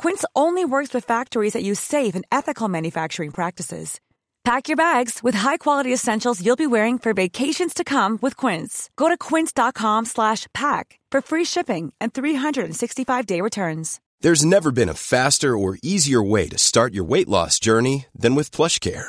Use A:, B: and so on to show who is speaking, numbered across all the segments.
A: Quince only works with factories that use safe and ethical manufacturing practices. Pack your bags with high-quality essentials you'll be wearing for vacations to come with Quince. Go to quince.com/pack for free shipping and 365-day returns.
B: There's never been a faster or easier way to start your weight loss journey than with PlushCare.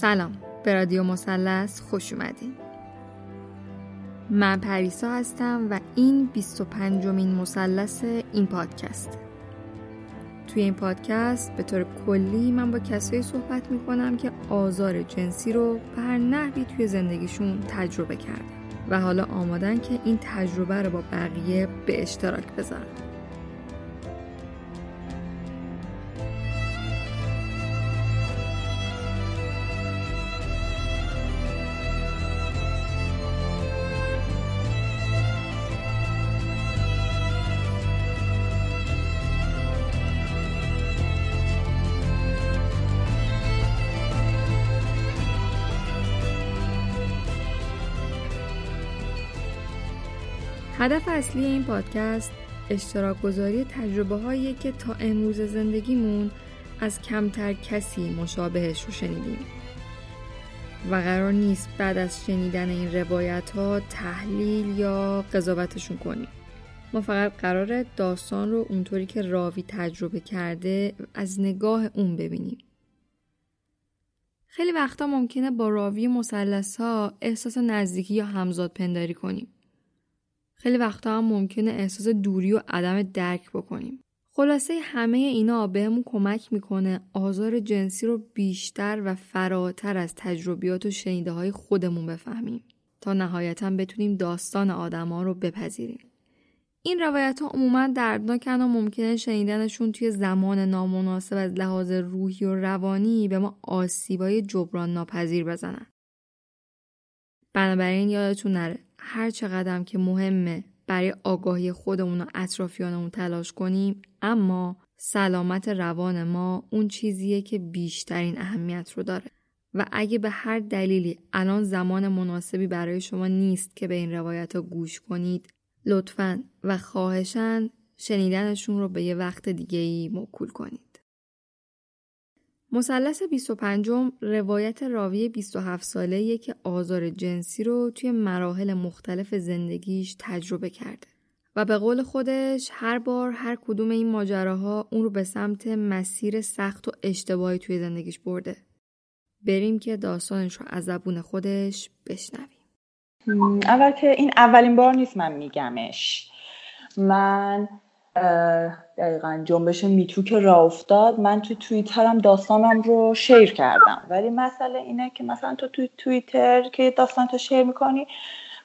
C: سلام. به رادیو مثلث خوش اومدین. من پریسا هستم و این 25 مین مثلث این پادکست. توی این پادکست به طور کلی من با کسایی صحبت می‌کنم که آزار جنسی رو به هر نحوی توی زندگیشون تجربه کردن و حالا آمادن که این تجربه رو با بقیه به اشتراک بذارن. هدف اصلی این پادکست اشتراک گذاری تجربه هایی که تا امروز زندگیمون از کمتر کسی مشابهش رو شنیدیم. و قرار نیست بعد از شنیدن این روایت ها تحلیل یا قضاوتشون کنیم. ما فقط قرار داستان رو اونطوری که راوی تجربه کرده از نگاه اون ببینیم. خیلی وقتا ممکنه با راوی مسلس ها احساس نزدیکی یا همزاد پنداری کنیم. خیلی وقتا هم ممکنه احساس دوری و عدم درک بکنیم. خلاصه همه اینا بهمون کمک می‌کنه آزار جنسی رو بیشتر و فراتر از تجربیات و شنیده های خودمون بفهمیم تا نهایتا بتونیم داستان آدما رو بپذیریم. این روایت ها عموما دردناکن و ممکنه شنیدنشون توی زمان نامناسب از لحاظ روحی و روانی به ما آسیبای جبران ناپذیر بزنن. بنابراین یادتون نره هر چقدر که مهمه برای آگاهی خودمون و اطرافیانمون تلاش کنیم اما سلامت روان ما اون چیزیه که بیشترین اهمیت رو داره و اگه به هر دلیلی الان زمان مناسبی برای شما نیست که به این روایت ها گوش کنید لطفا و خواهشن شنیدنشون رو به یه وقت دیگه ای موکول کنید. مثلث 25 روایت راوی 27 ساله که آزار جنسی رو توی مراحل مختلف زندگیش تجربه کرده و به قول خودش هر بار هر کدوم این ماجراها اون رو به سمت مسیر سخت و اشتباهی توی زندگیش برده. بریم که داستانش رو از زبون خودش بشنویم.
D: اول که این اولین بار نیست من میگمش من دقیقا جنبش Me Too که راه افتاد من تو توییترم داستانم رو share کردم. ولی مسئله اینه که مثلا تو توی توییتر که داستان تو share می‌کنی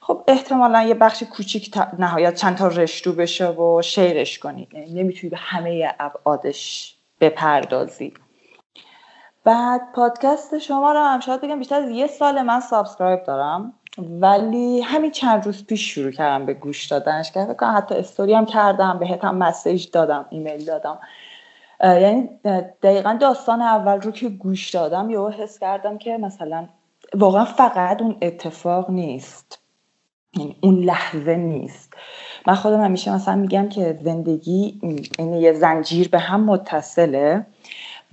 D: خب احتمالا یه بخش کوچیک نهایت چند تا رشتو بشه و شیرش کنی. یعنی نمی‌تونی به همه ابعادش بپردازی. بعد پادکست شما رو هم شاید بگم بیشتر از یه سال من subscribe دارم. ولی همین چند روز پیش شروع کردم به گوش دادنش که فکر حتی استوری هم کردم بهت هم message دادم ایمیل دادم. یعنی دقیقا داستان اول رو که گوش دادم یهو حس کردم که مثلا واقعا فقط اون اتفاق نیست. یعنی اون لحظه نیست. من خودم همیشه مثلا میگم که زندگی این یه زنجیر به هم متصله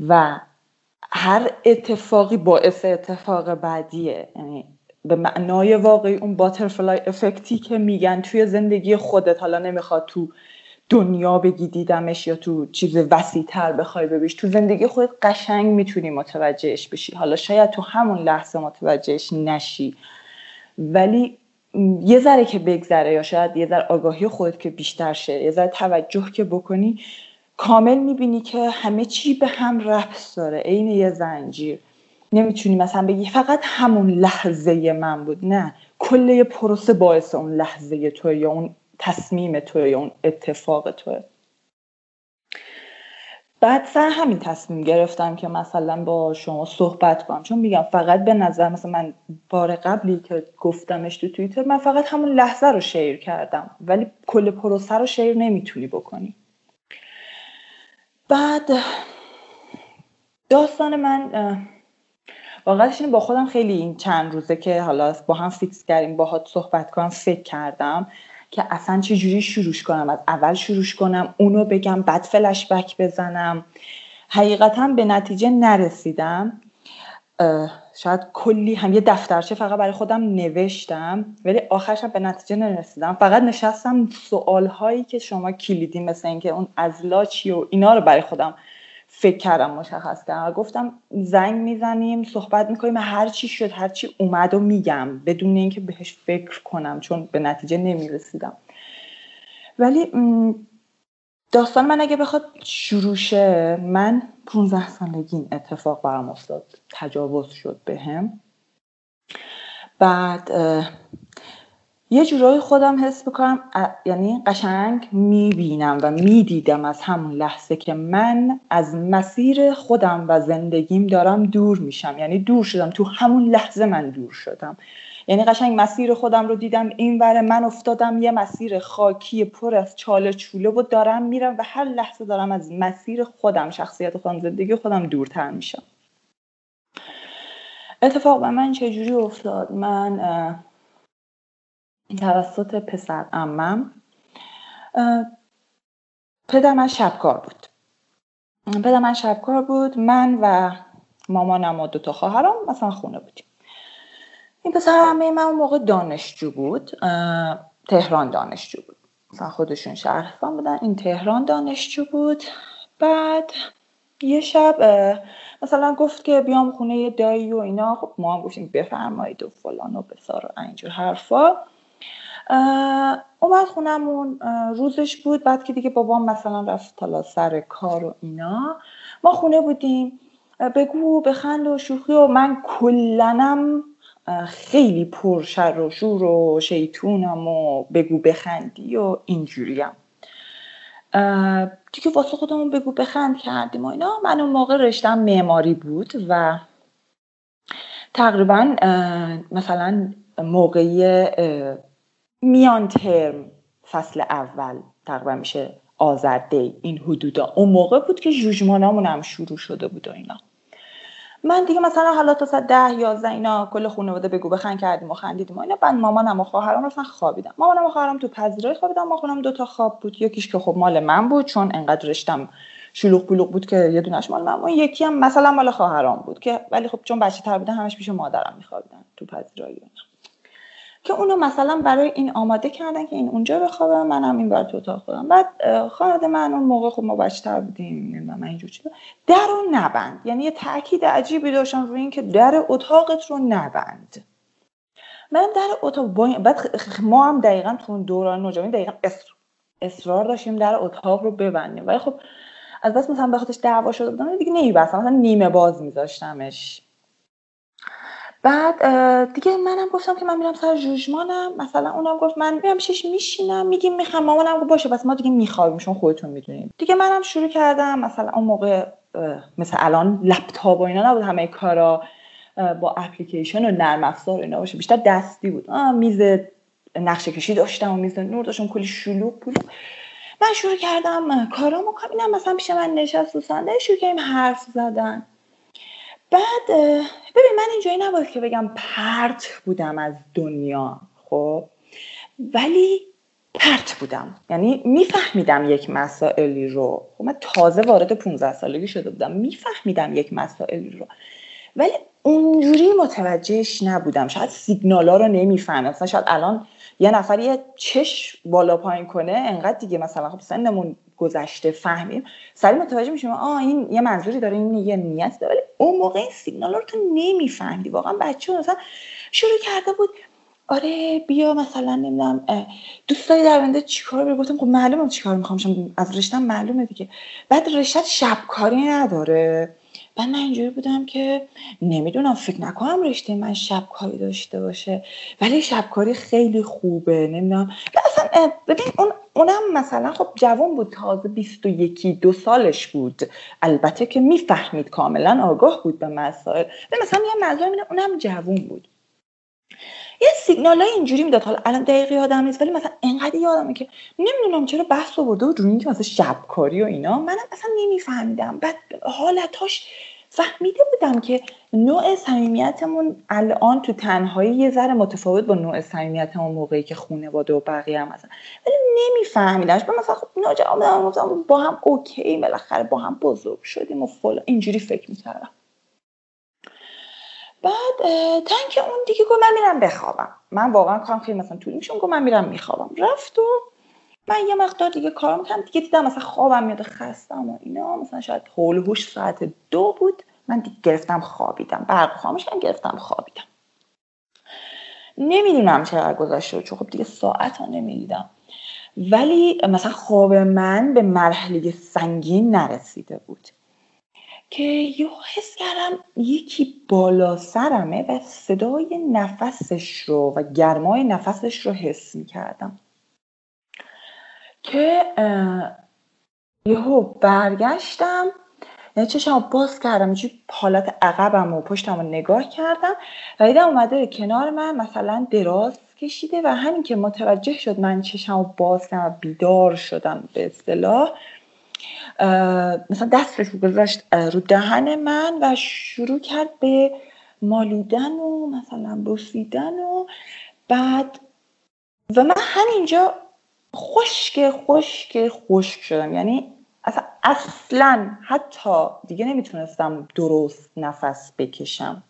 D: و هر اتفاقی باعث اتفاق بعدیه. یعنی به معنای واقعی اون باترفلای افکتی که میگن توی زندگی خودت حالا نمی‌خواد تو دنیا بگی دیدمش یا تو چیز وسیع تر بخوای ببیش تو زندگی خودت قشنگ می‌تونی متوجهش بشی. حالا شاید تو همون لحظه متوجهش نشی. ولی یه ذره که بگذره یا شاید یه ذره آگاهی خودت که بیشتر شه یه ذره توجه که بکنی کامل می‌بینی که همه چی به هم ربط داره عین یه زنجیر. نمی‌تونی مثلا بگی فقط همون لحظه من بود نه. کل پروسه باعث اون لحظه تو یا اون تصمیم تو یا اون اتفاق توه. بعد سر همین تصمیم گرفتم که مثلا با شما صحبت کنم. چون میگم فقط به نظر مثلا من بار قبلی که گفتمش تو توییتر من فقط همون لحظه رو شیر کردم. ولی کل پروسه رو شیر نمی‌تونی بکنی. بعد داستان من واقعا با خودم خیلی این چند روزه که حالا با هم فیکس کردیم باهات صحبت کنم فکر کردم که اصلا چه جوری شروعش کنم. از اول شروعش کنم اونو بگم بعد فلش بک بزنم. حقیقتا به نتیجه نرسیدم. شاید کلی هم یه دفترچه فقط برای خودم نوشتم ولی آخرشم به نتیجه نرسیدم. فقط نشستم سوال هایی که شما کلیدی مثل اینکه اون ازلا چی و اینا رو برای خودم فکر کردم مشخص کردم. گفتم زنگ می‌زنیم صحبت می‌کنیم هر چی شد هر چی اومد و میگم بدون اینکه بهش فکر کنم چون به نتیجه نمی‌رسیدم. ولی داستان من اگه بخواد شروع شه من 15 سالگی این اتفاق برام افتاد. تجاوز شد بهم. بعد یه جورایی خودم حس بکنم یعنی قشنگ می‌بینم و می‌دیدم از همون لحظه که من از مسیر خودم و زندگیم دارم دور میشم. یعنی دور شدم تو همون لحظه من دور شدم. یعنی قشنگ مسیر خودم رو دیدم این وره من افتادم یه مسیر خاکی پر از چاله چوله و دارم میرم و هر لحظه دارم از مسیر خودم شخصیت خودم زندگی خودم دورتر میشم. اتفاق به من چجوری افتاد؟ من توسط پسر امم پدر من شبکار بود. پدر من شبکار بود من و مامانم و دوتا خواهرم مثلا خونه بودیم. این پسر همه من اون موقع دانشجو بود تهران دانشجو بود. مثلا خودشون شهرستان بودن این تهران دانشجو بود. بعد یه شب مثلا گفت که بیام خونه دایی و اینا. خب ما هم گفتیم بفرمایید و فلان و بسار و اینجور حرفا. اومد خونمون روزش بود. بعد که دیگه بابام مثلا رفت حالا سر کار و اینا. ما خونه بودیم. بگو بخند و شوخی و من کلنم خیلی پرشر و شور و شیطونم و بگو بخندی و اینجوریم. دیگه واسه خودمون بگو بخند کردیم و اینا. من اون موقع رشتم معماری بود و تقریبا مثلا موقعی میان ترم فصل اول تقریبا میشه آزرده این حدودا. اون موقع بود که جوجمانامون هم شروع شده بود و اینا. من دیگه مثلا حالا تا ساعت ده یازده اینا کل خانواده بگو بخند کردیم و خندیدیم و اینا. بعد مامانم و خواهرام رفتن خوابیدم مامانم و خواهرام تو پذیرای خوابیدم ما خونم دو تا خواب بود. یکیش که خب مال من بود چون انقدر رشتم شلوغ بلوغ بود که یه دونش مال من اون یکی هم مثلا مال خواهرام بود که ولی خب چون بچه تر بودن همش پیش مادرم میخوابیدن تو پذیرایی. که اونو مثلا برای این آماده کردن که این اونجا بخوابه منم این بر تو اتاق خودم. بعد خانواده من اون موقع خب ما بچه‌تر بودیم من اینجور چیزا. در رو نبند. یعنی یه تاکید عجیبی داشتم روی اینکه در اتاقت رو نبند. من در اتاق. بعد ما هم دقیقا تو اون دوران نوجوانی دقیقا اصرار داشتیم در اتاق رو ببندیم. ولی خب از بس مثلا به دعوا شده بودم دیگه نمیبستم. مثلا نیمه باز میذاشتمش. بعد دیگه منم گفتم که من میرم سر جوجمانم مثلا اونم گفت من میرم شش میشینم میگیم می‌خوام. مامانم گفت باشه بس ما دیگه میخوابیم شما خودتون می‌دونید دیگه منم شروع کردم مثلا اون موقع مثل الان لپتاپ و اینا نبود همه کارا با اپلیکیشن و نرم افزار اینا باشه. بیشتر دستی بود. میز نقشه کشی داشتم و میز نور داشتم کلی شلوغ بود من شروع کردم کارامو کنم مثلا پیش من نشست و شروع کردیم حرف زدن. بعد ببین من اینجایی نبود که بگم پرت بودم از دنیا خب؟ ولی پرت بودم. یعنی میفهمیدم یک مسائلی رو. خب من تازه وارد 15 سالگی شده بودم. میفهمیدم یک مسائلی رو. ولی اونجوری متوجهش نبودم. شاید سیگنالا رو نمی‌فهمم. مثلا شاید الان یه نفر یه چش بالا پایین کنه انقدر دیگه مثلا خب سنمون گذشته فهمیم. سری متوجه میشیم آه این یه منظوری داره این یه نیت داره. ولی اون موقع این سیگنال رو تو نمیفهمیدی. واقعا بچه مثلا شروع کرده بود آره بیا مثلا نمی‌دونم دوست داری در چیکار بری؟ گفتم خب معلومه چیکار می‌خوام از رشتم معلومه دیگه. بعد رشته شبکاری نداره. بعد من اینجوری بودم که نمی‌دونم فکر نکنم رشته من شبکاری داشته باشه. ولی شبکاری خیلی خوبه نمی‌دونم. اصلا ببین اون اونم مثلا خب جوان بود تازه 21 دو سالش بود. البته که می‌فهمید کاملا آگاه بود به مسائل. مثلا یه موضوع اونم جوان بود. یه سیگنال های اینجوری می‌داد. حالا الان دقیقی یادم نیست ولی مثلا انقدر یادمه که نمی‌دونم چرا بحث آورده بود روی اینکه مثلا شبکاری و اینا. منم اصلا نمیفهمیدم. بعد حالتاش فهمیده بودم که نوع صمیمیتمون الان تو تنهایی یه ذره متفاوت با نوع صمیمیتمون موقعی که خانواده و بقیه هم مثلا ولی نمیفهمیدمش. مثلا خب ناجواب با هم اوکی بالاخره با هم بزرگ شدیم و فلان. اینجوری فکر می‌کردم. بعد تنک اون دیگه گفت من میرم بخوابم. من واقعا کارم خیلی مثلا طول میشه گفت من میرم میخوابم. رفت و من یه مقدار دیگه کارم می‌کنم دیگه دیدم مثلا خوابم میاد خستم و اینا. مثلا شاید حول هوش ساعت دو بود. من دیگه گرفتم خوابیدم. برق خاموش گرفتم خوابیدم. نمی‌دونم چقدر گذشته چون خب دیگه ساعت ها نمی‌دیدم. ولی مثلا خواب من به مرحله سنگین نرسیده بود. که یه حس کردم یکی بالا سرمه و صدای نفسش رو و گرمای نفسش رو حس می کردم که یهو برگشتم یعنی چشم باز کردم چی حالت عقبم و پشتم رو نگاه کردم و دیدم اومده کنار من مثلا دراز کشیده و همین که متوجه شد من چشم باز کردم و بیدار شدم به اصطلاح مثلا دستش رو گذاشت رو دهن من و شروع کرد به مالیدن و مثلا بوسیدن و بعد و من همینجا خشک خشک خشک شدم. یعنی اصلا اصلا حتی دیگه نمی‌تونستم درست نفس بکشم.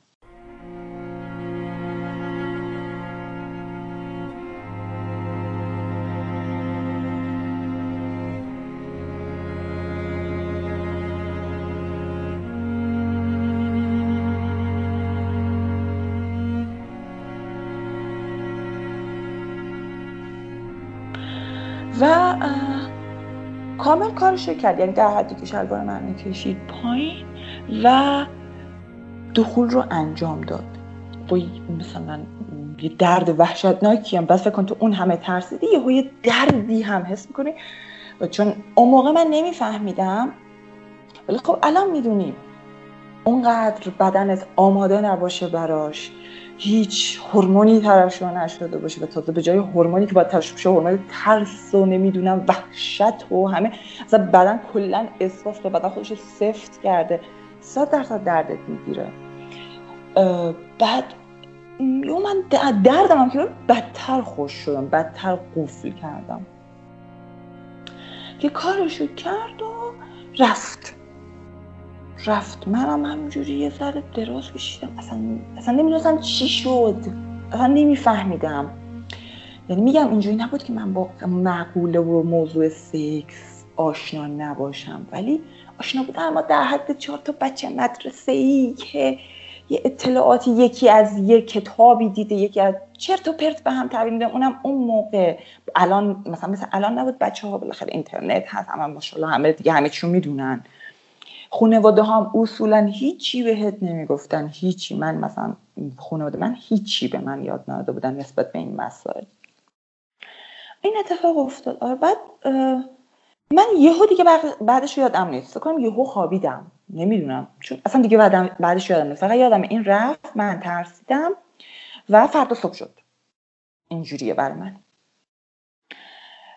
D: کامل کارش کرد یعنی در حدی که شلوار من کشید پایین و دخول رو انجام داد. با مثلا یه درد وحشتناکی هم بس فکر کن تو اون همه ترسیدی یه دردی هم حس می‌کنی. چون اون موقع من نمیفهمیدم. ولی خب الان می‌دونیم. اونقدر بدنت آماده نباشه براش. هیچ هورمونی ترشح نشده باشه و تازه به جای هورمونی که باید ترشح بشه هورمون ترس و نمی‌دونم وحشت و همه. اصلا بدن کلا احساس به بدن خودش سفت کرده. صد درصد دردت می‌گیره. بعد یو من دردم هم که بدتر خوش شدم بدتر قفل کردم. که کارشو کرد و رفت. رفت. منم همینجوری یه ذره دراز کشیدم. اصلا اصلا نمی‌دونستم چی شد. اصلا نمیفهمیدم. یعنی میگم اینجوری نبود که من با معقوله و موضوع سکس آشنا نباشم. ولی آشنا بودم اما در حد چهار تا بچه مدرسه ای که یه اطلاعاتی یکی از یه کتابی دیده یکی از چرت و پرت به هم تحویل میده اونم اون موقع. الان مثلا مثلا الان نبود بچه ها بالاخره اینترنت هست همه ماشاءالله همه دیگه همه چیو می‌دونن. خانواده هم اصولا هیچی بهت نمی‌گفتن هیچی. من مثلا خانواده من هیچی به من یاد نداده بودن نسبت به این مسائل. این اتفاق افتاد. آره بعد من یهو دیگه بعدش یادم نیست. کنم یهو خوابیدم. نمی‌دونم. چون اصلا دیگه بعدش یادم نیست. فقط یادم این رفت من ترسیدم و فردا صبح شد. اینجوریه برای من.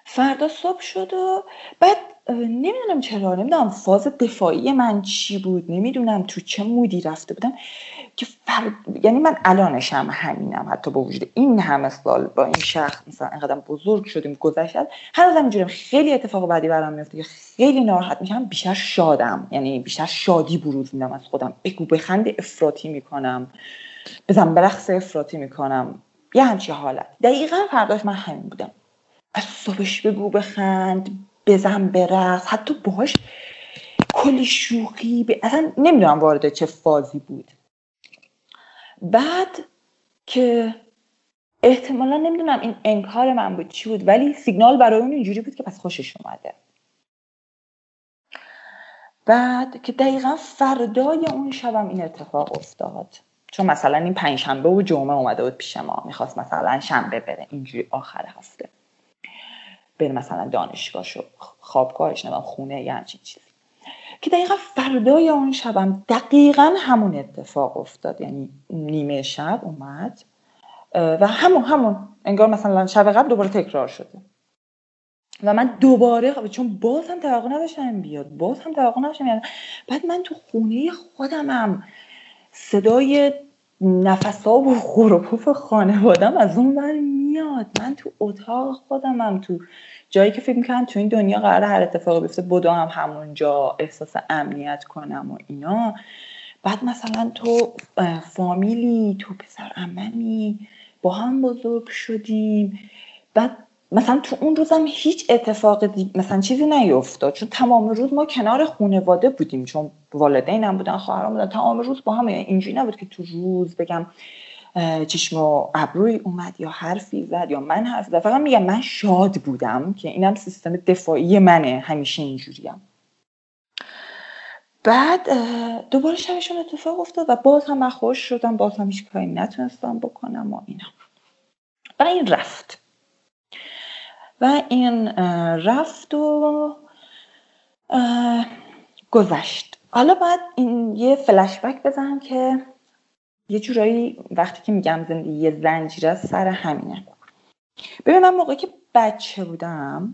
D: فردا صبح شد و بعد نمی‌دونم چرا نمی‌دونم فاز دفاعی من چی بود نمی‌دونم تو چه مودی رفته بودم که فر... یعنی من الانشم همینم حتی با وجود این همه سال با این شخص مثلا اینقدر بزرگ شدیم گذشت هنوز اینجوریم خیلی اتفاق بعدی برام میفته که خیلی ناراحت میشم بیشتر شادم یعنی بیشتر شادی بروز میدم از خودم. بگو بخند افراطی می‌کنم بزن برقص افراطی می‌کنم. یه همچی حالت. دقیقا فرداش من همین بودم. از صبحش بگو بخند بزن برقص حتی باهاش کلی شوخی ب... اصلا نمی‌دونم وارد چه فازی بود. بعد که احتمالا نمی‌دونم این انکار من بود چی بود ولی سیگنال برای اون اینجوری بود که پس خوشش اومده. بعد که دقیقا فردای اون شبم این اتفاق افتاد. چون مثلا این پنجشنبه و جمعه اومده بود پیش ما می‌خواست مثلا شنبه بره اینجوری آخر هفته. بره مثلا دانشگاهشو خوابگاهش نمیم خونه یا همچین چیزی. که دقیقا فردای اون شبم دقیقا همون اتفاق افتاد. یعنی نیمه شب اومد و همون همون انگار مثلا شب قبل دوباره تکرار شده. و من دوباره چون باز هم توقع نداشتم بیاد باز هم توقع نداشتم بیاد. بعد من تو خونه خودمم صدای نفسا و خروپوف خانوادم از اون بر میاد من تو اتاق خودمم تو جایی که فکر می‌کنم تو این دنیا قرار هر اتفاقی بیفته بدو هم همونجا احساس امنیت کنم و اینا. بعد مثلا تو فامیلی تو پسر امنی با هم بزرگ شدیم. بعد مثلا تو اون روزم هیچ اتفاق دی... مثلا چیزی نیفتاد. چون تمام روز ما کنار خانواده بودیم. چون والدینم بودن خواهرام بودن. تمام روز با هم اینجوری نبود که تو روز بگم چشم و ابروی اومد یا حرفی زد یا من حرف زد. فقط میگم من شاد بودم که اینم سیستم دفاعی منه. همیشه اینجوریم. بعد دوباره شبشون اتفاق افتاد و باز هم من خوش شدم. باز هم هیچ کاری نتونستم بکنم و اینا. و این رفت. و این رفت و گذشت. حالا باید این یه فلشبک بزنم که یه جورایی وقتی که میگم زندگی یه زنجیره سر همینه. ببین من موقعی که بچه بودم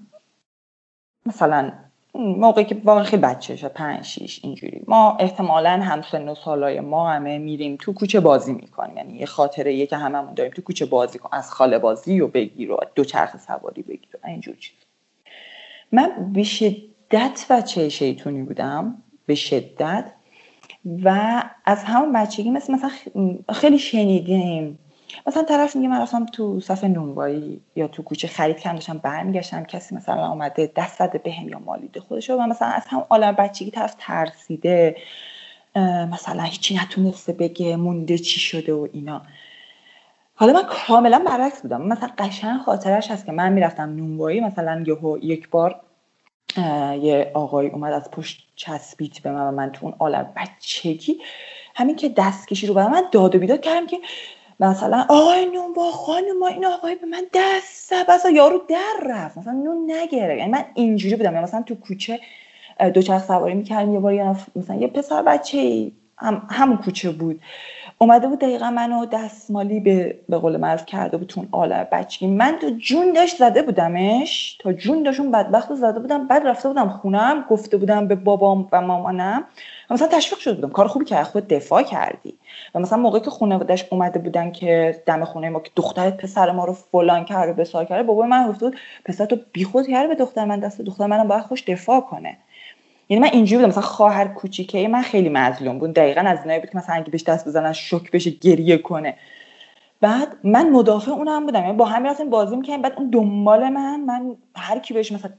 D: مثلا موقعی که واقعا خیلی بچه شد پنج شیش اینجوری. ما احتمالا هم سن سالای ما همه میریم تو کوچه بازی می‌کنیم. یعنی یه خاطره یه که هممون داریم تو کوچه بازی کن از خاله بازی و بگیر و دو چرخ سواری بگیر و اینجور چیز. من به شدت بچه شیطونی بودم. به شدت. و از همون بچگی مثل مثلا خیلی شنیدیم. مثلا طرف میگه من رفتم تو صف نونوایی یا تو کوچه خرید کردم داشتم برمیگشتم کسی مثلا اومده دست زده بهم یا مالیده خودش و مثلا از هم عالم بچگی طرف ترسیده مثلا هیچی نتونسته بگه مونده چی شده و اینا. حالا من کاملا برعکس بودم. مثلا قشنگ خاطرش هست که من می‌رفتم نونوایی مثلا یهو یک بار یه آقای اومد از پشت چسبیت به من و من تو اون عالم. بچگی همین که دستکشی رو به من داد و بیداد کردم که مثلا آقای نون با خانم ما این آقای به من دست زد. یارو در رفت. مثلا نون نگره یعنی من اینجوری بودم. یعنی مثلا تو کوچه دوچرخ سواری می‌کردیم. یه بار مثلا یه پسر بچه هم همون کوچه بود. اومده بود دقیقا منو دستمالی به به قول معروف کرده بود تون آله بچگی. من تو جون داشت زده بودمش. تا جون داشت بدبخت زده بودم. بعد رفته بودم خونم. گفته بودم به بابام و مامانم. و مثلا تشویق شده بودم. کار خوبی که خود دفاع کردی. و مثلا موقعی که خانواده‌اش اومده بودن که دم خونه ما که دخترت پسر ما رو فلان کرده بسار کرده بابا من گفته بود پسر تو بیخود کرده به دختر من دست. دختر منم باید خوش دفاع کنه. یعنی من اینجوری بودم مثلا خواهر کوچیکه من خیلی مظلوم بود. دقیقا از اینایی بود که مثلا اگه بهش دست بزنن شوک بشه گریه کنه. بعد من مدافع اونم بودم. یعنی با همین رفتیم بازی می‌کنیم بعد اون دنبال من من هر کی بهش مثلا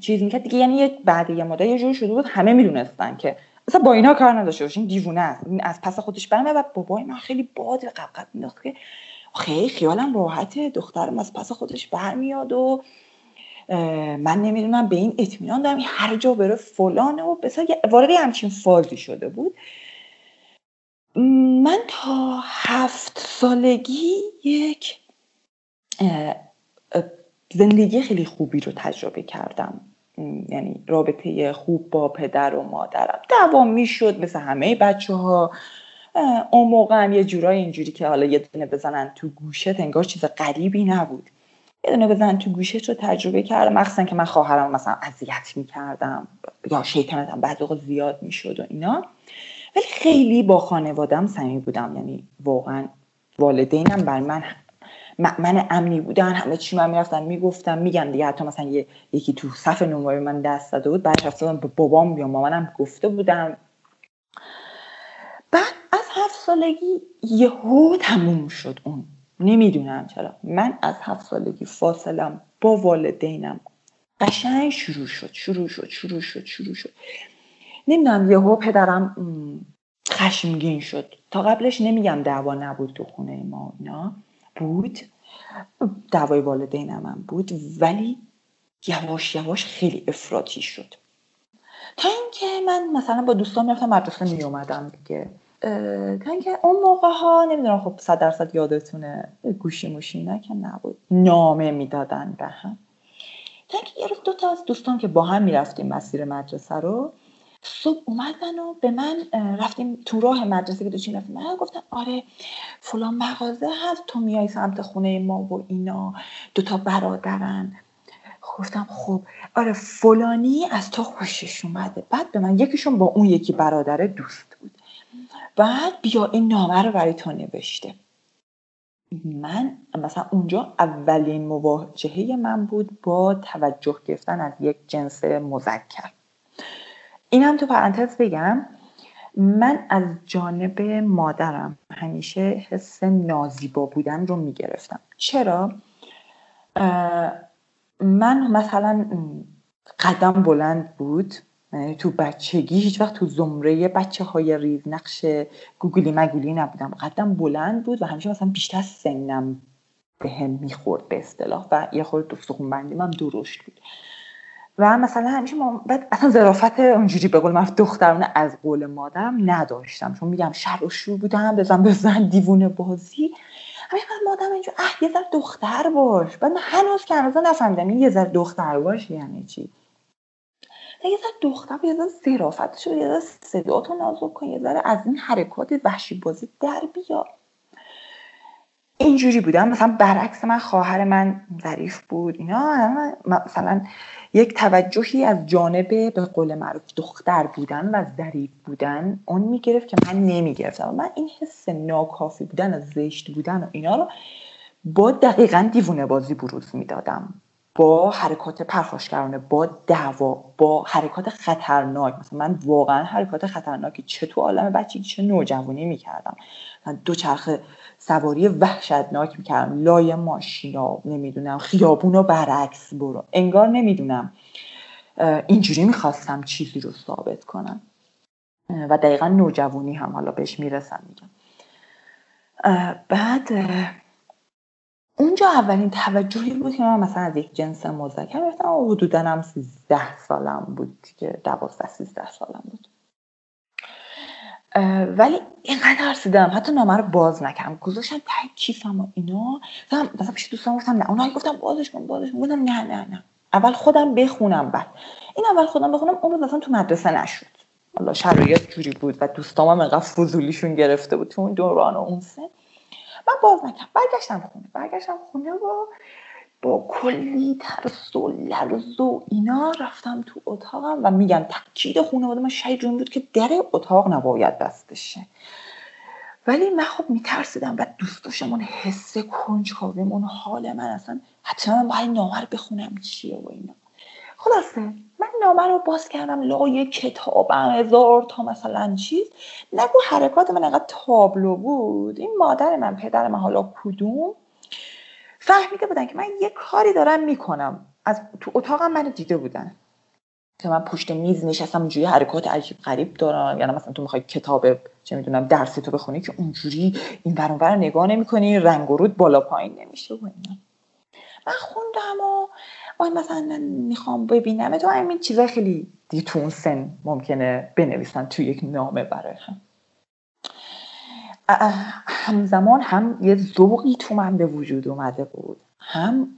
D: چیز می‌کرد دیگه یعنی بعد یه مدت یه جوری شده بود همه می‌دونستن که مثلا با اینا کار نداشته باشین دیوونه است. از پس خودش برمه و بابای من خیلی باد قبقب مینداخت که خیلی خیالم راحته. دخترم از پس خودش برمیاد و من نمی‌دونم به این اطمینان دارم هر جا بره فلانه و بسا وارد همچین فازی شده بود. من تا هفت سالگی یک زندگی خیلی خوبی رو تجربه کردم. یعنی رابطه خوب با پدر و مادرم. دوام می‌شد مثل همه بچه ها اون موقع هم یه جورای اینجوری که حالا یه دونه بزنن تو گوشت انگار چیز غریبی نبود. یه دونه بزنن تو گوشت رو تجربه کردم. مخصوصا که من خواهرم مثلا اذیت می‌کردم یا شیطنتم بعد اوقات زیاد می‌شد و اینا. ولی خیلی با خانوادم صمیمی بودم. یعنی واقعا والدینم بر من من امنی بودن. همه چی من می‌رفتن می‌گفتم میگن دیگه. حتی مثلا یکی تو صف نمره من دست داده بود. بعد رفتم به بابام یا مامانم گفته بودم. بعد از هفت سالگی یهو تموم شد اون نمی‌دونم چرا. من از هفت سالگی فاصلم با والدینم قشنگ شروع شد شروع شد شروع شد شروع شد. نمی‌دونم یهو پدرم خشمگین شد. تا قبلش نمیگم دعوا نبود تو خونه ما اینا. بود. دعوای والدینم هم بود ولی یواش یواش خیلی افراطی شد. تا اینکه من مثلا با دوستان می‌رفتم مدرسه می اومدم دیگه. تا اینکه اون موقع ها نمی‌دونم خب صد درصد یادتونه گوشی موشی نه که نبود. نامه می‌دادن به هم. تا یه روز دو تا از دوستان که با هم می‌رفتیم مسیر مدرسه رو صبح اومدن و به من رفتیم تو راه مدرسه که دوچین رفتیم من گفتن آره فلان مغازه هست تو میای سمت خونه ما و اینا دوتا برادرن. گفتم خب آره فلانی از تو خوشش اومده. بعد به من یکیشون با اون یکی برادر دوست. بعد بیا این نامه رو برای تو نوشته. من مثلا اونجا اولین مواجهه من بود با توجه گرفتن از یک جنس مذکر. این هم تو پرانتز بگم من از جانب مادرم همیشه حس نازیبا بودن رو می‌گرفتم. چرا؟ من مثلا قدم بلند بود. تو بچگی هیچ وقت تو زمره بچه های ریز نقش گوگلی مگولی نبودم. قدم بلند بود و همیشه مثلا بیشتر سنم به هم می‌خورد به اصطلاح و یه خورده دوستخون بندیم هم درشت بود. و مثلا همیشه ما بعد اصلا ظرافت اونجوری به قول من دخترانه از قول مادرم نداشتم. چون میگم شر و شور بودم بزن بزن دیوونه بازی. همیشه مادرم اینجا اه یه ذره دختر باش. بعد من هنوز که هنوز نفهمیدم یه ذره دختر باش یعنی چی. یه ذره دختر یه ذره شو یه ذره صداتو نازک کن یه ذره از این حرکات وحشی بازی در بیا اینجوری بودم. مثلا برعکس من خواهر من ظریف بود اینا. مثلا یک توجهی از جانب به قول معروف دختر بودن و ظریف بودن اون می‌گرفت که من نمی‌گرفتم. من این حس ناکافی بودن و زشت بودن و اینا رو با دقیقا دیوونه بازی بروز می‌دادم. با حرکات پرخاشگرانه با دعوا با حرکات خطرناک. مثلا من واقعا حرکات خطرناکی چه تو عالم بچگی چه نوجوانی می‌کردم. دو چرخ سواری وحشتناک می‌کردم. لای ماشینا نمی‌دونم خیابون رو برعکس برو. انگار نمی‌دونم اینجوری می‌خواستم چیزی رو ثابت کنم. و دقیقا نوجوانی هم حالا بهش می‌رسم میگم بعد اونجا اولین توجهی بود که من مثلا از یک جنس مذکر و حدودا هم سیزده سالم بود که دوازده سیزده سالم بود. ولی اینقدر ترسیدم حتی نامه رو باز نکردم. گذاشتم ته کیفم و اینا. مثلا پیش دوستان گفتم نه. اونایی گفتم بازش کن بازش کن. گفتم نه نه نه. اول خودم بخونم بعد. این اول خودم بخونم اون اصلا تو مدرسه نشد. حالا شرایط جوری بود و دوستام هم انقدر فضولیشون گرفته بود تو اون دوران و اون سن. من باز نکردم. برگشتم خونه. برگشتم خونه و با کلی ترس و لرز و اینا رفتم تو اتاقم و میگم تاکید خانواده من شاید جون بود که در اتاق نباید بسته ولی من خب میترسیدم و دوست داشتم اون حس کنجکاویم اون حال من اصلا حتما من باید نامه رو بخونم چیه و اینا. خلاصه من نامه رو باز کردم لای کتابم هزار تا مثلا چیز. نگو حرکات من انقدر تابلو بود. این مادر من پدر من حالا کدوم؟ فهمیده بودن که من یه کاری دارم می‌کنم. از تو اتاقم منو دیده بودن. که من پشت میز نشستم اونجوری حرکات عجیب غریب دارم. یعنی مثلا تو می‌خوای کتاب چه می‌دونم درسی تو بخونی که اونجوری این ور نگاه نمی‌کنی رنگ و رود بالا پایین نمیشه و اینا. من خوندم و آی مثلا می‌خوام ببینم. تو همین چیزا خیلی دیگه تو اون سن ممکنه بنویسن تو یک نامه برای هم. همزمان هم یه ذوقی تو من به وجود اومده بود. هم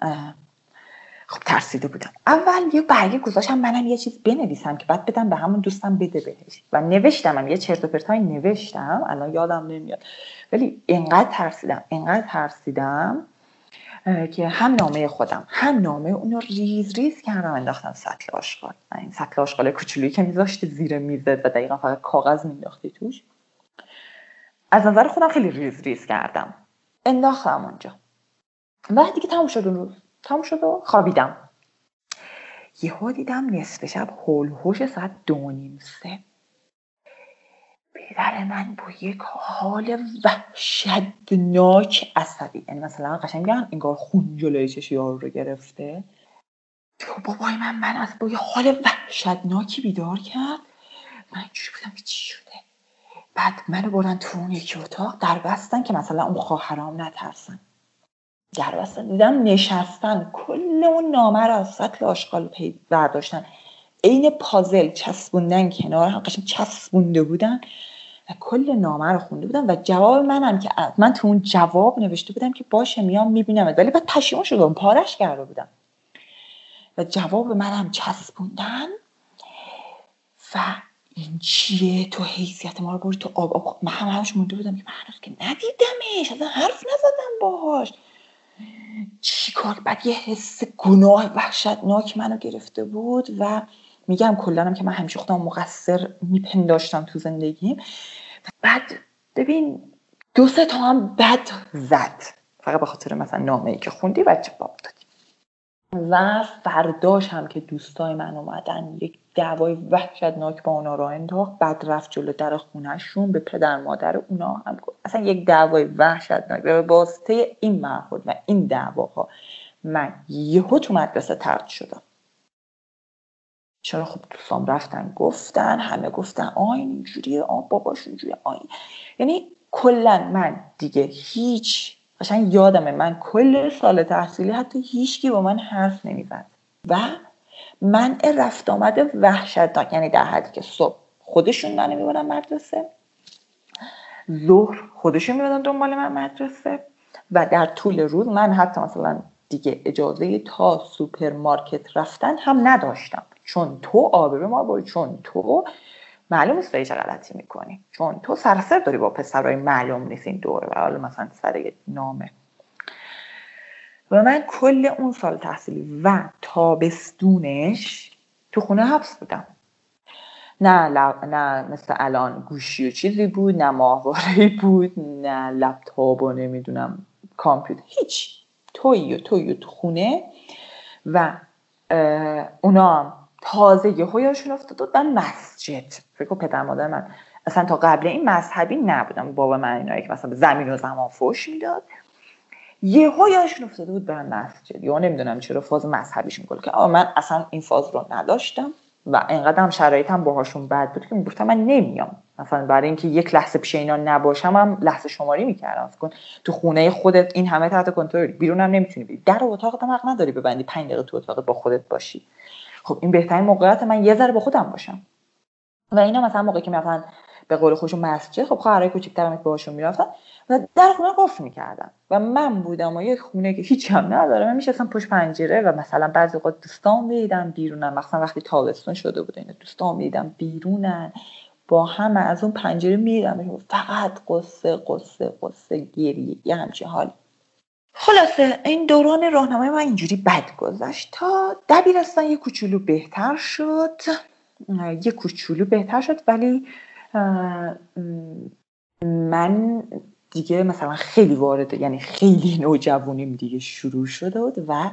D: خب ترسیده بودم. اول یه برگه گذاشتم منم یه چیز بنویسم که بعد بدم به همون دوستم بده بهش. و نوشتم یه چرت و پرتای نوشتم الان یادم نمیاد. ولی اینقدر ترسیدم اینقدر ترسیدم که هم نامه خودم هم نامه اونو ریز ریز کردم انداختم سطل آشغال. این سطل آشغال کوچولویی که میذاشتی زیر میزت و دقیقا فقط کاغذ مینداختی توش. از نظر خودم خیلی ریز ریز کردم. انداختم اونجا. و دیگه تموم شد اون روز. تموم شد و خوابیدم. یهو دیدم نصف شب حول و حوش ساعت دو نیم سه. پدر من با یک حال وحشتناک عصبی. یعنی مثلا قشنگ میگن انگار خون جلوی چش یارو رو گرفته. تو بابای من من از با یه حال وحشتناکی بیدار کرد. من اینجوری بودم چی شده؟ بعد منو بردن تو اون یکی اتاق در بستن که مثلا اون خواهرام نترسن. در بستن دیدم نشستن. کل اون نامه رو از سطل آشغال برداشتن. عین پازل چسبوندن کنار هم قشنگ چسبونده بودن. و کل نامه رو خونده بودم و جواب منم که من تو اون جواب نوشته بودم که باشه میام می‌بینم ولی بعد پشیمون شدم پارش کرده بودم. و جواب منم چسبوندن و این چیه؟ تو حیثیت ما رو بردی تو آب آب من هم همش مونده بودم که من که ندیدمش اصلا حرف نزدم باهاش. چی کار بعد یه حس گناه وحشتناک منو گرفته بود و میگم کلانم که من همیشه خودم مقصر میپنداشتم تو زندگیم بعد ببین دو سه تا هم بد زد. فقط به خاطر مثلا نامه ای که خوندی و جواب دادی. و فرداش هم که دوستای من اومدن یک دعوای وحشتناک با اونا را انداخت. بعد رفت جلو در خونهشون به پدر مادر اونا هم گفت. اصلا یک دعوای وحشتناک به واسطه این مرحوم و این دعواها من یهو تو مدرسه ترد شدم. چرا خب دوستان رفتن گفتن همه گفتن آین اینجوریه آ باباش اینجوریه آین یعنی کلا من دیگه هیچ قشنگ یادمه من کل سال تحصیلی حتی هیچکی با من حرف نمی‌زد. و من رفت آمده وحشتناک یعنی در حدی که صبح خودشون من می‌برن مدرسه ظهر خودشون می‌برن دنبال من مدرسه و در طول روز من حتی مثلا دیگه اجازه تا سوپرمارکت رفتن هم نداشتم. چون تو آبرو ما بری چون تو معلوم نیست چه غلطی می‌کنی. چون تو سر و سر داری با پسرای معلوم نیست این دوره و حالا مثلا سر نامه. و من کل اون سال تحصیلی و تابستونش تو خونه حبس بودم. نه نه مثل الان گوشی و چیزی بود نه ماهواره بود نه لپتاپ و نمی‌دونم کامپیوتر. هیچ. توی و توی تو خونه. و اونا تازه یه هویاشون افتاد من مسجد. فکر پدر مادر من. اصلا تا قبل این مذهبی نبودم بابا من اینایی که مثلا زمین و زمان فوش می‌داد. یه هایشون افتاده بود برن مسجد. یا نمی‌دونم چرا فاز مذهبیشون گل که آه من اصلا این فاز رو نداشتم. و انقدر هم شرایطم باهاشون بد بود که گفتم من نمیام. مثلا برای اینکه یک لحظه پیش اینا نباشم هم لحظه شماری می‌کردم. کن تو خونه خودت این همه تحت کنترل. بیرون هم نمی‌تونی بری. در اتاقت هم حق نداری ببندی. 5 دقیقه تو اتاق با خودت باشی. خب این بهترین موقعیت من یه ذره با خودم باشم. و اینا مثلا موقعی که می‌رفتن به قول خودشون مسجد خب خواهرای کوچیک‌ترم باهاشون می‌رفتن و در خونه قفل می‌کردم و من بودم و یه خونه که هیچ هم نداره من میشستم پشت پنجره و مثلا بعضی وقت دوستان می‌دیدم بیرونن. مثلا وقتی تابستون شده بود اینا دوستان می‌دیدم بیرونن. با هم از اون پنجره می‌دیدم فقط قصه قصه قصه گریه یه همچین حالی. خلاصه این دوران راهنمای من اینجوری بد گذشت. تا دبیرستان یه کوچولو بهتر شد. یه کوچولو بهتر شد ولی من دیگه مثلا خیلی وارد یعنی خیلی نوجوانیم دیگه شروع شده بود و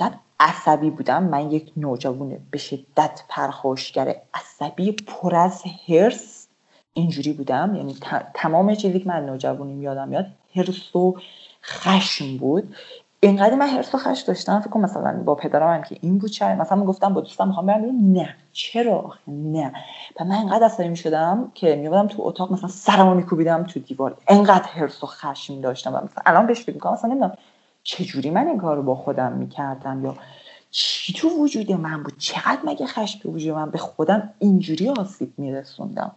D: به عصبی بودم. من یک نوجوان به شدت پرخاشگر عصبی پر از هرس اینجوری بودم. یعنی تمام چیزی که من نوجوانیم یادم میاد هرس و خشم بود. اینقدر من حرس و خش داشتم فکر مثلا با پدرم هم که این بود چرا مثلا گفتم با دوستم می‌خوام برم نه. چرا نه. و من انقدر عصبی می‌شدم که میومدم تو اتاق مثلا سرمو میکوبیدم تو دیوار. انقدر حرس و خشم داشتم. و مثلا الان بهش فکر می‌کنم مثلا نمی‌دونم چجوری من این کار رو با خودم می‌کردم یا چی تو وجود من بود؟ چقدر مگه خشم تو وجود من به خودم اینجوری آسیب میرسوندم؟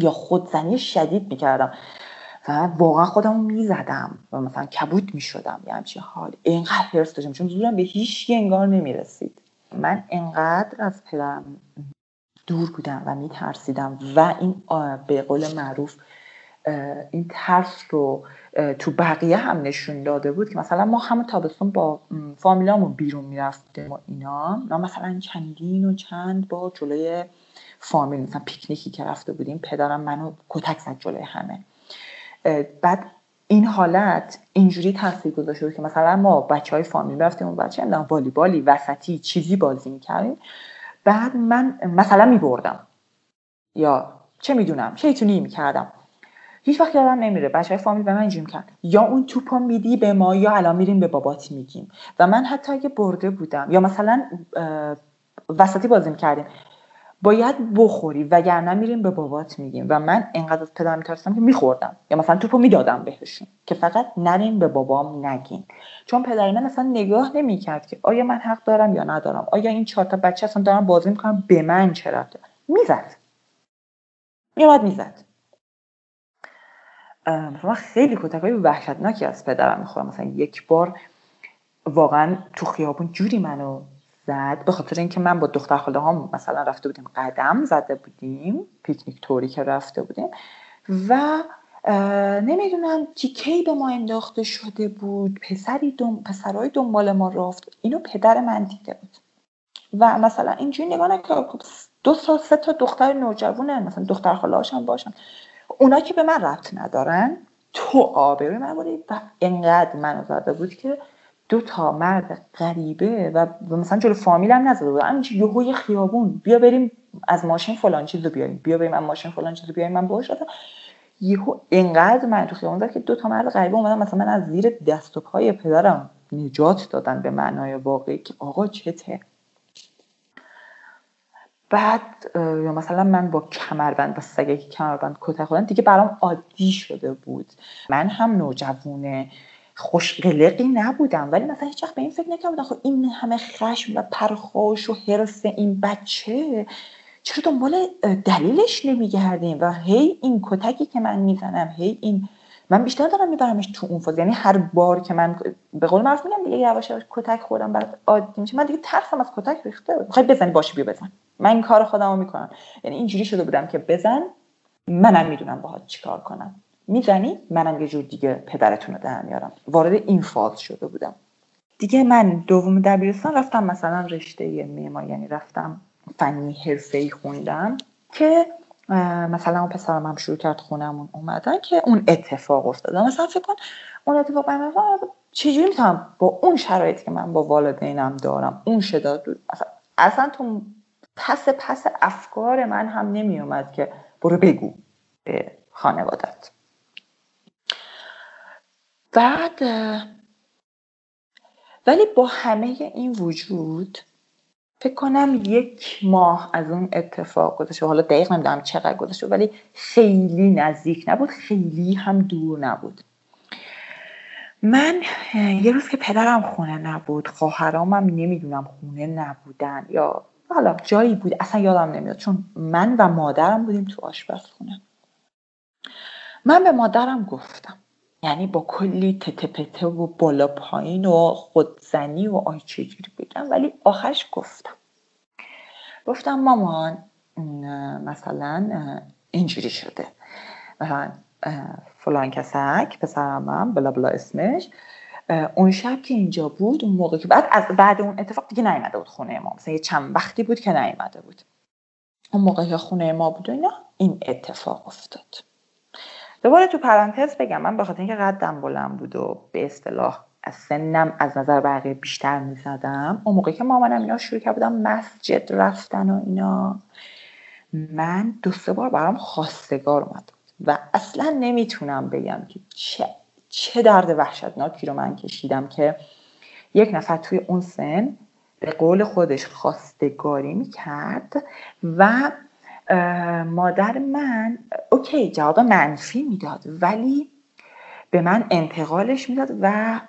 D: یا خودزنی شدید می‌کردم؟ و واقعا خودم می‌زدم و مثلا کبوت می‌شدم. یه همچین حال. اینقدر حرس داشتم. چون زورم به هیچ انگار نمی‌رسید. من انقدر از پدرم دور بودم و میترسیدم و این به قول معروف این ترس رو تو بقیه هم نشون داده بود که مثلا ما همه تابستون با فامیلامون بیرون می‌رفتیم و اینا. ما مثلا چندین و چند با جلوی فامیل مثلا پیکنیکی که رفته بودیم پدرم منو کتک زد جلوی همه. بعد این حالت اینجوری تاثیر گذاشته بود که مثلا ما بچه های فامیل رفتیم اون بچه هم والیبالی وسطی چیزی بازی می‌کردیم. بعد من مثلا میبردم. یا چه می‌دونم شیطونی می‌کردم. هیچ وقت یادم نمیره بچه های فامیل به من اینجوری می‌کرد یا اون توپو میدی به ما یا الان میریم به بابات میگیم. و من حتی اگه برده بودم یا مثلا وسطی بازی می‌کردیم باید بخوری وگرنه میریم به بابات میگیم و من اینقدر از پدرم میترسم که میخوردم. یا مثلا توپو می‌دادم بهشون که فقط نریم به بابام نگین. چون پدر من اصلا نگاه نمی‌کرد که آیا من حق دارم یا ندارم. آیا این چهار تا بچه اصلا دارم بازی می‌کنم به من چه رفته می‌زد. میومد می‌زد. مثلا خیلی کتک های وحشتناکی از پدرم می‌خورم. مثلا یک بار واقعا تو خیابون جوری منو زد. به خاطر اینکه من با دختر خاله هم مثلا رفته بودیم قدم زده بودیم پیکنیک توری که رفته بودیم و نمی‌دونم کی به ما انداخته شده بود پسری دم... پسرهای دنبال ما رفت. اینو پدر من دیده بود. و مثلا اینجوری نگاه نکرد خب دو تا سه تا دختر نوجوانه مثلا دختر خاله هم باشن. اونا که به من ربط ندارن تو آبروی من بودی و انقدر منو زده بود که دو تا مرد غریبه و مثلا جلو فامیلم نزده بود همینجوری یهو خیابون. بیا بریم از ماشین فلان چیزو بیاریم. بیا بریم از ماشین فلان چیزو بیاریم. من باش یهو انقدر من تو خیابون که دو تا مرد غریبه اومدن. مثلا من از زیر دست و پای پدرم نجات دادن به معنای واقعی که آقا چته بعد یا مثلا من با کمربند با سگه که کمربند کتک خودن دیگه برام عادی شده بود. من هم نوجوونه. خوشقلقی نبودم ولی مثلا هیچ وقت به این فکر نکردم خب این همه خشم و پرخاش و حرس این بچه چرا دنبال دلیلش نمیگردیم؟ و هی این کتکی که من می‌زنم هی این من بیشتر دارم میبرمش تو اون فاز یعنی هر بار که من به قول معروف میگم دیگه یواش یواش کتک خوردم برات عادی میشه. من دیگه ترسم از کتک ریخته می‌خوای بزنی باشه بیا بزن. من این کار خودمو می‌کنم. یعنی اینجوری شده بودم که بزن منم می‌دونم باهات چیکار کنم. می‌زنی؟ منم یه جور دیگه پدرتون رو در میارم. وارد این فاز شده بودم. دیگه من دوم دبیرستان رفتم مثلا رشته معماری یعنی رفتم فنی ای خوندم که مثلا اون پسرم هم شروع کرد خونمون اومدن که اون اتفاق افتاد مثلا فکر کن اون اتفاق من چجوری می‌تونم با اون شرایطی که من با والدینم دارم اون شدت اصلا, اصلا تو پس پس افکار من هم نمیومد که برو بگو به خانوادت. بعد ولی با همه این وجود فکر کنم یک ماه از اون اتفاق گذشته. حالا دقیق نمی‌دونم چقدر گذشته ولی خیلی نزدیک نبود. خیلی هم دور نبود. من یه روز که پدرم خونه نبود خواهرامم نمی‌دونم خونه نبودن یا حالا جایی بود اصلا یادم نمیاد. چون من و مادرم بودیم تو آشپزخونه. من به مادرم گفتم. یعنی با کلی تته و بالا پایین و خودزنی و آی چجوری بگم. ولی آخرش گفتم. گفتم مامان مثلا اینجوری شده. مثلا فلان کسک پسرم بلا بلا اسمش. اون شب که اینجا بود اون موقع که بعد از بعد اون اتفاق دیگه نیومده بود خونه ما. مثلا یه چند وقتی بود که نیومده بود. اون موقع که خونه ما بود و اینا این اتفاق افتاد. دوباره تو پرانتز بگم من به خاطر اینکه قدم بلند بود و به اصطلاح از سنم از نظر بقیه بیشتر می‌زدم اون موقعی که مامانم اینا شروع کرد بودم مسجد رفتن و اینا من دو سه بار برام خواستگار اومد و اصلا نمی‌تونم بگم که چه چه درد وحشتناکی رو من کشیدم که یک نفر توی اون سن به قول خودش خواستگاری می‌کرد و مادر من اوکی جواب منفی می‌داد ولی به من انتقالش می‌داد و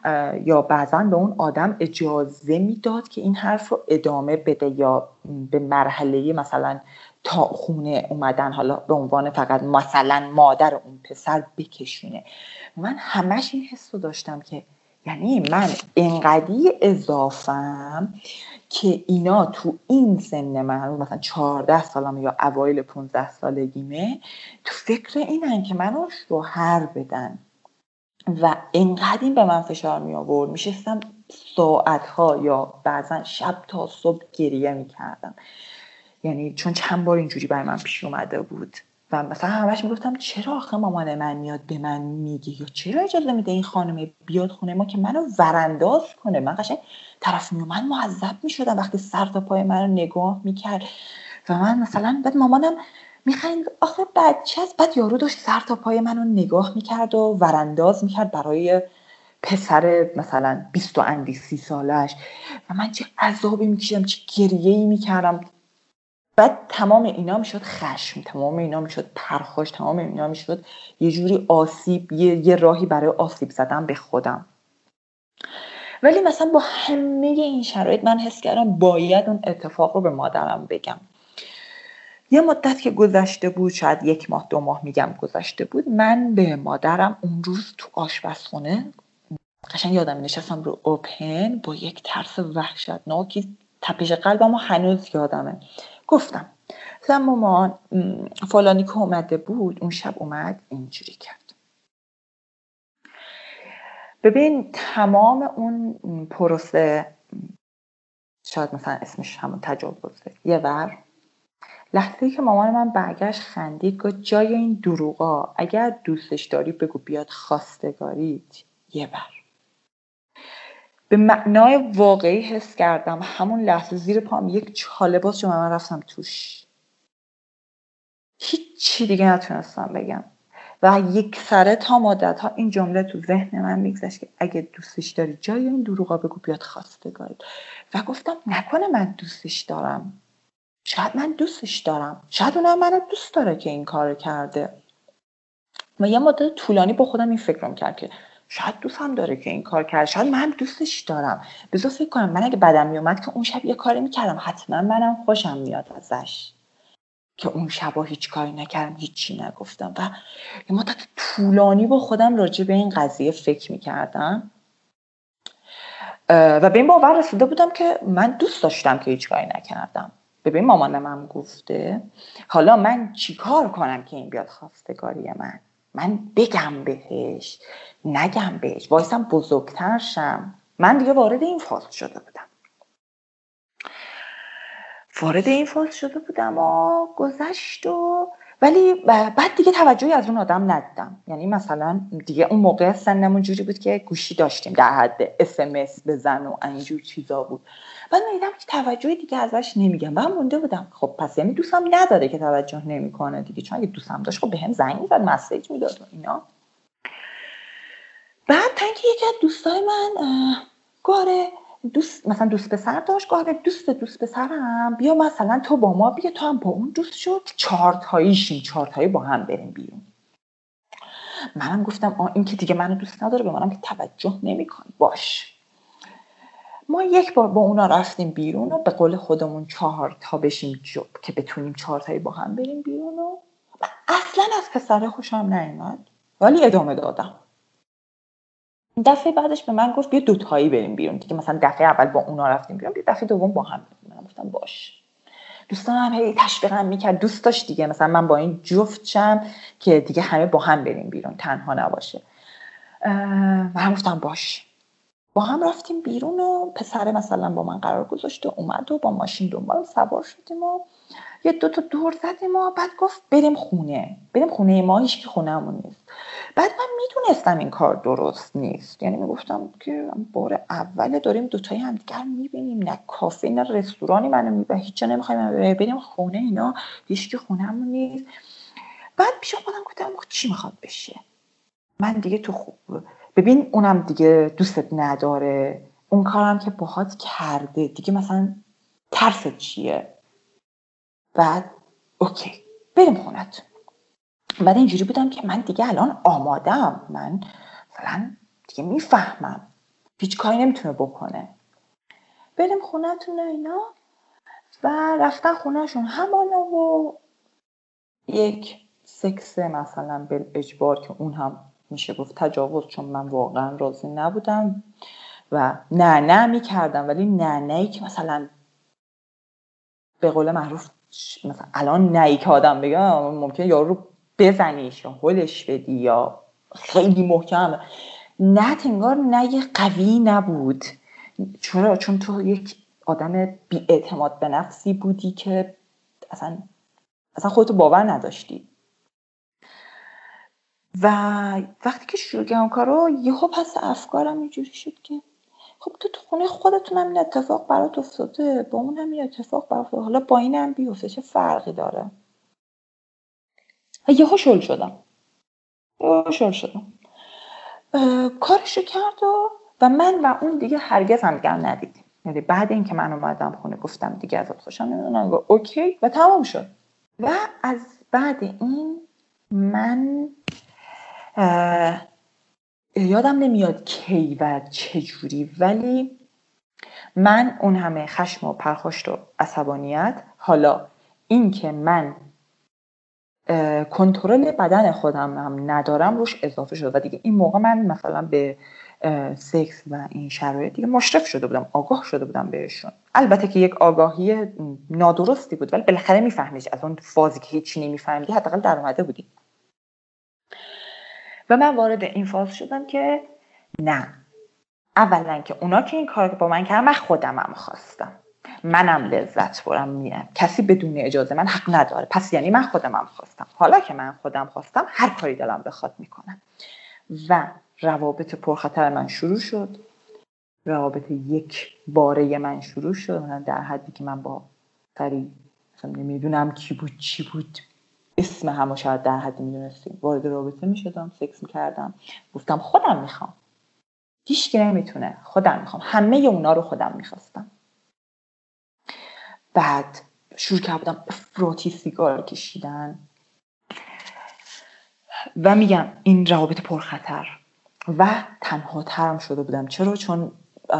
D: یا بعضا به اون آدم اجازه می‌داد که این حرف رو ادامه بده یا به مرحله مثلا تا خونه اومدن حالا به عنوان فقط مثلا مادر اون پسر بکشونه. من همش این حس رو داشتم که یعنی من انقدی اضافم که اینا تو این سن من مثلا 14 سالم یا اوایل 15 سالگیمه تو فکر اینن که منو شوهر بدن. و انقدر این به من فشار می آورد میشستم ساعت ها یا بعضا شب تا صبح گریه می‌کردم. یعنی چون چند بار اینجوری برای من پیش اومده بود. و مثلا همش می‌گفتم چرا آخه مامان من میاد به من میگه یا چرا اجازه میده این خانم بیاد خونه ما که منو ورانداز کنه؟ من قشنگ طرف میومد معذب می‌شدم وقتی سر تا پای منو نگاه می‌کرد و من مثلا بعد مامانم می‌خواین آخه بچه است. بعد یارو داشت سر تا پای منو نگاه می‌کرد و ورانداز می‌کرد برای پسر مثلا 20 و اندی سی سالش. و من چه عذابی میکشیدم چه گریه ای می‌کردم. بعد تمام اینا می‌شد خشم تمام اینا می‌شد پرخوش تمام اینا می‌شد یه جوری آسیب یه, یه راهی برای آسیب زدن به خودم. ولی مثلا با همه این شرایط من حس کردم باید اون اتفاق رو به مادرم بگم. یه مدت که گذشته بود شاید یک ماه دو ماه میگم گذشته بود من به مادرم اون روز تو آشپزخونه قشنگ یادم نشستم رو اوپن با یک ترس وحشتناکی تپش قلبم هنوز یادمه. گفتم. مثلا مامان فلانی که اومده بود اون شب اومد اینجوری کرد. ببین تمام اون پروسه شاید مثلا اسمش همون تجاوزه یه ور. لحظه که مامان من برگشت خندید گفت جای این دروغا اگر دوستش داری بگو بیاد خواستگاریت یه بر به معنای واقعی حس کردم. همون لحظه زیر پام یک چاله باز شما من رفتم توش. هیچی دیگه نتونستم بگم. و یک سره تا مدت ها این جمله تو ذهن من میگذشت که اگه دوستش داری جای این دروغا بگو بیاد خواستگاریت و گفتم نکنه من دوستش دارم. شاید من دوستش دارم. شاید اونم منو دوست داره که این کار کرده. و یه مدت طولانی با خودم این فکرم کرد که شاید دوستم داره که این کار کرده شاید من دوستش دارم. بذار فکر کنم. من اگه بدم میومد که اون شب یه کاری می‌کردم. حتما منم خوشم میاد ازش. که اون شبا هیچ کاری نکردم هیچی نگفتم. و یه مدت طولانی با خودم راجع به این قضیه فکر می‌کردم. و به این باور رسیده بودم که من دوست داشتم که هیچ کاری نکردم. ببین مامانم هم گفته حالا من چیکار کنم که این بیاد خواستگاری من؟ من بگم بهش نگم بهش. وایسم بزرگتر شم. من دیگه وارد این فاز شده بودم. وارد این فاز شده بودم و گذشت و ولی بعد دیگه توجهی از اون آدم ندیدم. یعنی مثلا دیگه اون موقع سنمون جوری بود که گوشی داشتیم در حد اسمس بزن و اینجور چیزا بود. بعد میدم که توجهی دیگه ازش نمیگم. من مونده بودم. خب پس یعنی دوستم نداره که توجه نمی‌کنه دیگه. چون اگه دوستم داشت خب به هم زنگ می‌زد مسیج می‌داد و اینا. بعد تا اینکه یکی از دوستای من گاره دوست مثلا دوست پسر داشت. گفت دوست دوست پسرم. بیا مثلا تو با ما بیا تو هم با اون دوست شد چهار تاییشیم چهار تایی با هم بریم بیرون. منم گفتم آ این که دیگه منو دوست نداره. به منم که توجه نمی‌کنه. باش. ما یک بار با اونا رفتیم بیرون و به قول خودمون چهار تا بشیم جب که بتونیم چهار تایی با هم بریم بیرون و اصلا از پسره خوشم نیومد. ولی ادامه دادم. دفعه بعدش به من گفت بیا دوتایی بریم بیرون. دیگه مثلا دفعه اول با اونا رفتیم بیرون بیا دفعه دوم با هم بریم. گفتم باش. دوستان هم هی تشویقم می‌کرد. دوست داشت دیگه. مثلا من با این جفت شم که دیگه همه با هم بریم بیرون. تنها نباشه. من گفتم باش. با هم رفتیم بیرون و پسر مثلا با من قرار گذاشت و اومد و با ماشین دنبال سوار شدیم و یه دو تا دور زدیم و بعد گفت بریم خونه. بریم خونه ما هیچ که خونهمون نیست. بعد من می‌دونستم این کار درست نیست. یعنی می‌گفتم که بار اول داریم دوتایی همدیگر می‌بینیم. نه کافه نه رستورانی منو می‌بینیم هیچ جا نمی‌خوایم بریم خونه اینا. هیچ که خونهمون نیست. بعد پیش خودم گفتم چی می‌خواد بشه؟ من دیگه تو خوب ببین اونم دیگه دوستت نداره. اون کارم که باهات کرده. دیگه مثلا ترست چیه؟ بعد اوکی. بریم خونت بعد اینجوری بودم که من دیگه الان آمادم من مثلا دیگه می‌فهمم. هیچ کاری نمی‌تونه بکنه. بریم خونتون اینا. و رفتن خونهشون همانا و یک سکس مثلا به اجبار که اون هم میشه گفت تجاوز چون من واقعا راضی نبودم و نه نه می‌کردم ولی نه نه که مثلا به قول معروف مثلا الان نه که آدم بگم ممکن یارو بزنیش یا هلش بدی یا خیلی محکم. نه تنگار نه قوی نبود. چرا؟ چون تو یک آدم بی اعتماد به نفسی بودی که اصلا اصلا خودتو باور نداشتی. و وقتی که شروع کردم کارو یهو پس افکارم اینجوری شد که خب تو تو خونه خودتون هم این اتفاق برات افتاده با اون هم این اتفاق برات حالا با این هم بیفته چه فرقی داره؟ و یهو شل شدم. یهو شل شدم. کارشو کرد و, و من و اون دیگه هرگز هم دیگر ندیدیم. یعنی بعد اینکه من اومدم خونه گفتم دیگه ازت خوشم نمی‌دونم اوکی و تمام شد. و از بعد این من یادم نمیاد کی و چجوری ولی من اون همه خشم و پرخاشت و عصبانیت حالا اینکه من کنترل بدن خودم هم ندارم روش اضافه شد و دیگه این موقع من مثلا به سکس و این شرایط دیگه مشرف شده بودم آگاه شده بودم بهشون. البته که یک آگاهی نادرستی بود ولی بالاخره میفهمیش از اون فازی که هیچی نمیفهمیدی حداقل در اومده بودی. من وارد این فاز شدم که نه. اولا که اونا که این کار با من کردن من خودمم خواستم. منم لذت برم میرم کسی بدون اجازه من حق نداره. پس یعنی من خودمم خواستم. حالا که من خودم خواستم هر کاری دلم بخواد می‌کنم. و روابط پرخطر من شروع شد. روابط یک باره من شروع شد. در حدی که من با سری نمی‌دونم کی بود چی بود. اسم همو شاید در حدی می‌دونستیم. وارد رابطه می‌شدم سکس می‌کردم. گفتم خودم می‌خوام. هیچ نمی‌تونه. خودم می‌خوام. همه اونا رو خودم می‌خواستم. بعد شروع کردم افراطی سیگار کشیدن. و میگم این روابط پرخطر. و تنها ترم شده بودم. چرا؟ چون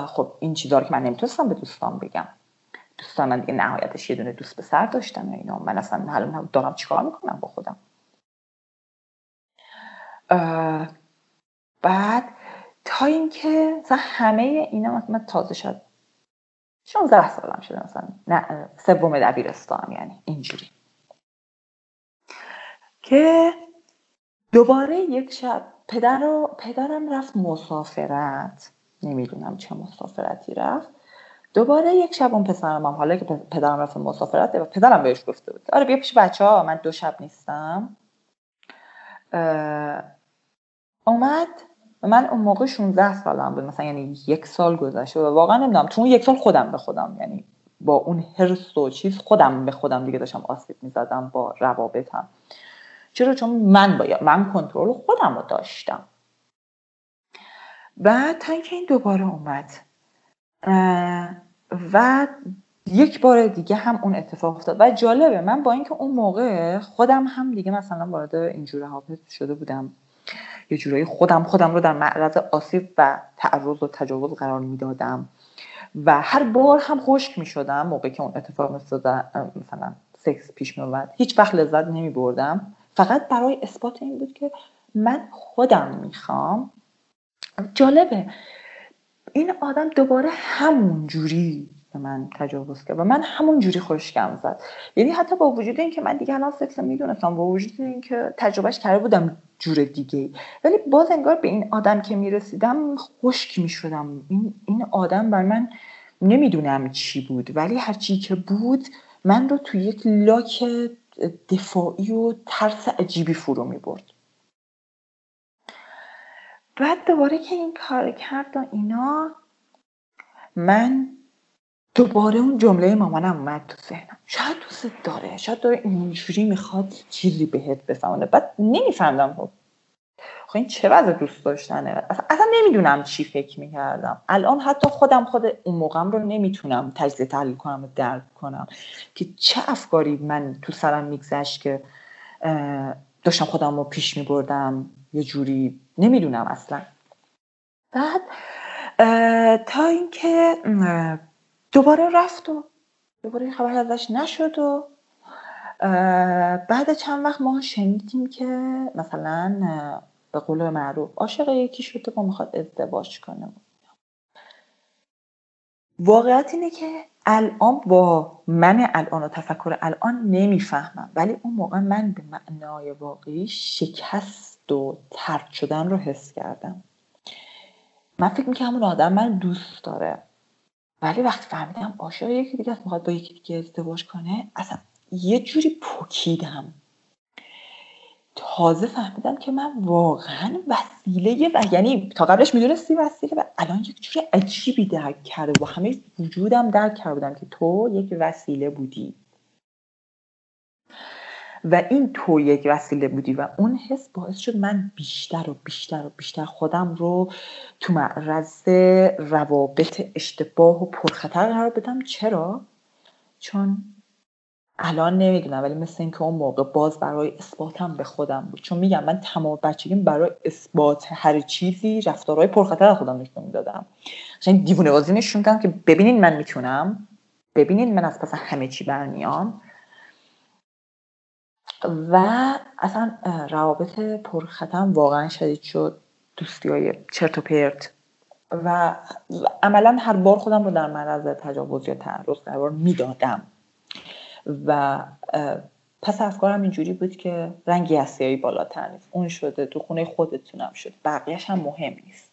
D: خب این چیزا رو که من نمی‌تونستم به دوستان بگم. دوستان من دیگه نهایتش یه دونه دوست به سر داشتم اینا. من اصلا معلوم دارم چیکار می‌کنم با خودم؟ بعد تا اینکه مثلا همه اینا مثلا تازه شد 16 سالم شده مثلا. نه سوم دبیرستان یعنی اینجوری. که دوباره یک شب پدر و پدرم رفت مسافرت. نمی‌دونم چه مسافرتی رفت. دوباره یک شب اون پسرم هم حالا که پدرم رفت مسافرت و پدرم بهش گفته بود. آره بیا پیش بچه ها من دو شب نیستم. اومد من اون موقع 16 سالم بود مثلا یعنی یک سال گذشته و واقعا نمی‌دونم تو اون یک سال خودم به خودم یعنی با اون حرس و چیز خودم به خودم دیگه داشتم آسیب می‌زدم با روابطم. چرا؟ چون من باید من کنترل خودم رو داشتم. بعد تا اینکه این دوباره اومد و یک بار دیگه هم اون اتفاق افتاد. و جالبه من با اینکه اون موقع خودم هم دیگه مثلا وارد اینجور روابط شده بودم. یه جورایی خودم خودم رو در معرض آسیب و تعرض و تجاوز قرار می‌دادم. و هر بار هم خشک می شدم موقعی که اون اتفاق مثلا سکس پیش می هیچ وقت لذت نمی بردم فقط برای اثبات این بود که من خودم می‌خوام. جالبه. این آدم دوباره همون جوری به من تجاوز کرد و من همون جوری خوشگم زد. یعنی حتی با وجود اینکه من دیگه الان سکس می‌دونستم با وجود اینکه تجربهش کرده بودم جور دیگه. ولی باز انگار به این آدم که می‌رسیدم خشک می‌شدم. این این آدم بر من نمی‌دونم چی بود. ولی هرچی که بود من رو توی یک لاک دفاعی و ترس عجیبی فرو می برد بعد دوباره که این کار کرد و اینا من دوباره اون جمله مامانم اومد تو ذهنم. شاید دوست داره شاید داره اینجوری می‌خواد چیزی بهت بفهمونه. بعد نمیفهمدم خب. خب این چه وضع دوست داشتنه؟ اصلا, نمی‌دونم چی فکر می‌کردم. الان حتی خودم خود اون موقعم رو نمی‌تونم تجزیه تحلیل کنم و درک کنم که چه افکاری من تو سرم میگذشت که داشتم خودم رو پیش میبردم. یه جوری نمی‌دونم اصلا. بعد تا اینکه دوباره رفت و دوباره خبر ازش نشد و بعد چند وقت ما شنیدیم که مثلا به قول معروف عاشق یکی شده و می‌خواد ازدواج کنه. واقعیت اینه که الان با من الان و تفکر الان نمی‌فهمم. ولی اون موقع من به معنای واقعی شکست و ترد شدن رو حس کردم. من فکر می‌کنم اون آدم من دوست داره. ولی وقتی فهمیدم عاشق یکی دیگه می‌خواد با یکی دیگه ازدواج کنه اصلا یه جوری پکیدم تازه فهمیدم که من واقعا وسیله و یعنی تا قبلش می‌دونستی وسیله و الان یک جور عجیبی درک کرده و همه وجودم درک کرده بودم که تو یک وسیله بودی. و این تو یک وسیله بودی و اون حس باعث شد من بیشتر و بیشتر و بیشتر خودم رو تو معرض روابط اشتباه و پرخطر قرار بدم. چرا؟ چون الان نمی‌دونم ولی مثل اینکه اون موقع باز برای اثباتم به خودم بود. چون میگم من تمام بچگیم برای اثبات هر چیزی رفتارهای پرخطر خودم نشون می‌دادم. قشنگ دیوونه بازی نشون که ببینین من می‌تونم ببینین من از پس همه چی برمیام. و اصلا روابط پرخطرم واقعا شدید شد. دوستی های چرت و پرت. و عملا هر بار خودم رو در معرض تجاوز یا تعرض قرار می‌دادم. و پس افکارم اینجوری بود که رنگی اسیایی بالاتر نیست. اون شده تو خونه خودتونم شد بقیهش هم مهم نیست.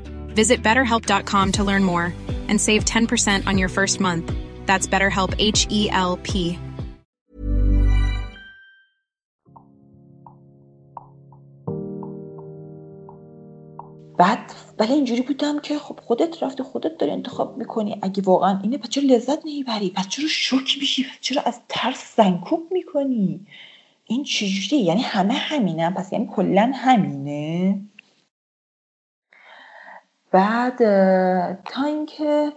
E: Visit betterhelp.com to learn more and save 10% on your first month. That's BetterHelp H E L P.
D: بعد ولی اینجوری بودم که خب خودت رفتی خودت داری انتخاب می‌کنی. اگه واقعا اینه پس چرا لذت نمی‌بری؟ پس چرا شوک میشی؟ پس چرا از ترس زنکوب می‌کنی؟ این چجوریه؟ یعنی همه همینه پس یعنی کلا همینه؟ بعد تا اینکه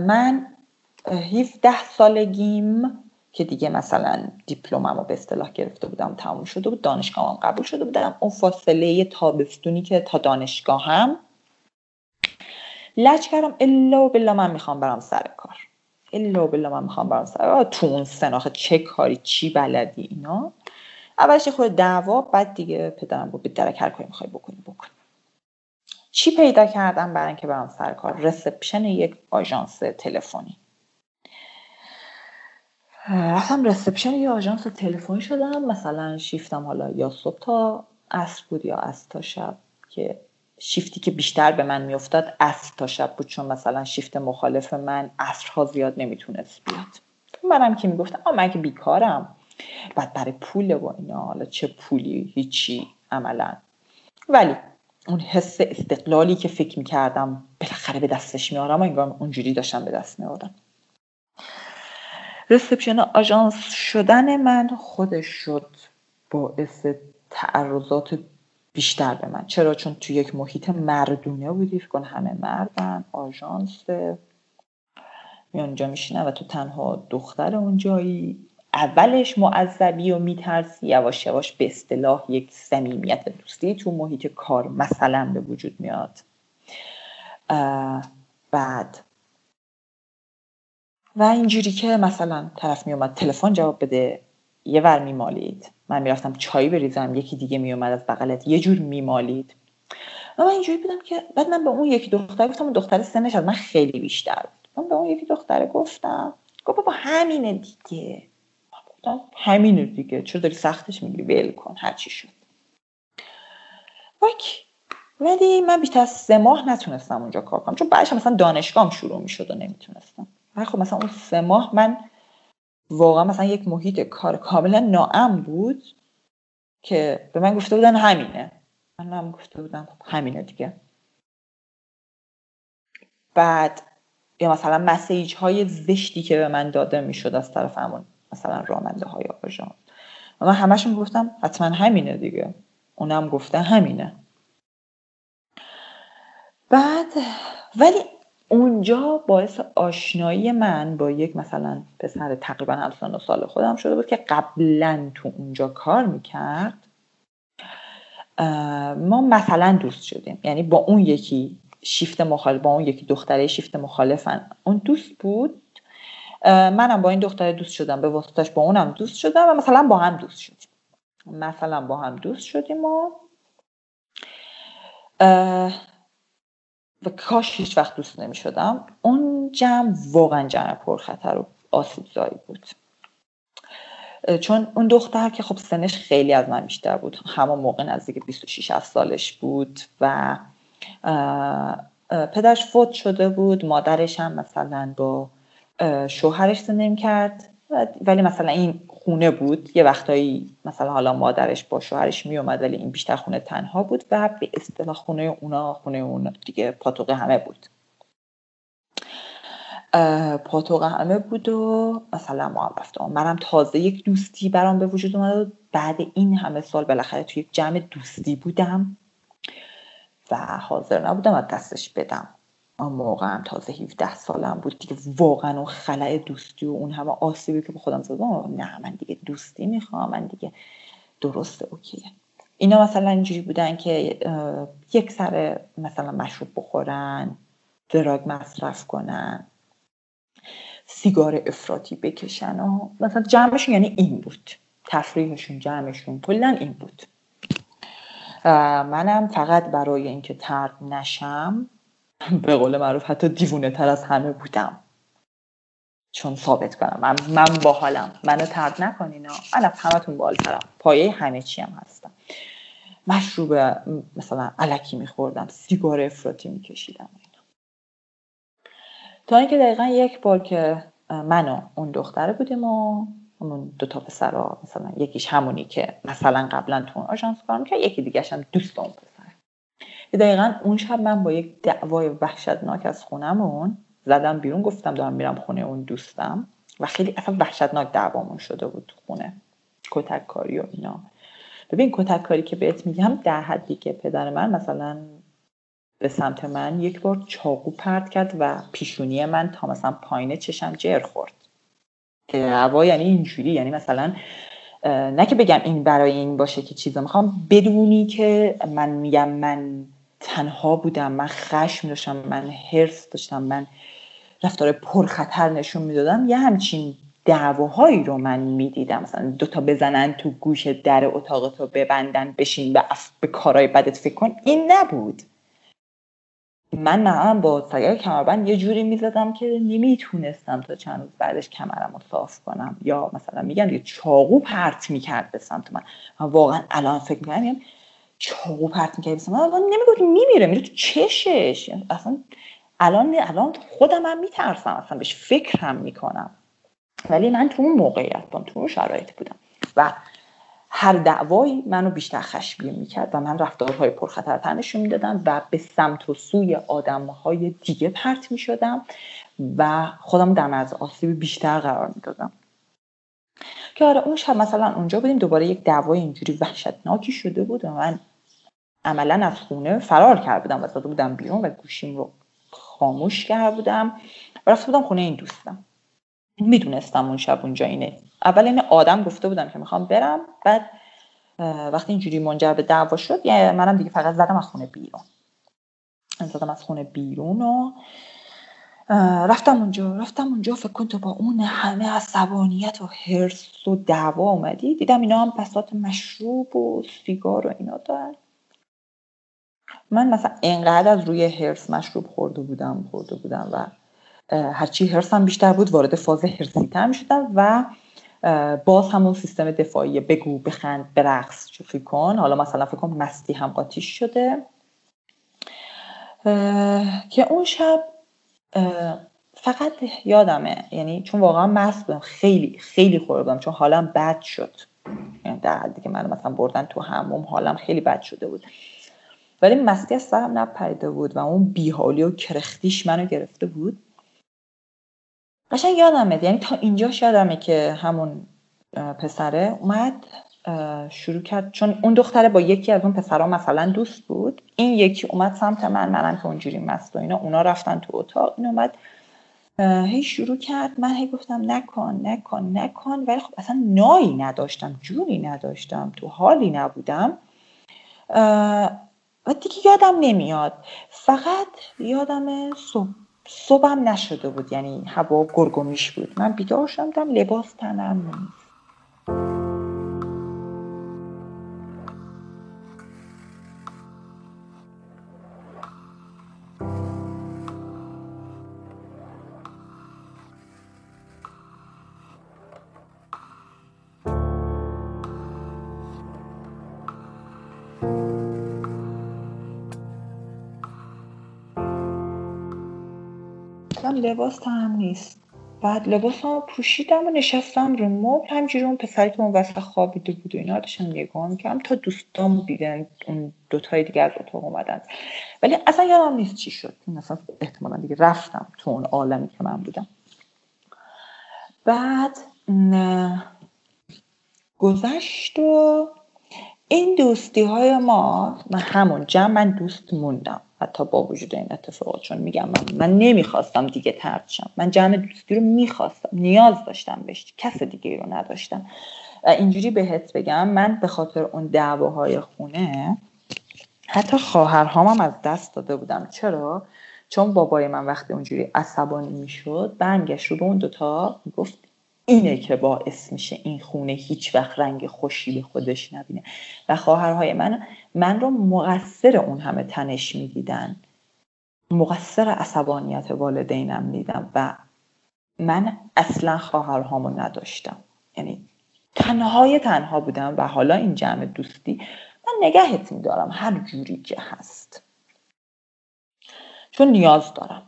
D: من 17 سالگیم که دیگه مثلا دیپلممو به اصطلاح گرفته بودم تموم شده بود دانشگاهم قبول شده بودم. اون فاصله تابستونی که تا دانشگاهم. لج کردم الا و بلا من می‌خوام برم سر کار. الا و بلا من می‌خوام برم سر کار. تو اون سناخه چه کاری چی بلدی اینا؟ اولش خود دعوا بعد دیگه پدرم بود به درک هر کاری می‌خوای بکنی بکن. چی پیدا کردم برای اینکه برم سر کار؟ رسپشن یک آژانس تلفنی. رفتم رسپشن یه آژانس تلفنی شدم. مثلا شیفتم حالا یا صبح تا عصر بود یا عصر تا شب که شیفتی که بیشتر به من میافتاد عصر تا شب بود چون مثلا شیفت مخالف من عصرها زیاد نمی‌تونست بیاد. منم که می‌گفتم آ من که بیکارم. بعد برای پول و اینا حالا چه پولی هیچی عملا. ولی اون حس استقلالی که فکر می‌کردم بالاخره به دستش میارم و انگار اونجوری داشتم به دست میارم رسپشن آژانس شدن من خودش شد باعث تعرضات بیشتر به من. چرا؟ چون تو یک محیط مردونه بودی کن همه مردن آژانس. میان اونجا میشینن و تو تنها دختر اونجایی اولش معذبی و میترسی یواش یواش به اصطلاح یک صمیمیت دوستی تو محیط کار مثلا به وجود میاد. بعد. و اینجوری که مثلا طرف میومد تلفن جواب بده یه ور میمالید. من می‌رفتم چای بریزم یکی دیگه میومد از بغلت یه جور میمالید. و من اینجوری بودم که بعد من به اون یکی دختر گفتم دختر سنش از من خیلی بیشتر بود. من به اون یکی دختره گفتم گفت بابا همینه دیگه. همینه دیگه. چرا داری سختش می‌گیری؟ ول کن هر چی شد. وکی ولی من بیشتر از سه ماه نتونستم اونجا کار کنم. چون بعدش مثلا دانشگاهم شروع می‌شد و نمی‌تونستم. ولی خب مثلا اون سه ماه من واقعا مثلا یک محیط کار کاملا ناام بود که به من گفته بودن همینه. من هم گفته بودم خب همینه دیگه. بعد یا مثلا مسیج های زشتی که به من داده می‌شد از طرف همون مثلا رامنده های آژان و من همشون گفتم حتما همینه دیگه. اونم گفته همینه. بعد ولی اونجا باعث آشنایی من با یک مثلا پسر تقریبا همسان و سال خودم شده بود که قبلا تو اونجا کار می‌کرد. ما مثلا دوست شدیم. یعنی با اون یکی شیفت مخالف با اون یکی دختره شیفت مخالفن. اون دوست بود منم با این دختره دوست شدم به واسطش با اونم دوست شدم و مثلا با هم دوست شدیم. مثلا با هم دوست شدیم و و کاش هیچ وقت دوست نمی شدم اون جمع واقعا جمع پرخطر و آسیب زایی بود چون اون دختر که خب سنش خیلی از من بیشتر بود همون موقع نزدیک 26 سالش بود و پدرش فوت شده بود مادرش هم مثلا با شوهرش زندگی کرد. ولی مثلا این خونه بود. یه وقتایی مثلا حالا مادرش با شوهرش میومد ولی این بیشتر خونه تنها بود و به اصطلاح خونه اونا خونه اون دیگه پاتوق همه بود. پاتوق همه بود و مثلا ما رفتم. منم تازه یک دوستی برام به وجود اومد بعد این همه سال بالاخره توی یک جمع دوستی بودم و حاضر نبودم از دستش بدم. اون موقع هم تازه 17 سالم بود. دیگه واقعا اون خلع دوستی و اون همه آسیبی که به خودم زدم نه من دیگه دوستی می‌خوام من دیگه درسته اوکیه. اینا مثلا اینجوری بودن که یک سر مثلا مشروب بخورن دراگ مصرف کنن سیگار افراطی بکشن و مثلا جمعشون یعنی این بود. تفریحشون جمعشون کلا این بود. منم فقط برای اینکه ترد نشم به قول معروف حتی دیوونه تر از همه بودم. چون ثابت کنم. من, من باحالم منو ترد نکنین من از همتون بالترم پایه همه چی هم هستم. مشروب مثلا علکی میخوردم. سیگار افراطی میکشیدم. تا اینکه دقیقا یک بار که من و اون دختره بودیم و اون دو تا پسرا مثلا یکیش همونی که مثلا قبلا تو اون آژانس کار می‌کرد یکی دیگه هم دوست اون دقیقا اون شب من با یک دعوای وحشتناک از خونمون زدم بیرون گفتم دارم میرم خونه اون دوستم و خیلی اصلا وحشتناک دعوامون شده بود تو خونه. کتک کاری و اینا. ببین کتک کاری که بهت میگم در حدی که پدر من مثلا به سمت من یک بار چاقو پرد کرد و پیشونی من تا مثلا پایین چشم جر خورد. دعوا یعنی اینجوری یعنی مثلا نه که بگم این برای این باشه که چیزا می‌خوام بدونی که من میگم من تنها بودم. من خشم داشتم من حرس داشتم من رفتار پرخطر نشون می‌دادم. یه همچین دعواهایی رو من می‌دیدم. مثلا دوتا بزنن تو گوش در اتاق تو ببندن بشین و به کارهای بدت فکر کن. این نبود. من هم با سگر کمربند یه جوری می‌زدم که نمی‌تونستم تا چند روز بعدش کمرم رو صاف کنم. یا مثلا میگن یه چاقو پرت می‌کرد به سمت من. واقعا الان فکر می‌کنم چاقو پرت می‌کرد بسم من؟ نمی‌گفت میمیره میره تو چشش. اصلا الان الان خودم هم میترسم اصلا بهش فکرم می‌کنم. ولی من تو اون موقعیت بودم تو اون شرایط بودم. و هر دعوایی منو بیشتر خشمگین می‌کرد و من رفتارهای پرخطرتر نشون می‌دادم و به سمت و سوی آدمهای دیگه پرت می‌شدم و خودم در از آسیب بیشتر قرار می‌دادم. که آره اون شب مثلا اونجا بودیم دوباره یک دعوای اینجوری وحشتناکی شده بود و من عملا از خونه فرار کرده بودم. و زده بودم بیرون و گوشیم رو خاموش کرده بودم. و رفته بودم خونه این دوستم. می‌دونستم اون شب اونجا اینه. اول این آدم گفته بودم که می‌خوام برم. بعد وقتی اینجوری منجر به دعوا شد یعنی منم دیگه فقط زدم از خونه بیرون. زدم از خونه بیرون و رفتم اونجا رفتم اونجا فکر کن تو با اون همه عصبانیت و حرس و دعوا اومدی دیدم اینا هم بسات مشروب و سیگار و اینا دارن. من مثلا انقدر از روی هرس مشروب خورده بودم خورده بودم و هرچی هرسم بیشتر بود وارد فاز هرسی تر می شدم و باز همون سیستم دفاعی بگو بخند برقص فکر کن. حالا مثلا فکر کن مستی هم قاتیش شده. که اون شب فقط یادمه یعنی چون واقعا مست بودم خیلی خیلی خورده بودم چون حالم بد شد. یعنی در حدی که من مثلا بردن تو هموم حالم خیلی بد شده بود. ولی مستی از سرم نپریده بود و اون بیحالی و کرختیش منو گرفته بود. قشنگ یادمه یعنی تا اینجاش یادمه که همون پسره اومد. شروع کرد. چون اون دختره با یکی از اون پسرها مثلا دوست بود. این یکی اومد سمت من منم که اونجوری مست و اینا. اونا رفتن تو اتاق. این اومد هی شروع کرد. من هی گفتم نکن نکن نکن. ولی خب اصلا نایی نداشتم جونی نداشتم تو حالی نبودم. و دیگه یادم نمیاد. فقط یادم صبح صبحم نشده بود. یعنی هوا گرگومیش بود. من بیدار شدم لباس تنم لباس هم نیست. بعد لباس هم پوشیدم و نشستم رو مبل. همجوری اون پسری که اون وسط خوابیده بود و اینا داشتم نگاه می‌کردم تا دوستام دیدن اون دوتای دیگه از اتاق اومدن. ولی اصلا یادم نیست چی شد. مثلا احتمالا دیگه رفتم تو اون عالمی که من بودم. بعد گذشت و این دوستی های ما من همون جمع من دوست موندم. حتی با وجود این اتفاقات چون میگم من, من نمی‌خواستم دیگه ترد شم. من جمع دوستی رو می‌خواستم. نیاز داشتم بهش. کس دیگه رو نداشتم. اینجوری بهت بگم من به خاطر اون دعواهای خونه حتی خواهرهام هم از دست داده بودم. چرا؟ چون بابای من وقتی اونجوری عصبانی می‌شد برگشت رو به اون دوتا گفت اینه که باعث میشه این خونه هیچ وقت رنگ خوشی به خودش نبینه. و خواهرهای من من رو مقصر اون همه تنش می‌دیدن. مقصر عصبانیت والدینم دیدم و من اصلا خواهرهامو نداشتم. یعنی تنهای تنها بودم و حالا این جمع دوستی من نگهت میدارم. هر جوری که هست. چون نیاز دارم.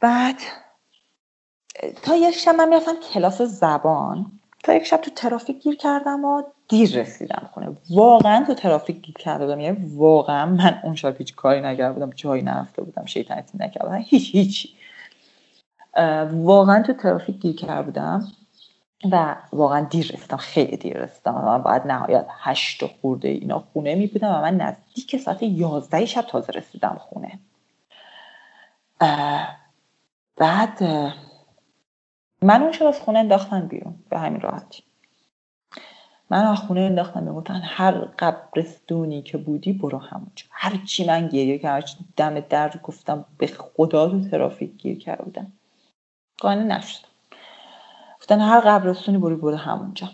D: بعد تا یک شب من می‌رفتم کلاس زبان. تا یک شب تو ترافیک گیر کردم و دیر رسیدم خونه. واقعا تو ترافیک گیر کرده بودم. یعنی واقعا من اون شب هیچ کاری نکرده بودم جایی نرفته بودم شیطنتی نکرده بودم هیچ هیچی واقعا تو ترافیک گیر کرده بودم و واقعا دیر رسیدم خیلی دیر رسیدم و من باید نهایت هشت خورده اینا خونه می بودم و من نزدیک ساعت یازده شب تازه رسیدم خونه. بعد من اون از خونه انداختن بیرون به همین راحتی. من از خونه انداختن می‌گفتن هر قبرستونی که بودی برو همونجا. هر چی من گریه کردم دم در گفتم به خدا تو ترافیک گیر کرده بودم. قانع نشدم گفتن هر قبرستونی برو برو همونجا.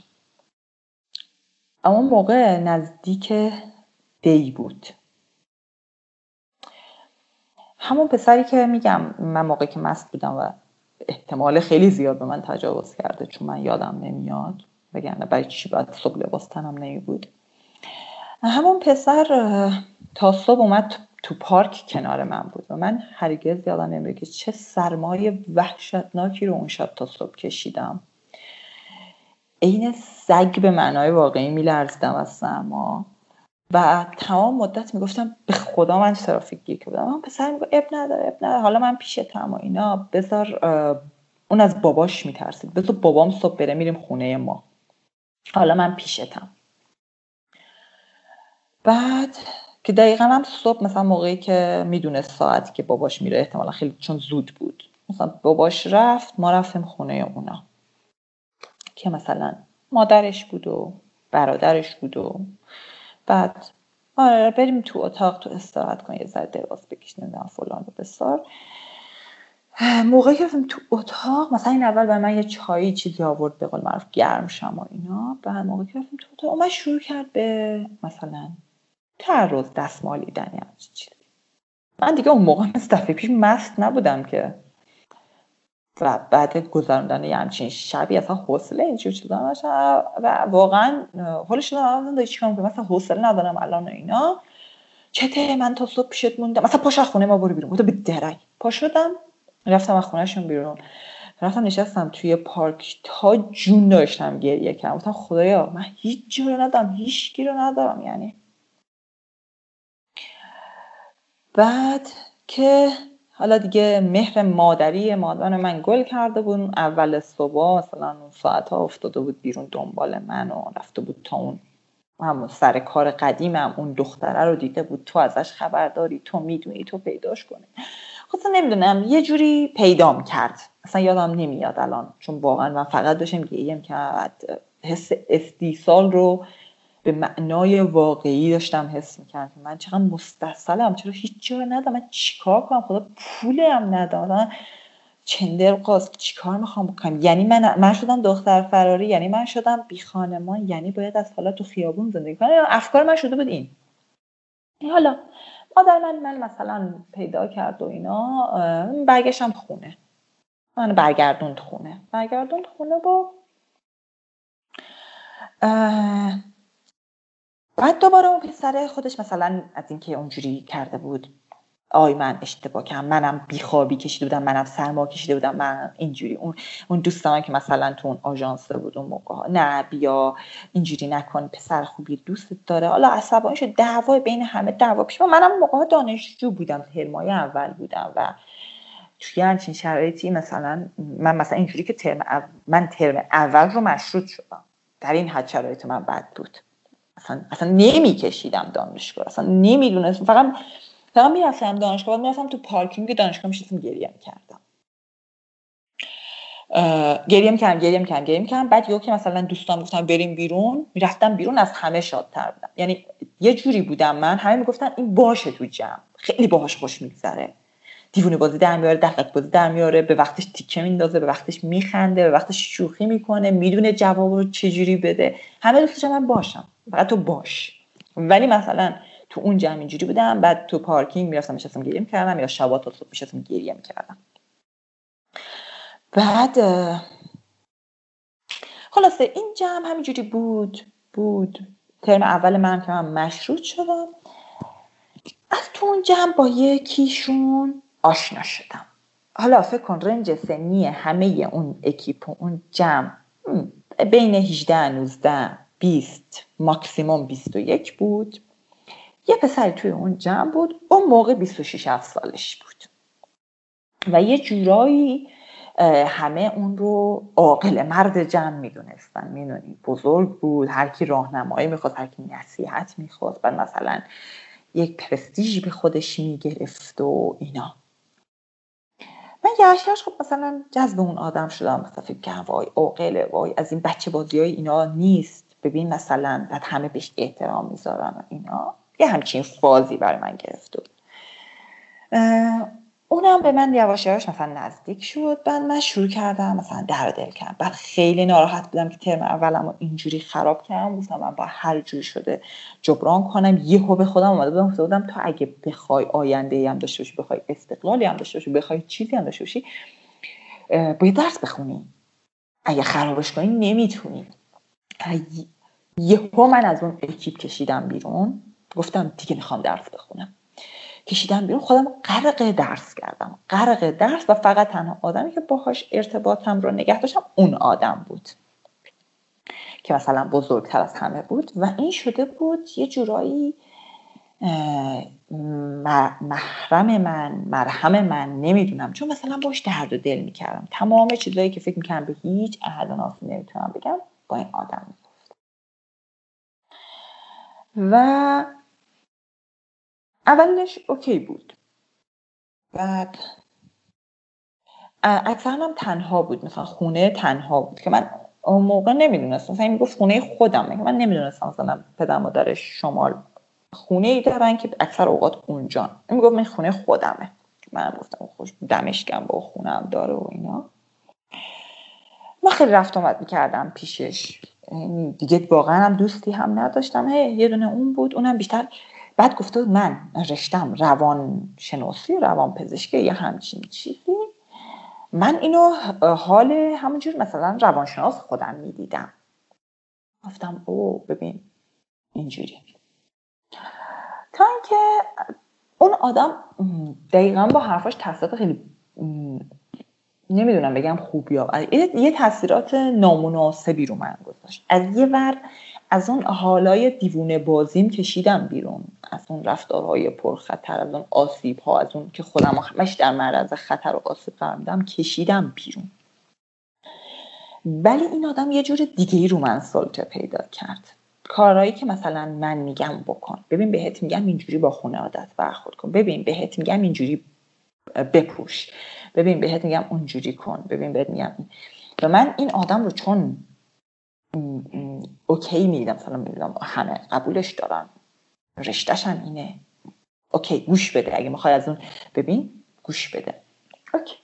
D: اما موقع نزدیک دی بود. همون پسری که میگم من موقع که مست بودم و احتمال خیلی زیاد به من تجاوز کرده چون من یادم نمیاد. بگن برای چی باید صبح لباس تنم نمی بود همون پسر تا صبح اومد تو پارک کنار من بود و من هرگز یادم نمیاد که چه سرمایه وحشتناکی رو اون شب تا صبح کشیدم. عین سگ به معنای واقعی میلرزیدم از سرما. و تمام مدت می‌گفتم به خدا من ترافیک گیر بودم من پسر میگو اب نداره اب نداره. حالا من پیشتم و اینا. بذار اون از باباش میترسید. بذار بابام صبح بره میریم خونه ما. حالا من پیشتم بعد که دقیقا هم صبح مثلا موقعی که می‌دونه ساعتی که باباش میره احتمالا خیلی چون زود بود. مثلا باباش رفت ما رفتیم خونه اونا. که مثلا مادرش بود و برادرش بود و بعد آره بریم تو اتاق تو استراحت کن یه ذره دراز بکش نمی‌دونم فلان و بسار. موقعی که رفتیم تو اتاق مثلا این اول به من یه چایی چیزی آورد به قول معروف گرم شم و اینا. بعد موقعی که رفتیم تو اتاق اومد شروع کرد به مثلا تعرض دستمالیدن یا چیزی. من دیگه اون موقع مثل پیش مست نبودم که. و بعد گذراندن یه همچین شبی اصلا حوصله اینجور چیزا و واقعا حالش داری چیکار می‌کنم مثلا حوصله ندارم الان اینا. چته من تا صبح پیشت موندم. مثلا پاش خونه ما برو بیرون. به درک. پا شدم رفتم از خونهشون بیرون. رفتم نشستم توی پارک. تا جون داشتم گریه کردم. گفتم خدایا من هیچ جا رو ندارم هیچ رو ندارم یعنی. بعد که حالا دیگه مهر مادری مادر من گل کرده بود. اول صبح مثلا اون ساعت ها افتاده بود بیرون دنبال من و رفته بود تا اون همون سر کار قدیمم. اون دختره رو دیده بود. تو ازش خبر داری تو می‌دونی تو پیداش کنی. خواستم نمی‌دونم یه جوری پیدام کرد. اصلا یادم نمیاد الان. چون واقعا من فقط داشتم گیم کرد. حس استیصال رو به معنای واقعی داشتم حس می‌کردم که من چقدر مستصلم چرا هیچ جا ندارم؟ من چیکار کنم؟ خدا پولم ندارم. چندر قاز چیکار می‌خوام بکنم؟ یعنی من من شدم دختر فراری یعنی من شدم بی خانمان یعنی باید از حالا تو خیابون زندگی کنم. افکار من شده بود این. حالا مادر من من مثلا پیدا کرد و اینا برگشتم خونه. من برگردوند خونه. برگردوند خونه با بعد دوباره اون پسر خودش مثلا از اینکه اونجوری کرده بود آی من اشتباه کردم منم بیخوابی کشیده بودم منم سرما کشیده بودم من اینجوری اون اون دوستان که مثلا تو اون آژانس بود اون موقع نه بیا اینجوری نکن پسر خوبی دوستت داره. حالا عصبانی شد دعوا بین همه دعوا پیش منم موقع دانشجو بودم ترمای اول بودم و توی همچین شرایطی مثلا من مثلا اینجوری که ترم من ترم اول رو مشروط شدم. در این حد شرایط من بد بود. اصلا اصلا نمیکشیدم دانشگاه اصلا نمی‌دونستم. فقط فقط می‌رفتم دانشگاه بعد می‌رفتم تو پارکینگ دانشگاه میشستم گریه می‌کردم گریه می‌کردم گریه می‌کردم گریه می‌کردم بعد یکی مثلا دوستان گفتم بریم بیرون می‌رفتم بیرون از همه شادتر بودم. یعنی یه جوری بودم من. همه می‌گفتن این باشه تو جمع. خیلی باهاش خوش میگذره. دیوونه بازی در میاره دقت بازی در میاره به وقتش تیکه میندازه به وقتش میخنده به وقتش شوخی می‌کنه می‌دونه جواب رو چجوری بده. همه دوستش من باشم. فقط تو باش. ولی مثلا تو اون جمع اینجوری بودم بعد تو پارکینگ می‌رفتم میشستم گریه می‌کردم یا شبات تا صبح میشستم گریه می‌کردم بعد خلاصه این جمع همینجوری بود بود. ترم اول من که من مشروط شدم. از تو اون جمع با یکیشون آشنا شدم. حالا فکر کن رنج سنی همه اون اکیپ و اون جمع بین 18 19 20 ماکسیموم 21 بود. یه پسری توی اون جمع بود اون موقع 26 سالش بود. و یه جورایی همه اون رو عاقل مرد جمع می‌دونستن. می‌دونی بزرگ بود هر کی راهنمایی می‌خواست هر کی نصیحت می‌خواست بعد مثلا یک پرستیژی به خودش می‌گرفت و اینا. من یواش خب مثلا جذب اون آدم شدم مثلا فکر کنم وای عاقله وای از این بچه بازی های اینا نیست. ببین مثلا بعد همه بهش احترام می‌ذارن و اینا. یه همچین فازی برای من گرفت بود. اونم به من یواش یواش مثلا نزدیک شد. بعد من شروع کردم مثلا در دل کردم. بعد خیلی ناراحت بودم که ترم اولم اینجوری خراب کردم. گفتم من با هر جوری شده جبران کنم. یهو به خودم اومده بودم. گفته بودم تو اگه بخوای آینده هم داشته باشی بخوای استقلالی هم داشته باشی بخوای چیزی هم داشته باشی باید درس بخونی. اگه خرابش کنی نمی‌تونی. یهو من از اون اکیپ کشیدم بیرون. گفتم دیگه می‌خوام درس بخونم. کشیدم بیرون. خودم غرق درس کردم. غرق درس و فقط تنها آدمی که باهاش ارتباطم رو نگه داشتم اون آدم بود. که مثلا بزرگتر از همه بود. و این شده بود یه جورایی محرم من مرهم من نمی‌دونم. چون مثلا باش درد و دل می‌کردم. تمام چیزایی که فکر می‌کردم به هیچ اهل ناسی نمی‌تونم بگم. با این آدم می‌گفت. و اولش اوکی بود. بعد اکثرا هم تنها بود. مثلا خونه تنها بود که من اون موقع نمی‌دونستم. مثلا می‌گفت خونه خودمه من نمی‌دونستم مثلا پدر مادرش شمال خونه ای دارن که اکثر اوقات اونجا. می‌گفت من خونه خودمه. من گفتم خوش دمشکم با خونه هم داره و اینا. من خیلی رفت آمد می‌کردم پیشش. یعنی دیگه واقعا هم دوستی هم نداشتم. هی یه دونه اون بود اونم بیشتر. بعد گفته من رشتم روان شناسی روان پزشکی یه همچین چیزی. من اینو حال همونجور مثلا روانشناس خودم می‌دیدم. گفتم او ببین اینجوری. تا اینکه اون آدم دقیقا با حرفاش تاثیرات خیلی نمی‌دونم بگم خوب یا یه تاثیرات نامناسبی رو من گذاشت. از یه ور از اون حالای دیوونه بازیم کشیدم بیرون. از اون رفتارهای پرخطر از اون آسیب ها از اون که خودم همش در معرض خطر و آسیب قرار کشیدم بیرون. ولی این آدم یه جور دیگه ای رو من سلطه پیدا کرد. کارهایی که مثلا من میگم بکن. ببین بهت میگم اینجوری با خونوادت برخورد کن. ببین بهت میگم اینجوری بپوش. ببین بهت میگم اونجوری کن ببین بهت میگم و من این آدم رو چون OK می‌دیدم مثلا می‌دیدم همه قبولش دارن رشتهش هم اینه. OK گوش بده. اگه می‌خوای از اون ببین گوش بده. اوکی.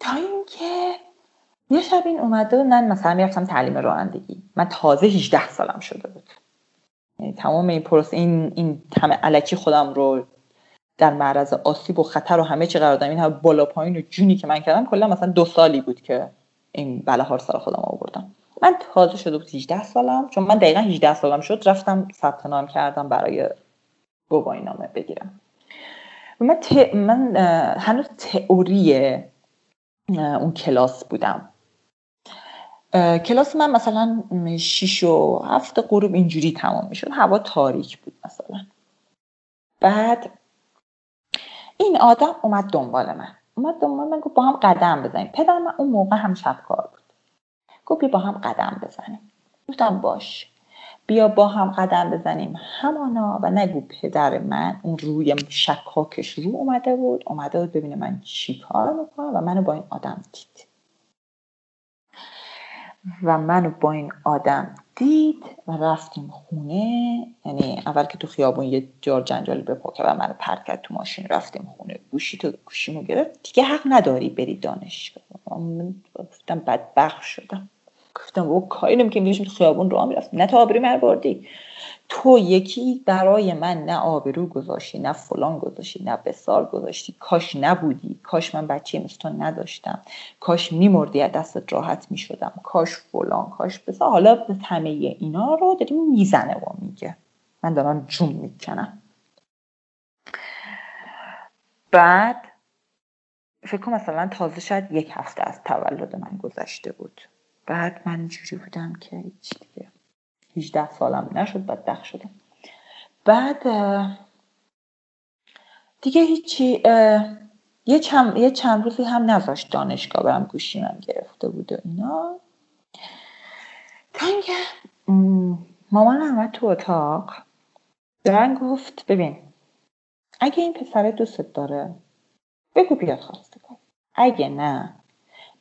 D: تا اینکه یه شب این اومده و من مثلا می‌رفتم تعلیم رانندگی. من تازه 18 سالم شده بود. یعنی تمام این پروس این این همه علکی خودم رو در معرض آسیب و خطر و همه چی قرار دادم. این همه بالا پایین و جونی که من کردم کلا مثلا دو سالی بود که این بلاها رو سر خودم آوردم. من تازه شده بود 18 سالم چون من دقیقا 18 سالم شد رفتم ثبت نام کردم برای گواهی نامه بگیرم. من, ت... من هنوز تئوری اون کلاس بودم. کلاس من مثلا 6 و هفت غروب اینجوری تمام می‌شد. هوا تاریک بود مثلا. بعد این آدم اومد دنبال من. اومد دنبال من گفت با هم قدم بزنیم. پدر من اون موقع هم شب کار بود. گفت با هم قدم بزنیم. گفتم باش. بیا با هم قدم بزنیم. همانا و نگو پدر من اون روی شکاکش رو اومده بود. اومده بود ببینه من چی کار می‌کنم و منو با این آدم دید. و منو با این آدم دید و رفتیم خونه. یعنی اول که تو خیابون یه جار جنجالی بپاکه و منو پرد کرد تو ماشین رفتیم خونه. گوشی تو گوشیمو گرفت. دیگه حق نداری بری دانشگاه. من گفتم بدبخت شدم. گفتم او کاری نمی‌کنیم تو خیابون راه می‌رفت نه تا آبری بردی. تو یکی برای من نه آبرو گذاشتی نه فلان گذاشتی نه بسار گذاشتی. کاش نبودی. کاش من بچه مثل نداشتم. کاش میمردی از دستت راحت می‌شدم. کاش فلان کاش بسار. حالا به همه اینا رو داریم می‌زنه و میگه. من دارم جون می‌کنم. بعد فکر کنم مثلا تازه شاید یک هفته از تولد من گذشته بود. بعد من جوری بودم که هیچ دیگه. 18 سالم نشد بدبخ شدم بعد دیگه هیچی یه چند, یه چند روزی هم نذاشت دانشگاه برم گوشی من گرفته بود و اینا. اینکه مامان اومد تو اتاق دارن گفت ببین اگه این پسر دوستت داره بگو بیاد خواسته کن اگه نه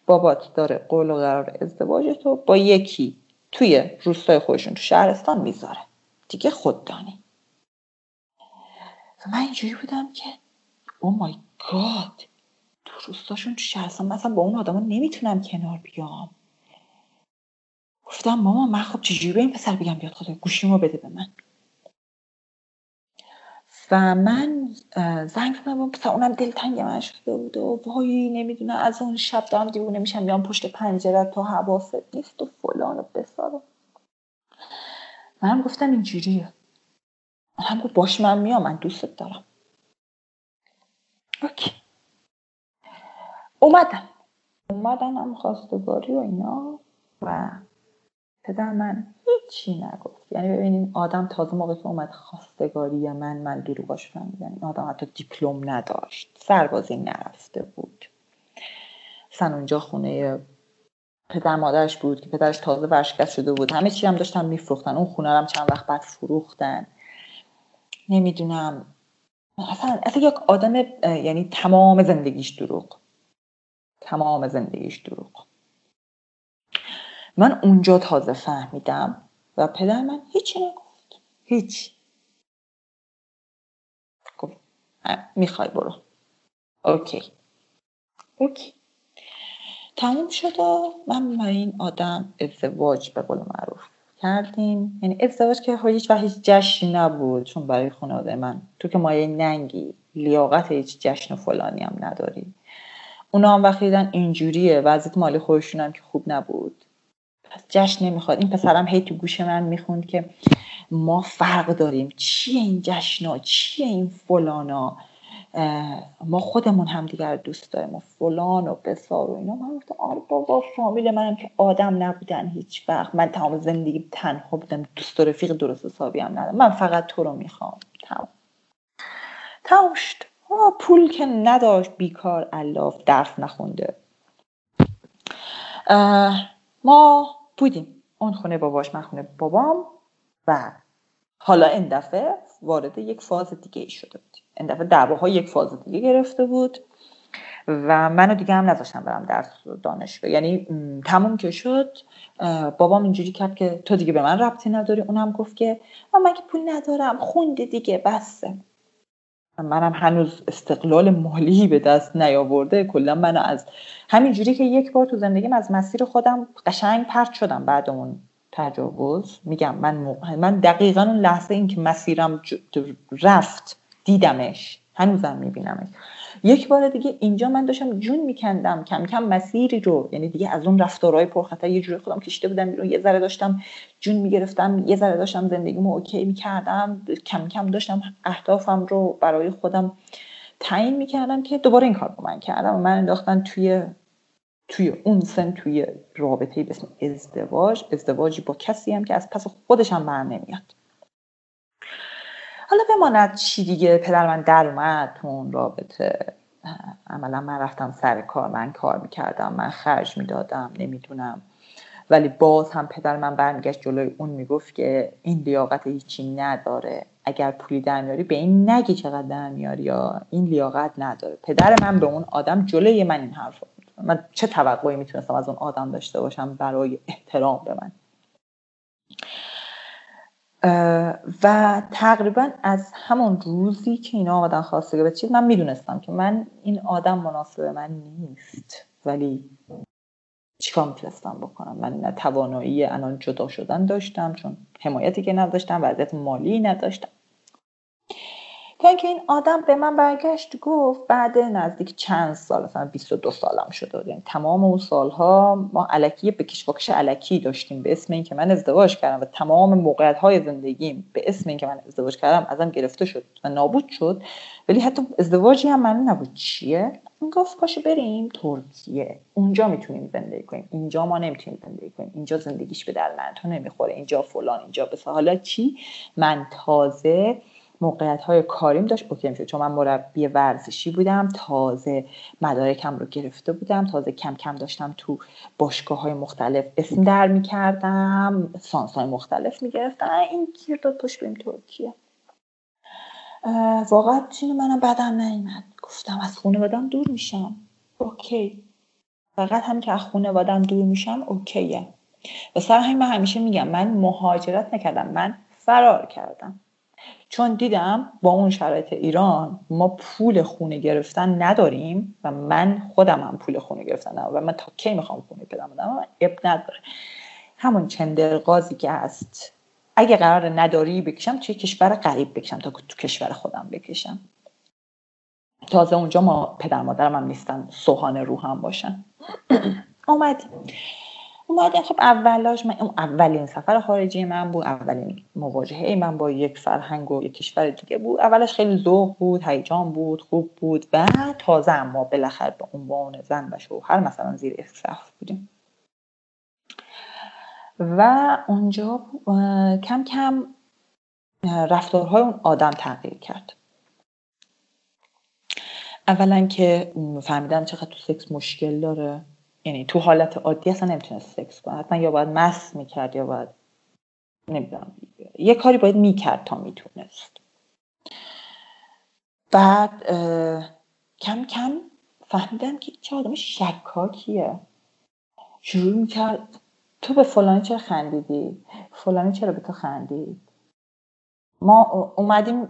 D: بابات داره قول و قرار ازدواج تو با یکی توی روستای خودشون تو شهرستان می‌ذاره. دیگه خود دانی. من اینجوری بودم که او مای گاد تو روستاشون تو شهرستان مثلا با اون آدما نمی‌تونم کنار بیام. گفتم ماما من خب چجوری به این پسر بگم بیاد خدا گوشیمو بده به من. و من زنگ زدم پسر اونم دلتنگ من شده بود و وای نمی‌دونه از اون شب دارم دیوونه میشم بیام پشت پنجره تا حواست نیست و فلان و بسار. منم گفتم اینجوریه. هم گفت باش من میام من دوستت دارم. اوکی. اومدن اومدن هم خواستگاری و اینا و پدر من هیچی نگفت. یعنی ببینین آدم تازه موقع که اومد خواستگاری من من دروغاش فهمیدم. این آدم حتی دیپلم نداشت. سربازی نرفته بود. سن اونجا خونه پدر مادرش بود که پدرش تازه ورشکست شده بود. همه چی هم داشتن میفروختن. اون خونه هم چند وقت بعد فروختن. نمی‌دونم. اصلا اصلا یک آدم یعنی تمام زندگیش دروغ. تمام زندگیش دروغ. من اونجا تازه فهمیدم. و پدر من هیچی نگفت. هیچ گفت می‌خوای برو. اوکی. اوکی. تموم شد و من با این آدم ازدواج به قول معروف کردیم. یعنی ازدواج که هیچ و هیچ جشنی نبود چون برای خانواده من. تو که مایه ننگی لیاقت هیچ جشن و فلانی هم نداری. اونا هم وقتی دیدن اینجوریه وضعیت مالی خودشون هم که خوب نبود. پس جشن نمی‌خواد. این پسرم هی تو گوش من می‌خوند که ما فرق داریم. چیه این جشنا؟ چیه این فلانا؟ ما خودمون هم دیگر دوست داریم و فلان و بسار و اینا. من گفتم آره بابا فامیل منم که آدم نبودن هیچ وقت. من تمام زندگی تنها بودم. دوست و رفیق درست حسابی هم ندارم. من فقط تو رو می‌خوام. تمام. تمام شد. پول که نداشت بیکار الاف درس نخونده. ما بودیم. اون خونه باباش من خونه بابام و حالا این دفعه وارد یک فاز دیگه ای شده بودیم این دفعه دعواها یک فاز دیگه گرفته بود و منو دیگه هم نذاشتم برم درس دانشگاه. یعنی تموم که شد بابام اینجوری کرد که تو دیگه به من ربطی نداری. اونم گفت که من که پول ندارم؟ خونده دیگه بسه منم هنوز استقلال مالی به دست نیاورده. کلا منو از همینجوری که یک بار تو زندگیم از مسیر خودم قشنگ پرت شدم بعد اون تجاوز. میگم من من دقیقا اون لحظه این که مسیرم رفت دیدمش. هنوزم میبینمش. یک بار دیگه اینجا من داشتم جون میکندم. کم کم مسیری رو یعنی دیگه از اون رفتارهای پرخطر یه جوری خودم کشته بودم بیرون یه ذره داشتم جون می‌گرفتم یه ذره داشتم زندگیمو اوکی می‌کردم. کم کم داشتم اهدافم رو برای خودم تعیین می‌کردم که دوباره این کار رو من کردم و من انداختن توی توی اون سن توی رابطه به اسم ازدواج. ازدواجی با کسی هم که از پس خودش هم بر نمیاد. حالا بماند چی دیگه؟ پدر من در اومد تو اون رابطه. عملا من رفتم سر کار من کار می‌کردم من خرج می‌دادم نمی‌دونم. ولی باز هم پدر من برمیگشت جلوی اون می‌گفت که این لیاقت هیچی نداره. اگر پولی در میاری به این نگی چقدر در میاری یا این لیاقت نداره. پدر من به اون آدم جلوی من این حرف من چه توقعی می‌تونستم از اون آدم داشته باشم برای احترام به من؟ و تقریبا از همون روزی که اینا آمدن خواسته به چیز من می‌دونستم که من این آدم مناسب من نیست. ولی چیکار می‌تونستم بکنم؟ من توانایی الان جدا شدن داشتم چون حمایتی که نداشتم وضعیت مالی نداشتم. تا اینکه این آدم به من برگشت گفت بعد نزدیک چند سال مثلا 22 سالم شده یعنی تمام اون سالها ما علکی به کشواکش علکی داشتیم. به اسم اینکه من ازدواج کردم و تمام موقعیت های زندگیم به اسم اینکه من ازدواج کردم ازم گرفته شد و نابود شد. ولی حتی ازدواجی هم من نبود چیه. گفت پاشو بریم ترکیه. اونجا می‌تونیم زندگی کنیم. اینجا ما نمی‌تونیم زندگی کنیم. اینجا زندگیش به در تو نمی‌خوره. اینجا فلان اینجا به حالا چی؟ من تازه موقعیت های کاریم داشت. اوکی می‌شد. چون من مربی ورزشی بودم تازه مدارکم رو گرفته بودم تازه کم کم داشتم تو باشگاه های مختلف اسم در می‌کردم سانس های مختلف می‌گرفتم. این گیر داد پشت بریم ترکیه. واقعا چین منم بدم نیمد گفتم از خونه بدم دور میشم. اوکی. فقط همین که از خونه بدم دور میشم اوکیه. و سر همین من همیشه میگم من مهاجرت نکردم من فرار کردم. چون دیدم با اون شرایط ایران ما پول خونه گرفتن نداریم و من خودم هم پول خونه گرفتن ندارم و من تا کی می‌خوام خونه بدم بدم اب نداره. همون چندرغازی که هست اگه قرار نداری بکشم توی کشور غریب بکشم تا تو کشور خودم بکشم. تازه اونجا ما پدر مادرم هم نیستن سوهان روحم باشن. اومدیم خب اولاش من اون اولین سفر خارجی من بود اولین مواجهه من با یک فرهنگ و یک کشور دیگه بود. اولش خیلی ذوق بود هیجان بود خوب بود و تازه اما بالاخره به عنوان زن و شوهر مثلا زیر استخف بودیم. و اونجا کم کم رفتارهای اون آدم تغییر کرد. اولا که فهمیدم چقدر تو سکس مشکل داره. یعنی تو حالت عادی اصلا نمی‌تونست سکس کنه حتما یا باید مست می‌کرد یا باید نمی‌دونم یه کاری باید می‌کرد تا می‌تونست. بعد کم کم فهمیدم که چه آدم شکاکیه. شروع می‌کرد تو به فلانی چرا خندیدی؟ فلانی چرا به تو خندید؟ ما اومدیم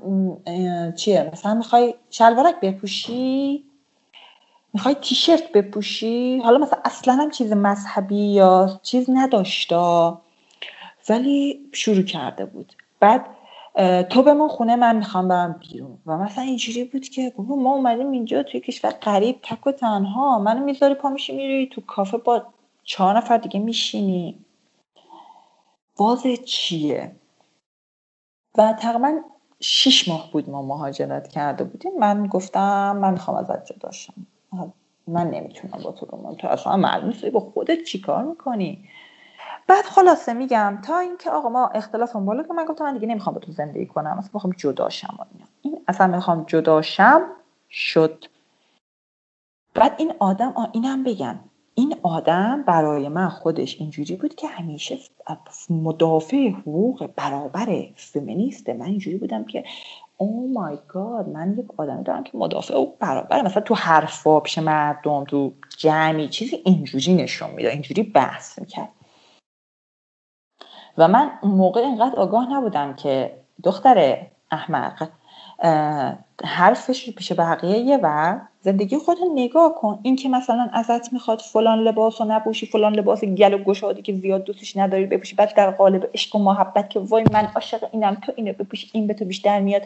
D: چیه؟ مثلا می‌خوای شلوارک بپوشی؟ می‌خوای تیشرت بپوشی؟ حالا مثلا اصلا هم چیز مذهبی یا چیز نداشتا. ولی شروع کرده بود. بعد تو به من خونه من می‌خوام برم بیرون. و مثلا اینجوری بود که بابا ما اومدیم اینجا توی کشور قریب تک و تنها. منو می‌ذاری پا میشی میری تو کافه با چهار نفر دیگه میشینی. باز چیه؟ و تقریبا شیش ماه بود ما مهاجرت کرده بودیم. من گفتم من می‌خوام ازت جدا شم. من نمی‌تونم با تو رو تو اصلا معلوم با خودت چیکار می‌کنی؟ بعد خلاصه میگم تا اینکه آقا ما اختلافم بالا که من گفتم من دیگه نمی‌خوام با تو زندگی کنم. اصلا می‌خوام جدا شم این اصلا می‌خوام جدا شم شد. بعد این آدم اینم بگم. این آدم برای من خودش اینجوری بود که همیشه مدافع حقوق برابر فمینیسته من اینجوری بودم که او مای گاد من یک آدمی دارم که مدافع حقوق برابر مثلا تو حرفا پیش مردم تو جمعی چیزی اینجوری نشون می‌داد اینجوری بحث می‌کرد. و من اون موقع اینقدر آگاه نبودم که دختر احمق حرفش پیش بقیه یه و زندگی خود نگاه کن. این که مثلا ازت می‌خواد فلان لباس رو نپوشی فلان لباس گل و گشادی که زیاد دوستش نداری بپوشی بعد در قالب عشق و محبت که وای من عاشق اینم تو اینو بپوشی این به تو بیشتر میاد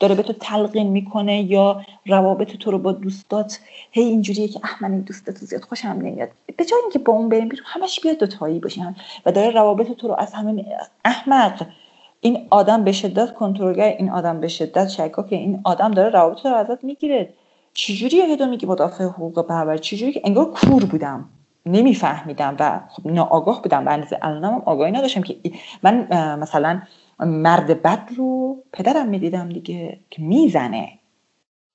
D: داره به تو تلقین می‌کنه یا روابط تو رو با دوستات هی اینجوریه که اح من این دوستت زیاد خوشم نمیاد. به جای اینکه با اون بریم بیرون همش بیاد دوتایی باشی و داره روابط تو رو از همه احمق این آدم به شدت کنترلگر این آدم به شدت شکاک این آدم داره روابط رو ازت می‌گیره. چجوری هدو میگی مدافع حقوق برابر چجوری که انگار کور بودم. نمیفهمیدم و خب ناآگاه بودم. به اندازه الانم آگاهی نداشتم که من مثلا مرد بد رو پدرم می‌دیدم دیگه که می‌زنه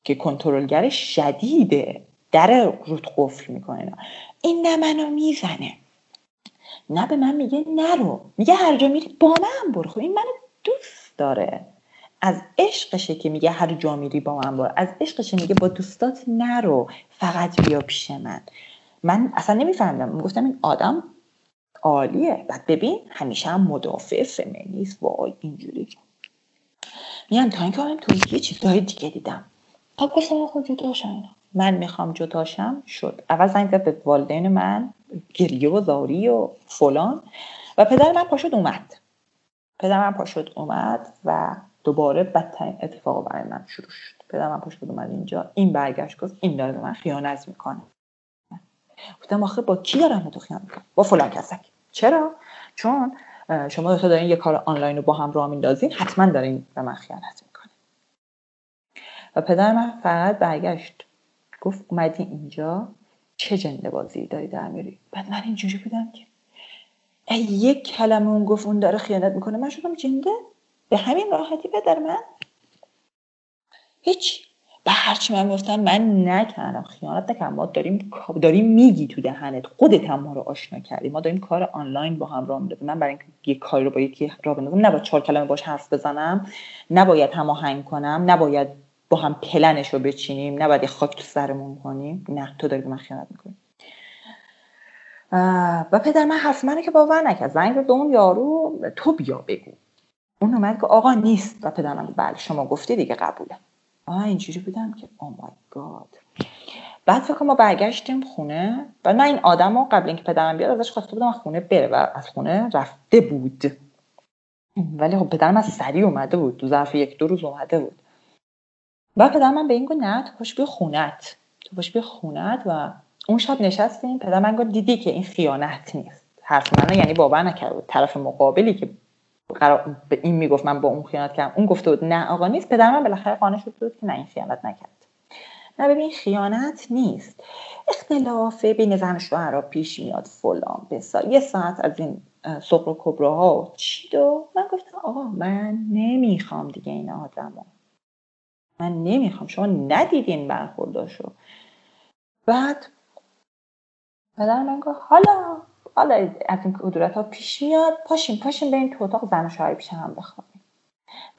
D: که کنترلگر شدیده. در رود قفل می‌کنه. این نه منو می‌زنه. نه به من میگه نرو. میگه هر جا میری با من برو. خب این منو دوست داره. از عشقشه که میگه هر جا میری با من برو از عشقشه میگه با دوستات نرو فقط بیا پیش من. من اصلا نمیفهمیدم. گفتم این آدم عالیه. بعد ببین همیشه هم مدافع فمینیست وای اینجوری. میگم تا اینکه من تو یه چیزهای دیگه دیدم. خب گفتم خود جدا من می‌خوام جداشم شد. اول زنگ زد به والدین من گریه و زاری و فلان. و پدر من پاشد اومد. پدر من پاشد اومد و دوباره بدترین اتفاق برای من شروع شد. پدر من پاشد اومد اینجا. این برگشت گفت این داره به من خیانت می‌کنه. گفتم آخه با کی دارم تو خیانت می‌کنم؟ با فلان کسک. چرا؟ چون شما دو دارین یه کار آنلاین رو با هم راه میندازین حتما دارین به من خیانت می‌کنه و پدر من فقط برگشت. گفت اومدی اینجا؟ چه جنده بازی داری در میری؟ بعد من اینجوری بودم که ای یک کلمه اون گفت اون داره خیانت می‌کنه. من شدم جنده؟ به همین راحتی پدر من؟ هیچ. به هرچی من گفتم من نکردم. خیانت نکردم. ما داریم داریم میگی تو دهنت. خودت هم ما رو آشنا کردی. ما داریم کار آنلاین با هم راه میندازیم من برای اینکه یه کاری رو با یکی راه بندازم نباید چهار کلمه باش حرف بزنم نباید هماهنگ کنم نباید با هم پلنش رو بچینیم نباید یه خاک تو سرمون کنیم نه تو داری من خیانت می‌کنی. و پدر من حرف منو که باور نکرد. زنگ به اون یارو تو بیا بگو. اون اومد که آقا نیست. و پدر من بله شما گفتی دیگه قبوله. آه اینجوری بودم که او مای گاد بعد فکر ما برگشتیم خونه. و من این آدم رو قبل اینکه پدرم بیاد ازش خواسته بودم خونه بره و از خونه رفته بود. ولی خب پدرم از سریع اومده بود. تو ظرف یک دو روز اومده بود. و پدر من به این گفت نه تو پاش بیا خونت. تو پاش بیا خونت و اون شب نشستیم. پدر من گفت دیدی که این خیانت نیست. حرف منو یعنی باور نکرد. طرف مقابلی که قرار به این می‌گفت من با اون خیانت کردم. اون گفته بود نه آقا نیست. پدر من بالاخره قانع شد بود که نه این خیانت نکرد. نه ببین خیانت نیست. اختلاف بین زن و شوهر پیش میاد فلان بسا یه ساعت از این سقر و کبراها و من گفتم آقا من نمی‌خوام دیگه این آدمو. من نمی‌خوام. شما ندیدین برخورداشو. بعد پدر من گفت حالا حالا از این کدورت ها پیش میاد. پاشیم پاشیم این تو اتاق زن و شوهر پیش هم بخوابیم.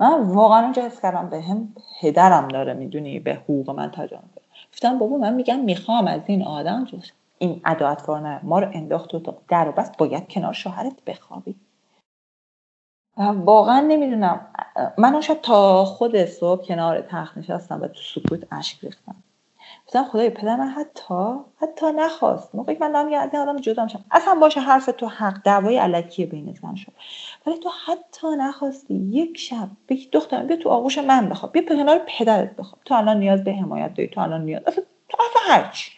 D: من واقعا اونجا حس کردم به هم پدرم داره می‌دونی؟ به حقوق من تجاوز گفتم بابا من میگم می‌خوام از این آدم جوش این ادعات نه ما رو انداخت تو در و بس باید کنار شوهرت بخوابی. واقعا نمی‌دونم. من اون شب تا خود صبح کنار تخت نشستم و تو سکوت اشک ریختم. گفتم خدای من حتی حتی نخواست. موقعی من دارم این آدم جدا میشم. اصلا باشه حرف تو حق دعوای علکی بین زن شد ولی تو حتی نخواستی یک شب بگی دختر بیا تو آغوش من بخواب بیا کنار پدرت بخواب. تو الان نیاز به حمایت داری تو الان نیاز اصلا تو هرچی.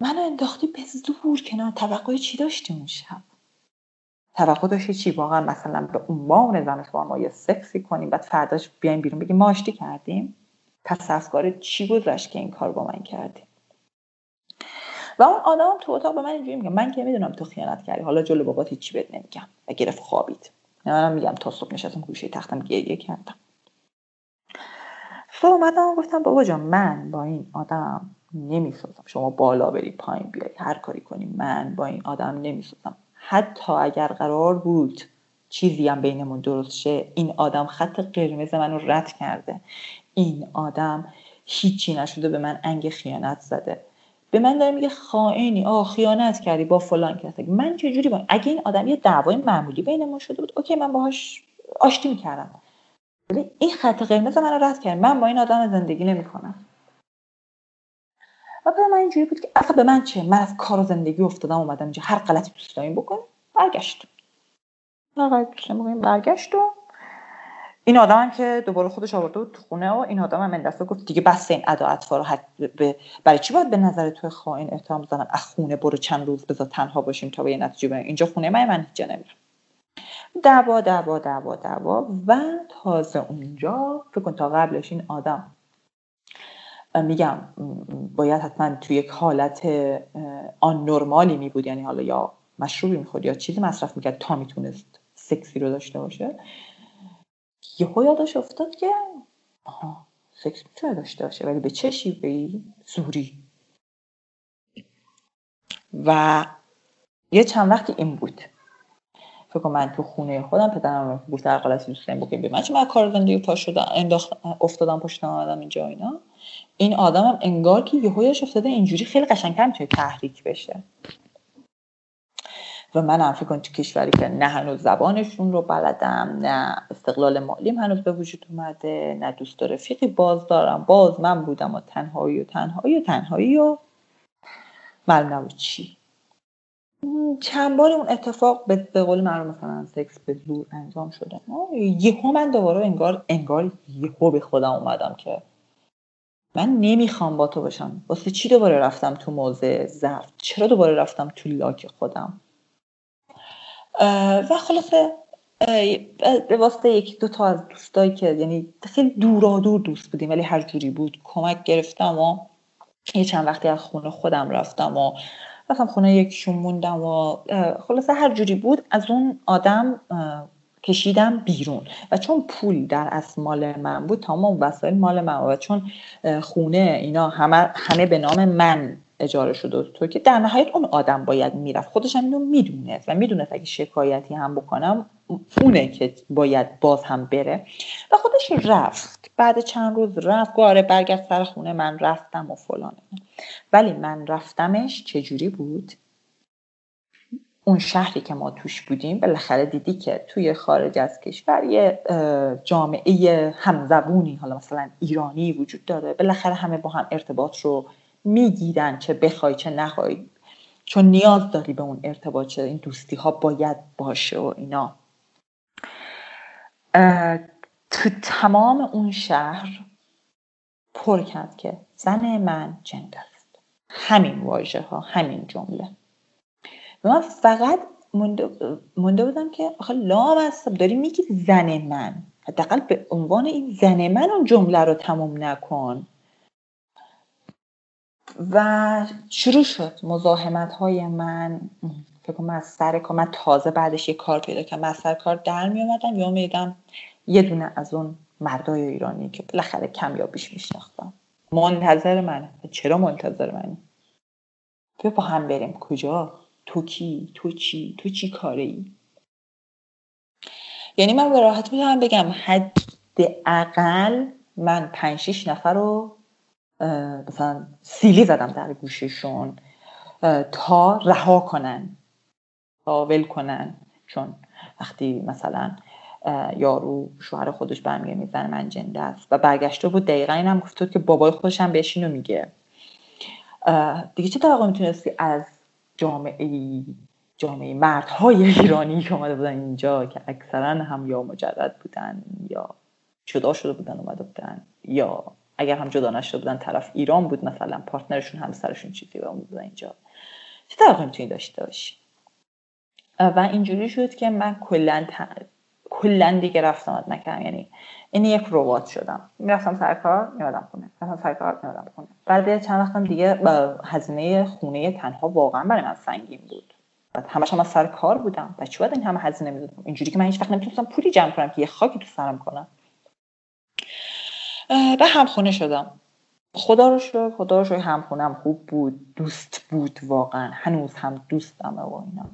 D: منو انداختی به زور کنار. توقع چی داشتی اون شب؟ توقع داشتی چی؟ واقعا مثلا به عنوان زن با ما یه سکسی کنیم بعد فرداش بیایم بیرون بگیم ما آشتی کردیم؟ پس افکار چی گذشت که این کار با من کردی؟ و اون آدم تو اتاق به من اینجوری میگه من که می‌دونم تو خیانت کردی حالا جلو بابات هیچی بهت نمیگم و گرفت خوابید. منم میگم تا صبح نشستم گوشه تختم گریه کردم. صبح اومدم گفتم بابا جان من با این آدم نمی‌سازم. شما بالا بری پایین بیای هر کاری کنی من با این آدم نمی‌سازم. حتی اگر قرار بود چیزی هم بینمون درست شه این آدم خط قرمز منو رد کرده. این آدم هیچی نشده به من انگ خیانت زده. به من داره میگه خائنی آه خیانت کردی با فلان کسی من چه جوری با اگه این آدم یه دعوای معمولی بین ما شده بود اوکی من باهاش آشتی می‌کردم. ولی این خط قرمز من رد کرد. من با این آدم زندگی نمی‌کنم. و من اینجوری بود که اصلا به من چه؟ من از کار و زندگی افتادم اومدم اینجا هر غلطی دوست داریم بکنیم برگشت هر غلطی دوست برگشت و این آدم هم که دوباره خودش آورده بود تو خونه و این آدم هم دفعه گفت دیگه بس این ادا رو برای چی باید به نظر تو خائن احترام بزنم از خونه برو چند روز بذار تنها باشیم تا به یه نتیجه بریم اینجا خونه من من هیچ نمیرم. دعوا دعوا دعوا دعوا و تازه اونجا فکر کن تا قبلش این آدم میگم باید حتما توی یک حالت آن نرمالی می بود یعنی حالا یا مشروبی می‌خورد یا چیزی مصرف می‌کرد تا می‌تونست سکسی رو داشته باشه. یهو یادش افتاد که آها سکس می‌تونه داشته باشه ولی به چه شیوهی زوری. و یه چند وقتی این بود. فکر من تو خونه خودم پدرم بود در حالت دوست بکنیم به من چه من کار زندگی پا انداخت افتادم پشت آدم اینجا اینا. این آدمم انگار که یهویش افتاده اینجوری خیلی قشنگتر می‌تونه تحریک بشه. و من هم فکر تو کشوری که نه هنوز زبانشون رو بلدم نه استقلال مالیم هنوز به وجود اومده نه دوست رفیقی باز دارم. باز من بودم و تنهایی و تنهایی و تنهایی و معلوم چی. چند بار اون اتفاق به قول من مثلا سکس به زور انجام شده. یهو من دوباره انگار انگار یهو به خودم اومدم که من نمی‌خوام با تو باشم. واسه چی دوباره رفتم تو موضع ضعف؟ چرا دوباره رفتم تو لاک خودم؟ و خلاصه به واسطه یک دو تا از دوستایی که یعنی خیلی دورا دور دوست بودیم ولی هر جوری بود کمک گرفتم و یه چند وقتی از خونه خودم رفتم و رفتم خونه یکشون موندم و خلاصه هر جوری بود از اون آدم کشیدم بیرون. و چون پول در اصل مال من بود تمام وسایل مال من و چون خونه اینا همه, همه به نام من اجاره شده. تو که در نهایت اون آدم باید می‌رفت. خودش هم اینو می‌دونست و می‌دونست اگه شکایتی هم بکنم اونه که باید باز هم بره. و خودش رفت. بعد چند روز رفت. گاره برگشت سر خونه من رفتم و فلانه ولی من رفتمش چجوری بود؟ اون شهری که ما توش بودیم بالاخره دیدی که توی خارج از کشور یه جامعه همزبونی حالا مثلا ایرانی وجود داره. بالاخره همه با هم ارتباط رو می‌گیرن چه بخوای چه نخوای چون نیاز داری به اون ارتباط چه این دوستی ها باید باشه و اینا. تو تمام اون شهر پر کرد که زن من جند است. همین واژه ها همین جمله. من فقط مونده, بودم که آخه لام هستم داری میگی زن من. حداقل به عنوان این زن من اون جمله رو تموم نکن. و شروع شد مزاحمت های من. فکر از سر کار من تازه بعدش یه کار پیدا کردم. از سر کار در می اومدم یا میدم یه دونه از اون مردای ایرانی که بالاخره کمیابیش میشناختم. منتظر منه. چرا منتظر منی؟ بیا با هم بریم. کجا؟ تو کی؟ تو چی؟ تو چی کاره ای یعنی من به راحت می‌تونم بگم حد اقل من پنج شیش نفر رو مثلا سیلی زدم در گوششون تا رها کنن تا ول کنن. چون وقتی مثلا یارو شوهر خودش برمیگه می‌زنه من جنده است و برگشته بود دقیقا این هم گفته که بابای خودش هم بهش اینو میگه. دیگه چه طبقه می‌تونستی از جامعه جامعه مردهای ایرانی که اومده بودن اینجا که اکثرا هم یا مجرد بودن یا جدا شده بودن اومده بودن یا اگر هم جدا نشده بودن طرف ایران بود مثلا پارتنرشون همسرشون چیزی و بودن اینجا. چه طبقه می‌تونی داشته باشی؟ و اینجوری شد که من کلا کلا دیگه رفت آمد نکردم یعنی این یک ربات شدم. می‌رفتم سر کار میادم خونه. رفتم سر کار میادم خونه. بعد چند وقتم دیگه هزینه خونه تنها واقعا برای من سنگین بود. بعد همش هم از سر کار بودم. و چی این همه هزینه می‌دادم؟ اینجوری که من هیچ وقت نمی‌تونستم پولی جمع کنم که یه خاکی تو سرم کنم. به همخونه شدم. خدا رو شکر خدا رو شکر همخونم خوب بود دوست بود واقعا. هنوز هم دوستمه و اینا.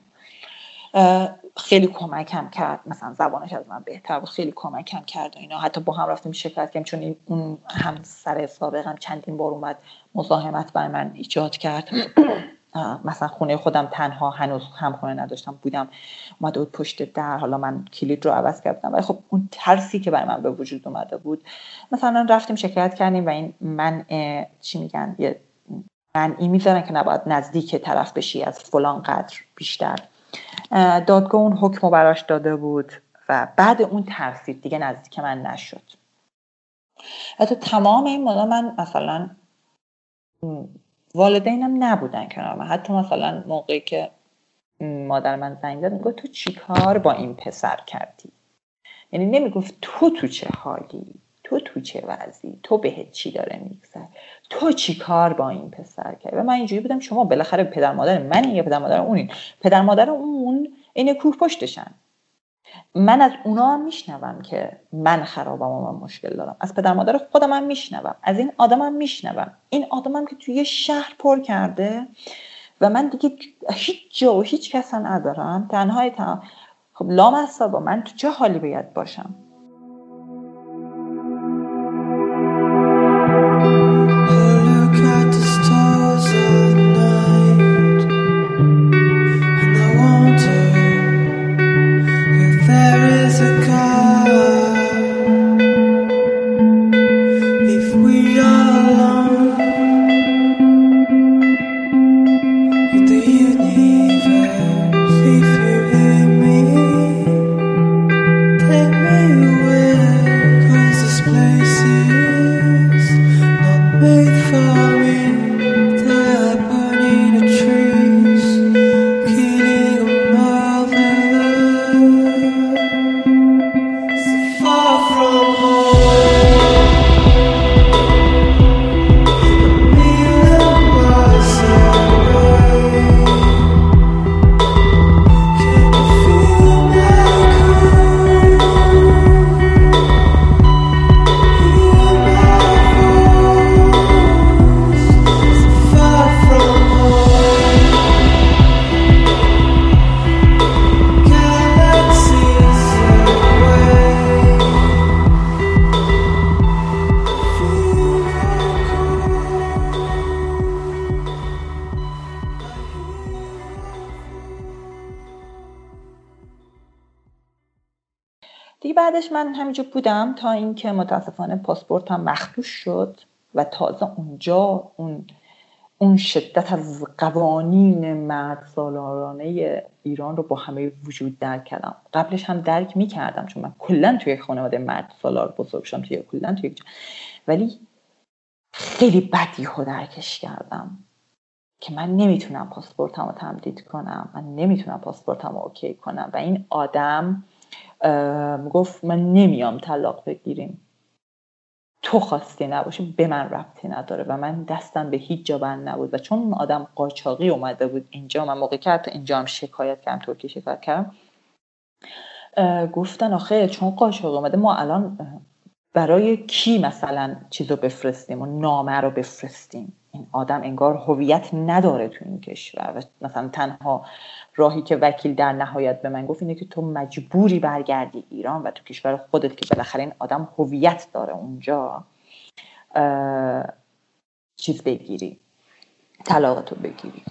D: خیلی کمکم کرد. مثلا زبانش از من بهتر بود خیلی کمکم کرد و اینا. حتی با هم رفتیم شرکت کردیم چون اون هم سر سابقم چندین بار اومد مزاحمت بر من ایجاد کرد. مثلا خونه خودم تنها هنوز هم خونه نداشتم بودم اومده بود پشت در حالا من کلید رو عوض کردم. ولی خب اون ترسی که برای من به وجود اومده بود مثلا رفتیم شکایت کردیم و این من چی میگن یه منعی می‌ذارن که نباید نزدیک طرف بشی از فلان قدر بیشتر. دادگاه اون حکم براش داده بود و بعد اون ترسید دیگه نزدیک من نشد. حتی تمام این مدت من مثلا والدینم نبودن کنار من. حتی مثلا موقعی که مادر من زنگ زد می‌گفت تو چیکار با این پسر کردی؟ یعنی نمی‌گفت تو تو چه حالی؟ تو تو چه وضعی؟ تو بهت چی داره میگذر تو چی کار با این پسر کردی؟ و من اینجوری بودم شما بالاخره پدر مادر من یا پدر مادر اونین؟ پدر مادر اون این کوه پشتشن. من از اونا میشنوم که من خرابم و من مشکل دارم. از پدر مادر خودم هم میشنوم. از این آدم هم میشنوم. این آدمم که توی شهر پر کرده و من دیگه هیچ جا و هیچ کس ندارم. تنهای تنها خب لام با من تو چه حالی باید باشم؟ بودم تا اینکه متاسفانه پاسپورتم مخدوش شد و تازه اونجا اون اون شدت از قوانین مرد سالارانه ایران رو با همه وجود درک کردم. قبلش هم درک می‌کردم چون من کلا توی خانواده مرد سالار بزرگ شدم توی کلا توی ولی خیلی بدی خود درکش کردم که من نمی‌تونم پاسپورتم رو تمدید کنم من نمی‌تونم پاسپورتم رو اوکی کنم. و این آدم گفت من نمیام طلاق بگیریم. تو خواستی نباشه به من ربطی نداره و من دستم به هیچ جا بند نبود و چون آدم قاچاقی اومده بود اینجا من موقعی که حتی اینجا هم شکایت کردم ترکی شکایت کردم گفتن آخه چون قاچاقی اومده ما الان برای کی مثلا چیزو بفرستیم و نامه رو بفرستیم؟ این آدم انگار هویت نداره تو این کشور و مثلا تنها راهی که وکیل در نهایت به من گفت اینه که تو مجبوری برگردی ایران و تو کشور خودت که بالاخره این آدم هویت داره اونجا چیز بگیری طلاق بگیری.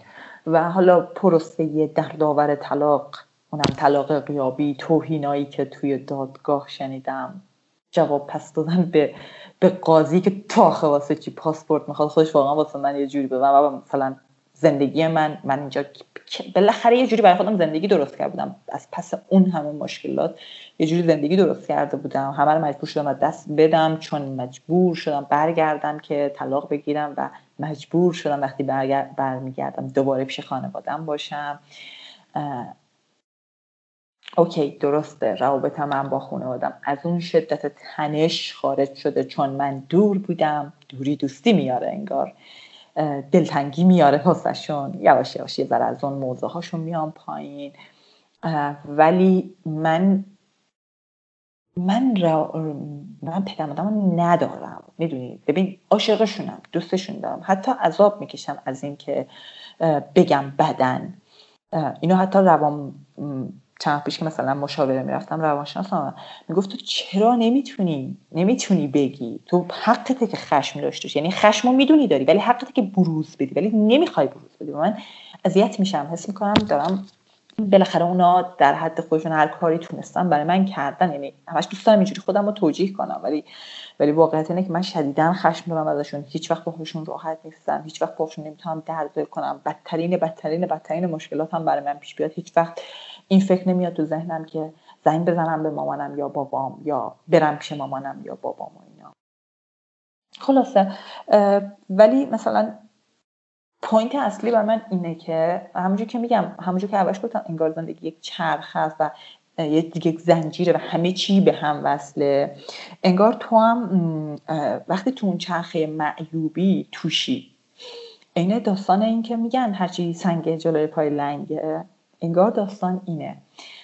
D: و حالا پروسه در داور طلاق اونم طلاق قیابی توهینایی که توی دادگاه شنیدم جواب پس دادن به به قاضی که تاخه واسه چی پاسپورت می‌خواد خودش واقعا واسه من یه جوری به من مثلا زندگی من من اینجا بالاخره یه جوری برای خودم زندگی درست کرده بودم. از پس اون همه مشکلات یه جوری زندگی درست کرده بودم. همه رو مجبور شدم دست بدم چون مجبور شدم برگردم که طلاق بگیرم و مجبور شدم وقتی برمیگردم دوباره پیش خانوادم باشم. اوکی درسته. روابط من با خانوادم از اون شدت تنش خارج شده چون من دور بودم. دوری دوستی میاره انگار. دلتنگی میاره واسهشون یواش یواش یه ذره از اون موضوع هاشون میام پایین. ولی من من را من پدر ندارم. می‌دونی؟ ببین عاشقشونم دوستشون دارم. حتی عذاب می‌کشم از اینکه بگم بدن. اینو حتی روان چند پیش که مثلا مشاوره می‌رفتم روانشناس می‌گفت تو چرا نمی‌تونی؟ نمی‌تونی بگی؟ تو حقته که خشم داشته یعنی خشمو می‌دونی داری ولی حقته که بروز بدی ولی نمی‌خوای بروز بدی. من اذیت میشم حس می‌کنم دارم بالاخره اونا در حد خودشون هر کاری تونستن برای من کردن. یعنی همش دوست دارم اینجوری خودم رو توجیه کنم. ولی ولی واقعیت اینه که من شدیدا خشم دارم ازشون. هیچ وقت با خودشون راحت نیستم. هیچ وقت با خودشون نمی‌تونم درد کنم. بدترین بدترین بدترین مشکلات هم برای من پیش بیاد. هیچ وقت این فکر نمیاد تو ذهنم که زنگ بزنم به مامانم یا بابام یا برم پیش مامانم یا بابام و اینا. خلاصه ولی مثلا point اصلی بر من اینه که همونجور که میگم همونجور که اولش گفتم انگار زندگی یک چرخ هست و یک زنجیره و همه چی به هم وصله. انگار تو هم وقتی تو اون چرخه معیوبی توشی. اینه داستان این که میگن هرچی سنگ جلوی پای لنگه انگار داستان اینه.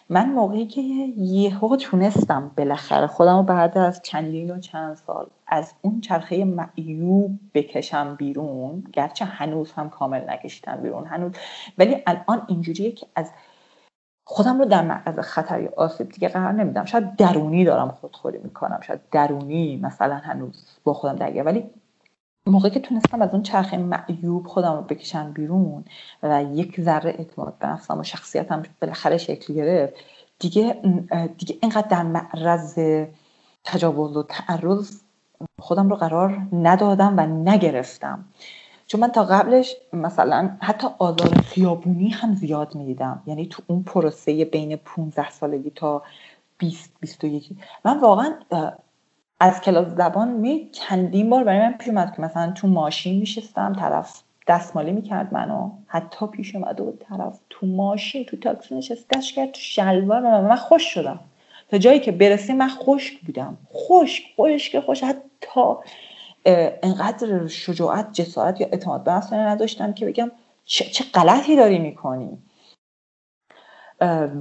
D: من موقعی که یهو تونستم بالاخره خودم رو بعد از چندین و چند سال از اون چرخه معیوب بکشم بیرون گرچه هنوز هم کامل نکشیدم بیرون هنوز ولی الان اینجوریه که از خودم رو در معرض خطر آسیب دیگه قرار نمیدم. شاید درونی دارم خودخوری می‌کنم شاید درونی مثلا هنوز با خودم درگیر ولی موقعی که تونستم از اون چرخه معیوب خودم رو بکشم بیرون و یک ذره اعتماد به نفسم و شخصیتم بالاخره شکل گرفت دیگه دیگه اینقدر در معرض تجاوز و تعرض خودم رو قرار ندادم و نگرفتم. چون من تا قبلش مثلا حتی آزار خیابونی هم زیاد می‌دیدم. یعنی تو اون پروسه بین 15 سالگی تا 20 21 من واقعا از کلاس زبان می چندین بار برای من پیش اومد که مثلا تو ماشین میشستم طرف دستمالی می‌کرد منو حتی پیش اومده بود طرف تو ماشین تو تاکسی نشست دست کرد تو شلوار من, من خوش شدم. تا جایی که برسیم من خشک بودم. خشک خشک خوش حتی انقدر شجاعت جسارت یا اعتماد به نفس نداشتم که بگم چه, چه غلطی داری می‌کنی.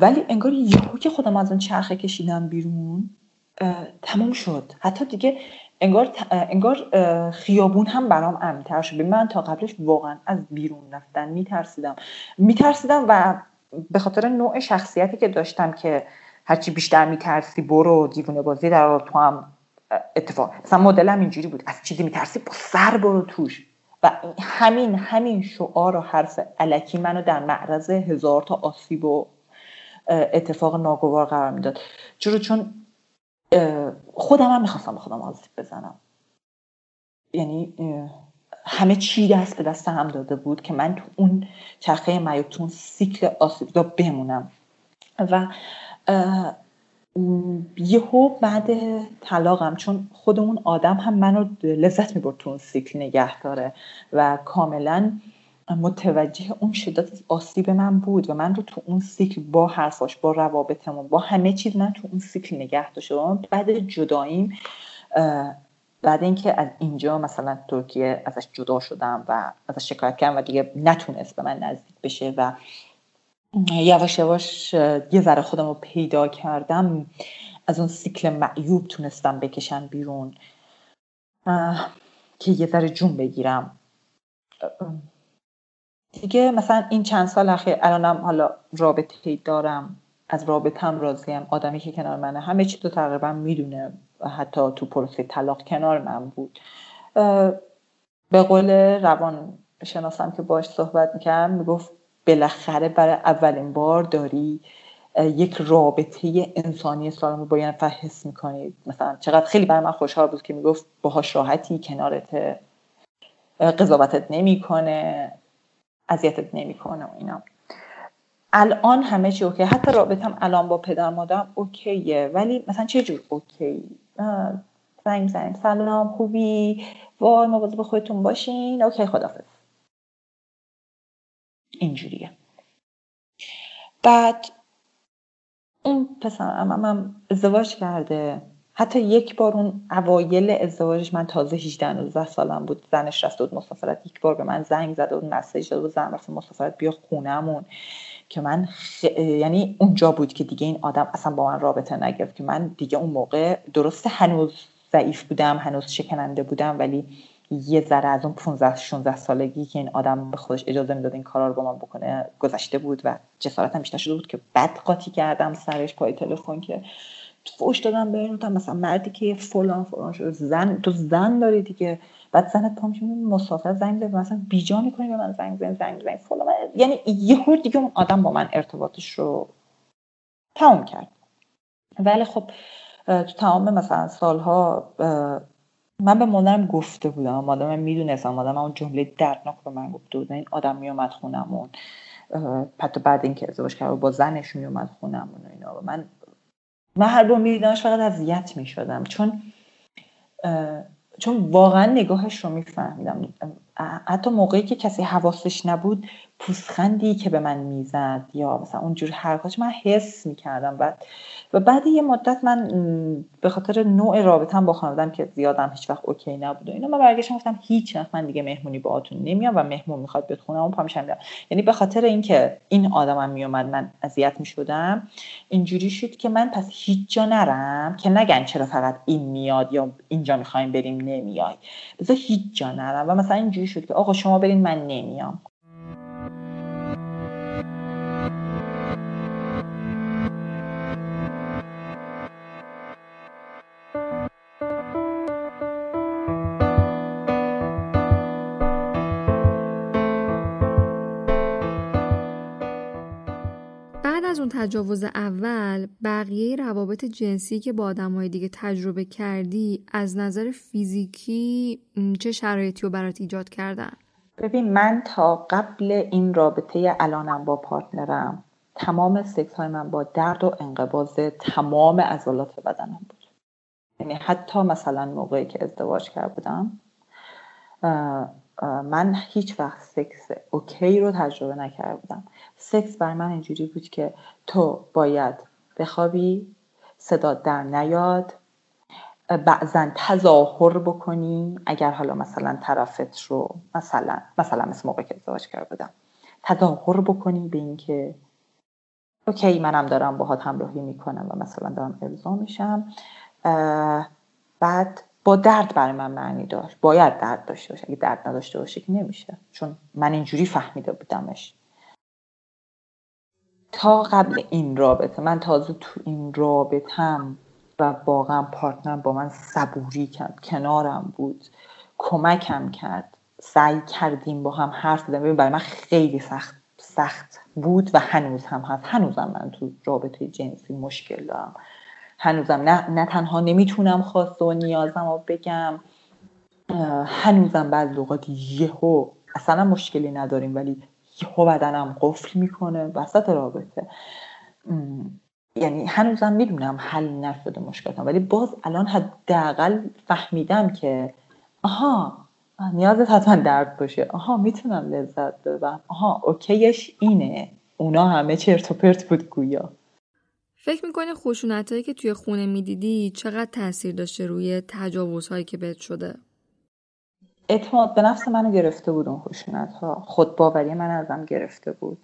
D: ولی انگار یهو که خودم از اون چرخه کشیدم بیرون تموم شد. حتی دیگه انگار, انگار خیابون هم برام امنتر شد. من تا قبلش واقعا از بیرون رفتن میترسیدم. میترسیدم و به خاطر نوع شخصیتی که داشتم که هرچی بیشتر میترسی برو دیوونه بازی در تو هم اتفاق. مثلا مدلم اینجوری بود. از چیزی میترسی با سر برو توش. و همین همین شعار و حرف علکی منو در معرض هزار تا آسیب و اتفاق ناگوار قرار می‌داد. چرا؟ چون خودم هم می‌خواستم به خودم آسیب بزنم. یعنی همه چی دست به دست هم داده بود که من تو اون چرخه میوتون سیکل آسیب بمونم. و یهو بعد طلاقم چون خود اون آدم هم منو لذت می‌برد تو اون سیکل نگه داره و کاملا متوجه اون شدت آسیب من بود و من رو تو اون سیکل با حرفاش با روابطمون با همه چیز من تو اون سیکل نگه داشتم. بعد جداییم بعد اینکه از اینجا مثلا ترکیه ازش جدا شدم و ازش شکایت کردم و دیگه نتونست به من نزدیک بشه و یواش یواش یه ذره خودم رو پیدا کردم. از اون سیکل معیوب تونستم بکشم بیرون. که یه ذره جون بگیرم. دیگه مثلا این چند سال اخیر الانم حالا رابطه دارم از رابطم راضیم آدمی که کنار منه همه چی تو تقریبا می‌دونه حتی تو پروسه طلاق کنار من بود. به قول روان شناسم که باش صحبت می‌کردم می‌گفت بالاخره برای اولین بار داری یک رابطه انسانی سالم رو با یه نفر حس می‌کنید مثلا چقدر خیلی برای من خوشحال بود که می‌گفت باهاش راحتی کنارت قضاوتت نمی‌کنه. اذیتت نمی‌کنه و اینا. الان همه چی اوکی. حتی رابطم الان با پدر مادرم اوکیه. ولی مثلا چه جور اوکی؟ زنگ زنیم. سلام خوبی؟ وای مواظب خودتون باشین. اوکی خدافظ اینجوریه. بعد اون پسر هم ازدواج کرده. حتی یک بار اون اوایل ازدواجش من تازه 18 19 سالم بود. زنش رفته بود مسافرت. یک بار به من زنگ زده بود مسیج داده بود زن رفته مسافرت بیا خونهمون. که من خ... یعنی اونجا بود که دیگه این آدم اصلا با من رابطه نگرفت. که من دیگه اون موقع درست هنوز ضعیف بودم هنوز شکننده بودم ولی یه ذره از اون 15 16 سالگی که این آدم به خودش اجازه می‌داد این کارا رو با من بکنه گذشته بود و جسارتم بیشتر شده بود که بد قاطی کردم سرش پای تلفن که فوش دادم به این مثلا مردی که فلان فلان شد زن تو زن داری دیگه. بعد زنت پا میشه مسافر زنگ زد مثلا بیجا می‌کنی به من زنگ زنگ زنگ زنگ فلان. یعنی یهو دیگه اون آدم با من ارتباطش رو تمام کرد. ولی خب تو تمام مثلا سالها من به مادرم گفته بودم. مادرم می‌دونستم. مادرم اون جمله دردناک به من گفته بود. این آدم میومد خونمون. حتی بعد اینکه ازدواج کرد با زنش میومد خونمون و اینا. من من هر بار میدیدمش فقط اذیت می‌شدم. چون چون واقعا نگاهش رو میفهمیدم. حتی موقعی که کسی حواسش نبود پوسخندی که به من می‌زد یا مثلا اونجور حرفاش من حس می‌کردم. بعد و بعد یه مدت من به خاطر نوع رابطم با خانوادم که زیادم هیچ وقت اوکی نبود و اینا من برگشتم گفتم هیچ وقت من دیگه مهمونی باهاتون نمیام و مهمون می‌خواد بیاد خونه اون پامیشم یعنی به خاطر اینکه این آدمم میومد من اذیت می‌شدم اینجوری شد که من پس هیچ جا نرم که نگن چرا فقط این میاد یا اینجا می‌خوایم بریم نمیای. بذار هیچ جا نرم و مثلا اینجوری شد که آقا شما برین من نمیام.
C: تجاوز اول بقیه روابط جنسی که با آدمای دیگه تجربه کردی از نظر فیزیکی چه شرایطی رو برات ایجاد کردن؟
D: ببین من تا قبل این رابطه الانم با partner م تمام سکس های من با درد و انقباض تمام عضلات بدنم بود یعنی حتی مثلا موقعی که ازدواج کرده بودم من هیچ وقت سکس OK رو تجربه نکرده بودم سکس بر من اینجوری بود که تو باید بخوابی صدا در نیاد بعضا تظاهر بکنی اگر حالا مثلا طرفت رو مثلا مثلا مثل موقع که ازدواج کرده بودم تظاهر بکنی به اینکه اوکی منم دارم باهات همراهی می‌کنم و مثلا دارم ارضا میشم. بعد با درد برای من معنی داشت باید درد داشته باشه اگه درد نداشته باشه که نمیشه. چون من اینجوری فهمیده بودمش. تا قبل این رابطه. من تازه تو این رابطم و واقعا پارتنرم با من صبوری کرد کنارم بود کمکم کرد. سعی کردیم با هم حرف بزنیم. برای من خیلی سخت سخت بود و هنوز هم هست. هنوزم من تو رابطه جنسی مشکل دارم. هنوزم نه, نه تنها نمی‌تونم خواست و نیازم رو بگم هنوزم بعض اوقات یهو اصلا مشکلی نداریم ولی یهو بدنم قفل می‌کنه وسط رابطه. یعنی هنوزم می‌دونم حل نشده مشکلاتم ولی باز الان حداقل فهمیدم که آها نیازت حتما درد باشه. آها می‌تونم لذت ببرم. آها اوکیش اینه. اونا همه چرت و پرت بود گویا.
C: فکر می‌کنی خشونت هایی که توی خونه می‌دیدی چقدر تاثیر داشته روی تجاوزهایی که بهت شده؟
D: اعتماد به نفس منو گرفته بود اون خشونت ها خودباوری من ازم گرفته بود.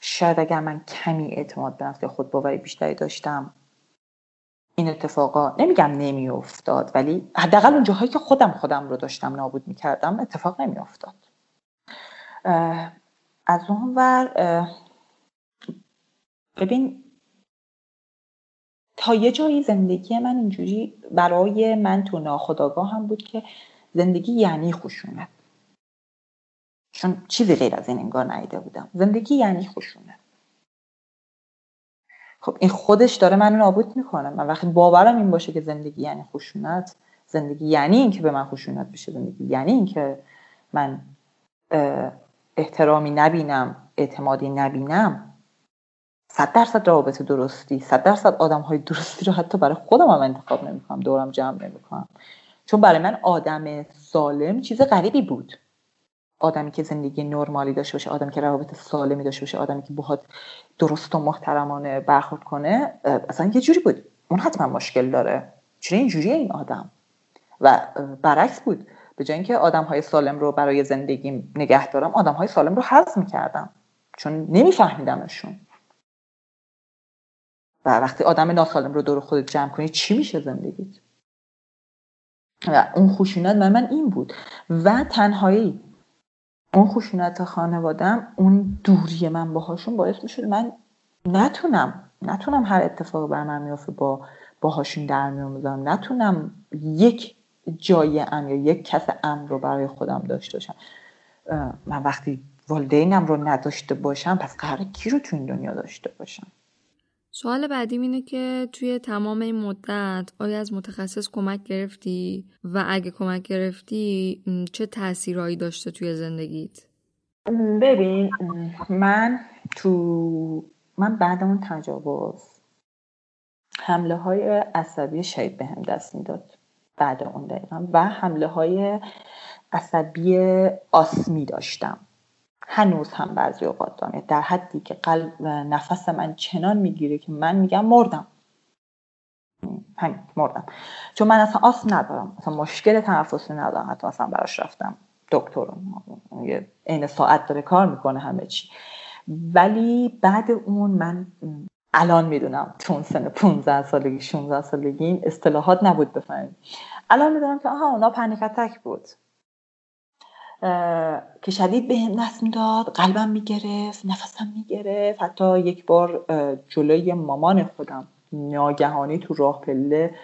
D: شاید اگر من کمی اعتماد به نفس خودباوری بیشتری داشتم این اتفاقا نمیگم نمیافتاد ولی حداقل اون جاهایی که خودم خودم رو داشتم نابود می‌کردم اتفاق نمیافتاد. از اون ور ببین تا یه جایی زندگی من اینجوری برای من تو ناخداگاه هم بود که زندگی یعنی خشونت چون چیزی غیر از این انگار نیده بودم. زندگی یعنی خشونت خب این خودش داره منو نابود می‌کنه. من وقتی باورم این باشه که زندگی یعنی خشونت زندگی یعنی اینکه به من خشونت بشه زندگی یعنی اینکه من احترامی نبینم اعتمادی نبینم صد درصد روابط درستی صد درصد آدم های درستی رو حتی برای خودم هم انتخاب نمی‌کنم دورم جمع نمی‌کنم. چون برای من آدم سالم چیز غریبی بود. آدمی که زندگی نرمالی داشته باشه آدمی که روابط سالمی داشته باشه آدمی که باهات درست و محترمانه برخورد کنه اصلا یه جوری بود. اون حتما مشکل داره. چرا اینجوریه این آدم؟ و برعکس بود. به جای اینکه آدم های سالم رو برای زندگی نگه دارم آدم های سالم رو حذف می‌کردم. چون نمیفهمیدمشون. و وقتی آدم ناسالم رو دور خودت جمع کنی چی میشه زندگیت؟ و اون خشونت من من این بود. و تنهایی. اون خشونت خانوادم اون دوری من باهاشون باعث می‌شد من نتونم نتونم هر اتفاق بر من میافته با باهاشون در میاموزم نتونم یک جای امن یا یک کس امن رو برای خودم داشته باشم. من وقتی والدینم رو نداشته باشم پس قرار کی رو تو این دنیا داشته باشم؟
C: سوال بعدی اینه که توی تمام این مدت آیا از متخصص کمک گرفتی؟ و اگه کمک گرفتی چه تاثیرهایی داشته توی زندگیت؟
D: ببین من تو من بعد اون تجاوز حمله های عصبی شدید به هم دست می‌داد. بعد اون دقیقا. و حمله های عصبی آسمی داشتم. هنوز هم بعضی اوقات دارم در حدی که قلب نفس من چنان می‌گیره که من میگم مردم. همین مردم. چون من اصلا آس ندارم. اصلا مشکل تنفسی ندارم. حتی اصلا براش رفتم دکتر. یه ساعت داره کار می‌کنه همه چی. ولی بعد اون من الان می‌دونم چون سن 15 سالگی 16 سالگی اصطلاحات نبود بفهمیم. الان می‌دونم که آها اونا پنیکتک بود. که شدید به هم دست می‌داد قلبم می‌گرفت نفسم می‌گرفت. حتی یک بار جلوی مامان خودم ناگهانی تو راه پله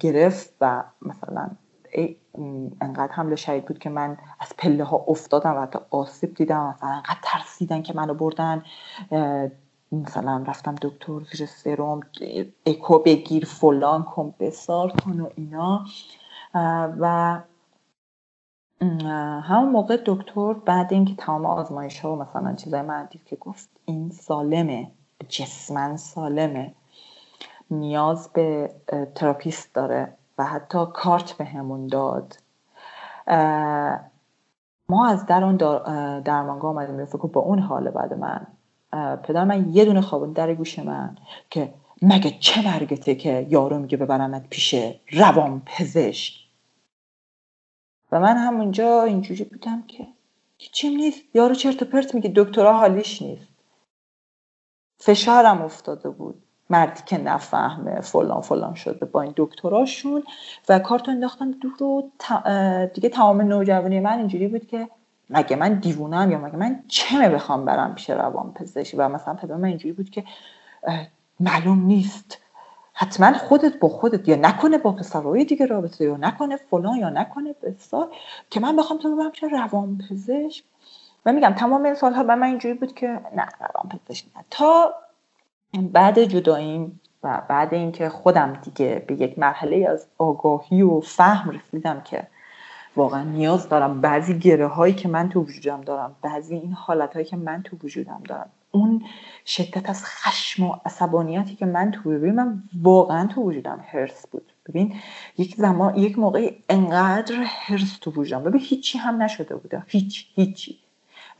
D: گرفت و مثلا انقدر حمله شدید بود که من از پله ها افتادم و حتی آسیب دیدم. مثلا انقدر ترسیدن که منو بردن. مثلا رفتم دکتر زیر سرم اکو بگیر فلان کن بسار کن و اینا. و همون موقع دکتر بعد اینکه تمام آزمایش ها و مثلا چیزای من که گفت این سالمه جسمن سالمه. نیاز به تراپیست داره و حتی کارت به همون داد. ما از در اون درمانگاه آمدیم فکر با اون حال بعد من. پدر من یه دونه خوابون در گوش من که مگه چه مرگته که یارو میگه ببرمت پیش روان پزشک و من همونجا اینجوری بودم که چیم نیست. یارو چرت پرت میگه دکترا حالیش نیست. فشارم افتاده بود. مردی که نفهمه فلان فلان شده با این دکتراشون و کارتو انداختم دور و دیگه تمام نوجوانی من اینجوری بود که مگه من دیوونم یا مگه من چمه بخوام برم پیش روان پزشک و مثلا پدر من اینجوری بود که معلوم نیست. حتما خودت با خودت یا نکنه با پسرهای دیگه رابطه یا نکنه فلان یا نکنه بسار که من بخوام تو ببرم چه روان پزشک و میگم تمام این سالها به من اینجوری بود که نه روان پزشک نه. تا بعد جداییم و بعد اینکه خودم دیگه به یک مرحله از آگاهی و فهم رسیدم که واقعا نیاز دارم. بعضی گره هایی که من تو وجودم دارم بعضی این حالت هایی که من تو وجودم دارم. اون شدت از خشم و عصبانیتی که من تو ببین من واقعا تو وجودم هرس بود. ببین یک زمان یک موقع انقدر هرس تو وجودم. ببین هیچی هم نشده بوده. هیچ هیچی.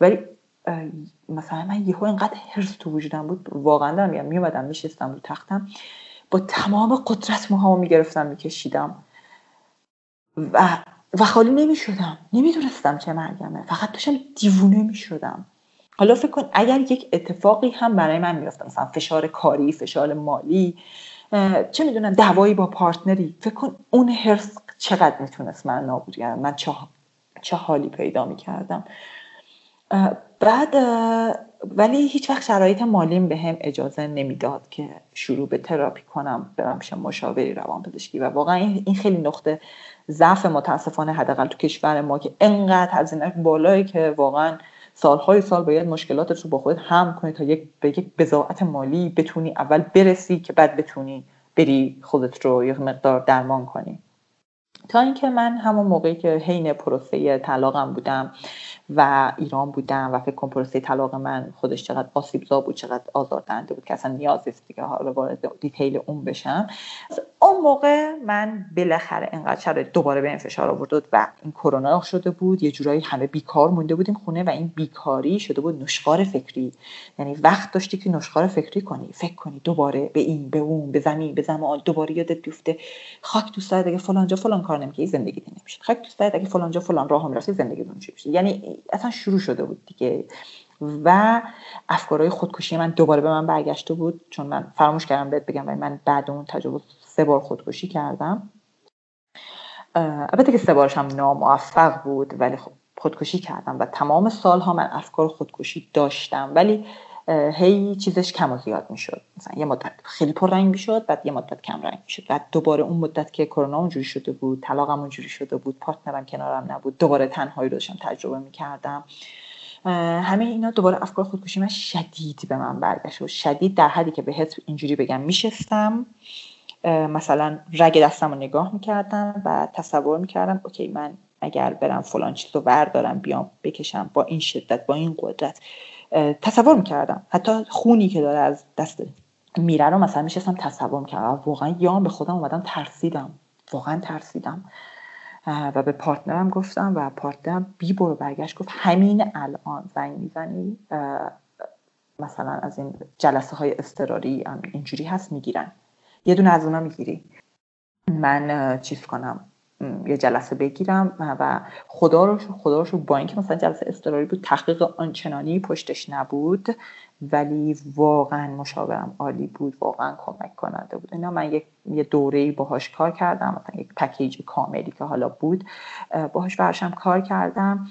D: ولی مثلا من یهو اینقدر حرس تو وجودم بود. واقعا دارم میگم میومدم میشستم رو تختم. با تمام قدرت موهامو می‌گرفتم میکشیدم. و و خالی نمی‌شدم. نمی‌دونستم چه مرگمه. فقط داشتم دیوونه می‌شدم. حالا فکر کن اگر یک اتفاقی هم برای من میفته مثلا فشار کاری فشار مالی چه می‌دونم دعوایی با پارتنری فکر کن اون حرس چقدر می‌تونست من نابود من چه, چه حالی پیدا می‌کردم؟ بعد ولی هیچ وقت شرایط مالیم به هم اجازه نمی‌داد که شروع به تراپی کنم برم پیش مشاوری روان پزشکی. و واقعا این خیلی نقطه ضعف متاسفانه حداقل تو کشور ما که انقدر هزینه بالایی که واقعا سالهای سال باید مشکلاتت رو با خودت هم کنی تا یک به یک بضاعت مالی بتونی اول برسی که بعد بتونی بری خودت رو یک مقدار درمان کنی. تا اینکه من همون موقعی که حین پروسه طلاقم بودم و ایران بودم و فکر کنم پروسه طلاق من خودش چقدر آسیبزا بود چقدر آزاردهنده بود که اصلا نیاز نیست دیگه حالا وارد دیتیل اون بشم. اون موقع من بالاخره انقدر شرایط دوباره به فشار آورد و این کرونا شده بود یه جورایی همه بیکار مونده بودیم خونه و این بیکاری شده بود نشخار فکری. یعنی وقت داشتی که نشخار فکری کنی. فکر کنی دوباره به این به اون به زمین به زمان دوباره یادت بیفته. خاک دوست داره اگه فلان جا فلان کار نمی‌کنی زندگی نمیشه. خاک دوست داره اگه فلان جا فلان راه می‌رفتی زندگی میشه یعنی اصلا شروع شده بود دیگه. و افکارهای خودکشی من دوباره به من برگشته بود چون من فراموش کردم بهت بگم ولی من بعد اون تجربه سه بار خودکشی کردم. البته که سه بارش هم ناموفق بود ولی خب خودکشی کردم و تمام سالها من افکار خودکشی داشتم. ولی هی چیزش کم و زیاد می‌شد. مثلا یه مدت خیلی پررنگ می‌شد بعد یه مدت کم رنگ می‌شد. بعد دوباره اون مدت که کرونا اونجوری شده بود طلاقم اونجوری شده بود partner م کنارم نبود دوباره تنهایی رو داشتم تجربه می‌کردم. همه اینا دوباره افکار خودکشی من شدید به من برگشت و شدید در حدی که بهت اینجوری بگم میشستم. مثلا رگ دستم رو نگاه می‌کردم و تصور می‌کردم OK من اگر برم فلان چیز رو بردارم بیام بکشم با این شدت با این قدرت. تصور می‌کردم. حتی خونی که داره از دست میره رو مثلا میشستم تصور می‌کردم. واقعا یه آن به خودم اومدم ترسیدم. واقعا ترسیدم. و به partner م گفتم و partner م بی برو برگشت گفت همین الان زنگ می‌زنی؟ مثلا از این جلسه های اضطراری اینجوری هست می‌گیرن. یه دونه از اونا می‌گیری. من چیز کنم. یه جلسه بگیرم و خدا رو خدا رو با اینکه مثلا جلسه استراری بود تحقیق آنچنانی پشتش نبود ولی واقعا مشاورم عالی بود واقعا کمک کننده بود. اینا من یک یه دوره باهاش کار کردم مثلا یک پکیج کاملی که حالا بود باهاش برشم کار کردم.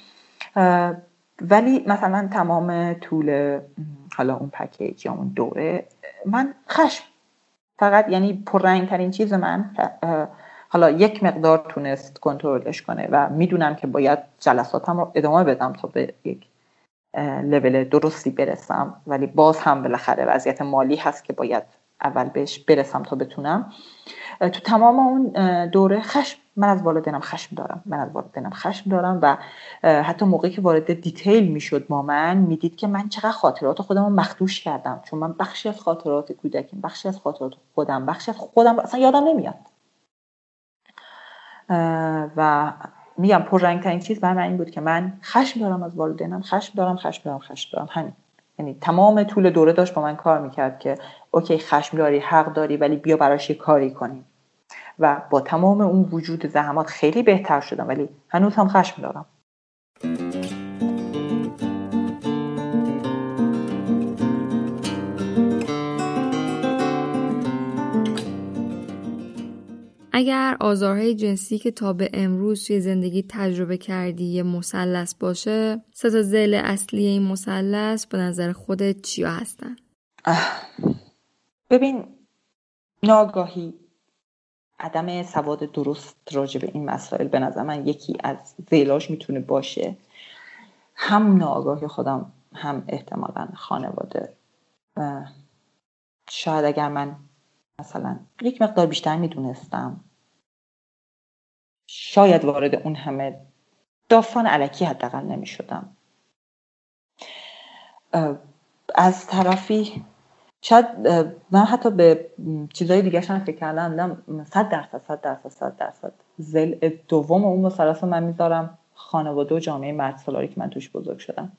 D: ولی مثلا تمام طول حالا اون پکیج یا اون دوره من خشم. فقط یعنی پررنگ ترین چیز من حالا یک مقدار تونست کنترلش کنه و می‌دونم که باید جلساتم رو ادامه بدم تا به یک لول درستی برسم. ولی باز هم بالاخره وضعیت مالی هست که باید اول بهش برسم تا بتونم. تو تمام اون دوره خشم من از والدینم خشم دارم. من از والدینم خشم دارم و حتی موقعی که وارد دیتیل می‌شد با من می‌دید که من چقدر خاطرات خودم رو مخدوش کردم. چون من بخشی از خاطرات کودکیم بخشی از خاطرات خودم بخشی از خودم اصلا یادم نمیاد. و میگم پررنگ ترین چیز برای من این بود که من خشم دارم از والدینم خشم دارم خشم دارم خشم دارم. همین. یعنی تمام طول دوره داشت با من کار می‌کرد که اوکی خشم داری حق داری ولی بیا براش یه کاری کنیم. و با تمام اون وجود زحمات خیلی بهتر شدم ولی هنوز هم خشم دارم.
C: اگر آزارهای جنسی که تا به امروز توی زندگی تجربه کردی یه مثلث باشه سه تا زل اصلی این مثلث به نظر خودت چیا هستن؟
D: ببین ناگاهی عدم سواد درست راجع به این مسائل به نظر من یکی از زیلاش می‌تونه باشه. هم ناگاهی خودم هم احتمالا خانواده. شاید اگر من مثلا یک مقدار بیشتر می‌دونستم. شاید وارد اون همه داستان علکی حداقل نمی‌شدم. از طرفی شاید من حتی به چیزای دیگه هم فکر کردم صد درصد صد درصد صد درصد زل دوم اون مثلث من می‌ذارم خانواده و جامعه مرد سالاری که من توش بزرگ شدم.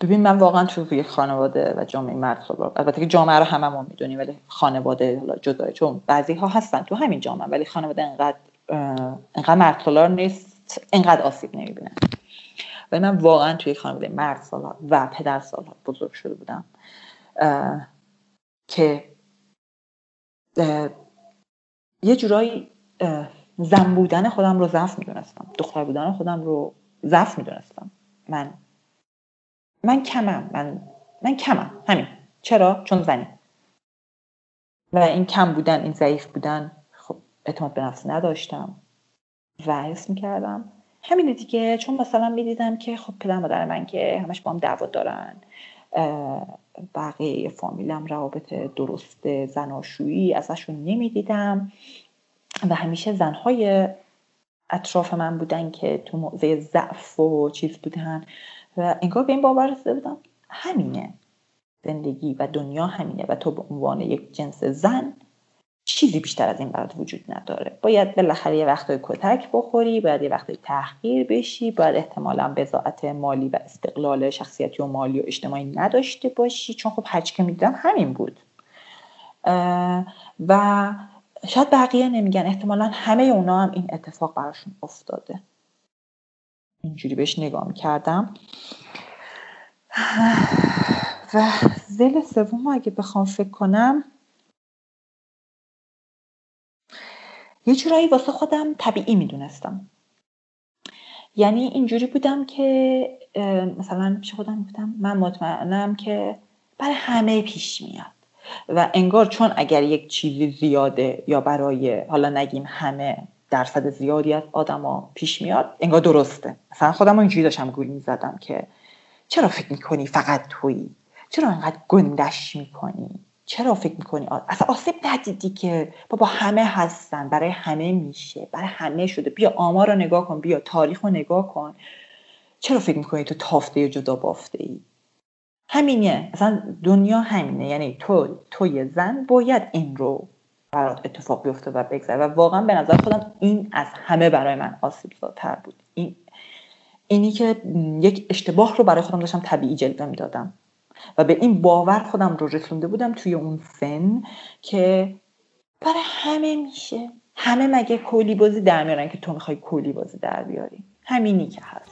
D: ببین من واقعا تو یک خانواده و جامعه مرد البته که جامعه رو هممون می‌دونیم ولی خانواده حالا جدای چون بعضی ها هستن تو همین جامعه ولی خانواده انقدر انقدر مرد نیست انقدر آسیب نمی‌بینن. ولی من واقعا توی خانواده مرد سالار و پدر سالار بزرگ شده بودم که یه جورایی زن بودن خودم رو ضعف می‌دونستم دختر بودن خودم رو ضعف می‌دونستم. من من کمم من من کمم. همین. چرا؟ چون زنی. و این کم بودن این ضعیف بودن خب اعتماد به نفس نداشتم. و حس می‌کردم. همینه دیگه. چون مثلا می‌دیدم که خب پدر مادر من که همش با هم دعوا دارن. بقیه فامیلم روابط درست زناشویی ازشون نمی‌دیدم. و همیشه زنهای اطراف من بودن که تو موضع ضعف و چیز بودن. و انگار به این باور رسیده بودم همینه. زندگی و دنیا همینه و تو به عنوان یک جنس زن چیزی بیشتر از این برات وجود نداره. باید بالاخره یه وقتای کتک بخوری باید یه وقتای تحقیر بشی باید احتمالا بزاعت مالی و استقلال شخصیتی و مالی و اجتماعی نداشته باشی. چون خب هرچی که می‌دیدم همین بود. و شاید بقیه نمیگن احتمالا همه اونا هم این اتفاق براشون افتاده. اینجوری بهش نگاه می‌کردم. و زل سوم اگه بخوام فکر کنم یه جورایی واسه خودم طبیعی می‌دونستم. یعنی اینجوری بودم که مثلا پیش خودم بودم من مطمئنم که برای همه پیش میاد. و انگار چون اگر یک چیزی زیاده یا برای حالا نگیم همه درصد زیادی از آدما پیش میاد. انگار درسته. مثلا خودم رو اینجوری داشتم گول می‌زدم که چرا فکر می‌کنی فقط تویی؟ چرا انقدر گندش می‌کنی؟ چرا فکر می‌کنی اصلا آسیب ندیدی که بابا همه هستن برای همه میشه برای همه شده. بیا آمار رو نگاه کن بیا تاریخ رو نگاه کن. چرا فکر می‌کنی تو تافته جدا بافته ای همینه. اصلا دنیا همینه. یعنی تو توی زن باید این رو برات اتفاق بیفته و بگذره. و واقعا به نظر خودم این از همه برای من آسیب زادتر بود. این اینی که یک اشتباه رو برای خودم داشتم طبیعی جلوه می‌دادم. و به این باور خودم رو رسونده بودم توی اون سن که برای همه میشه. همه مگه کولی بازی در میارن که تو می‌خوای کولی بازی در بیاری؟ همینی که هست.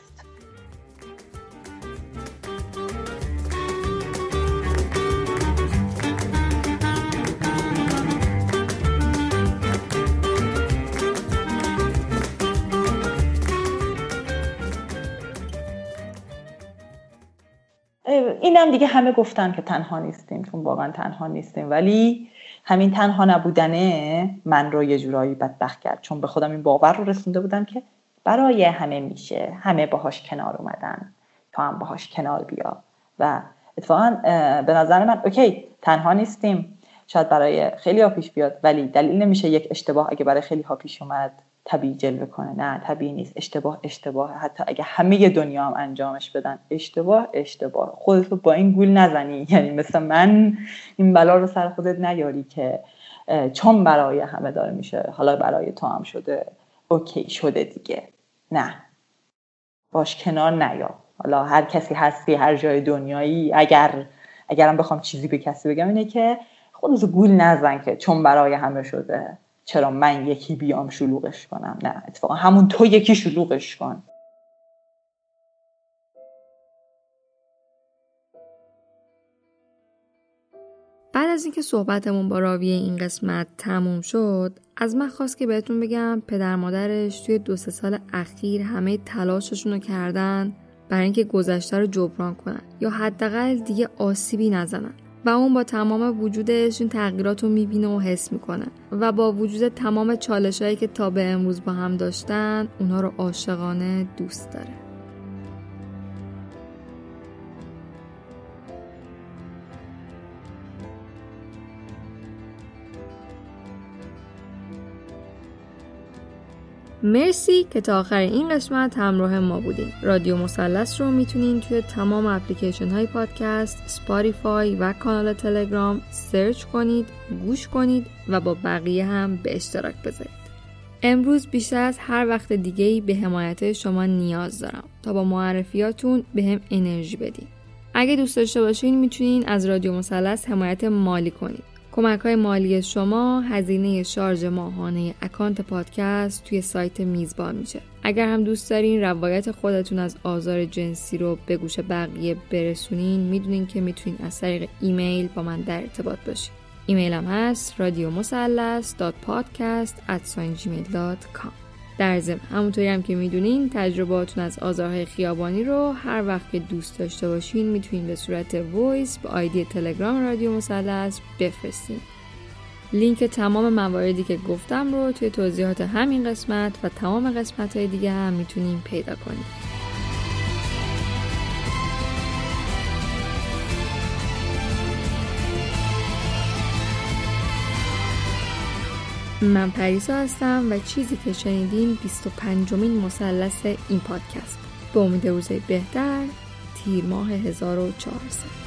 D: اینم دیگه همه گفتن که تنها نیستیم چون واقعا تنها نیستیم. ولی همین تنها نبودنه من رو یه جورایی بدبخت کرد. چون به خودم این باور رو رسونده بودم که برای همه میشه. همه باهاش کنار اومدن. تو هم باهاش کنار بیا. و اتفاقا به نظر من اوکی تنها نیستیم. شاید برای خیلی ها پیش بیاد ولی دلیل نمیشه یک اشتباه اگه برای خیلی ها پیش اومد. طبیعی جلوه کنه. نه طبیعی نیست. اشتباه اشتباه. حتی اگه همه دنیا هم انجامش بدن. اشتباه اشتباه. خودت با این گول نزنی. یعنی مثل من این بلا رو سر خودت نیاری که چون برای همه داره میشه. حالا برای تو هم شده. اوکی شده دیگه. نه. باش کنار نیا. حالا هر کسی هستی هر جای دنیایی اگر اگرم بخوام چیزی به کسی بگم اینه که خودت گول نزن که چون برای همه شده. چرا من یکی بیام شلوغش کنم؟ نه اتفاقا همون تو یکی شلوغش کن.
C: بعد از اینکه صحبتمون با راوی این قسمت تموم شد از من خواست که بهتون بگم پدر مادرش توی دو سه سال اخیر همه تلاششون رو کردن برای اینکه گذشته رو جبران کنن یا حداقل دیگه آسیبی نزنن. و اون با تمام وجودش این تغییرات رو می‌بینه و حس می‌کنه. و با وجود تمام چالش هایی که تا به امروز با هم داشتن اونها رو عاشقانه دوست داره. مرسی که تا آخر این قسمت همراه ما بودین. رادیو مثلث رو می‌تونین توی تمام اپلیکیشن های پادکست Spotify و کانال تلگرام search کنید گوش کنید و با بقیه هم به اشتراک بذارید. امروز بیشتر از هر وقت دیگه به حمایت شما نیاز دارم تا با معرفیاتون بهم انرژی بدین. اگه دوست داشته باشین می‌تونین از رادیو مثلث حمایت مالی کنید. کمک های مالی شما هزینه شارژ ماهانه account پادکست توی سایت میزبان میشه. اگر هم دوست دارین روایت خودتون از آزار جنسی رو به گوش بقیه برسونین می‌دونین که می‌تونین از طریق ایمیل با من در ارتباط باشین. ایمیلم هست رادیو مثلث در ضمن. همونطوری هم که می‌دونین تجربه‌هاتون از آزارهای خیابانی رو هر وقت که دوست داشته باشین می‌تونین به صورت voice به ID تلگرام رادیو مثلث بفرستین. لینک تمام مواردی که گفتم رو توی توضیحات همین قسمت و تمام قسمت های دیگه هم می‌تونین پیدا کنید من پریسا هستم و چیزی که شنیدین 25 مین مثلث این پادکست. به امید روزهای بهتر تیر ماه 1400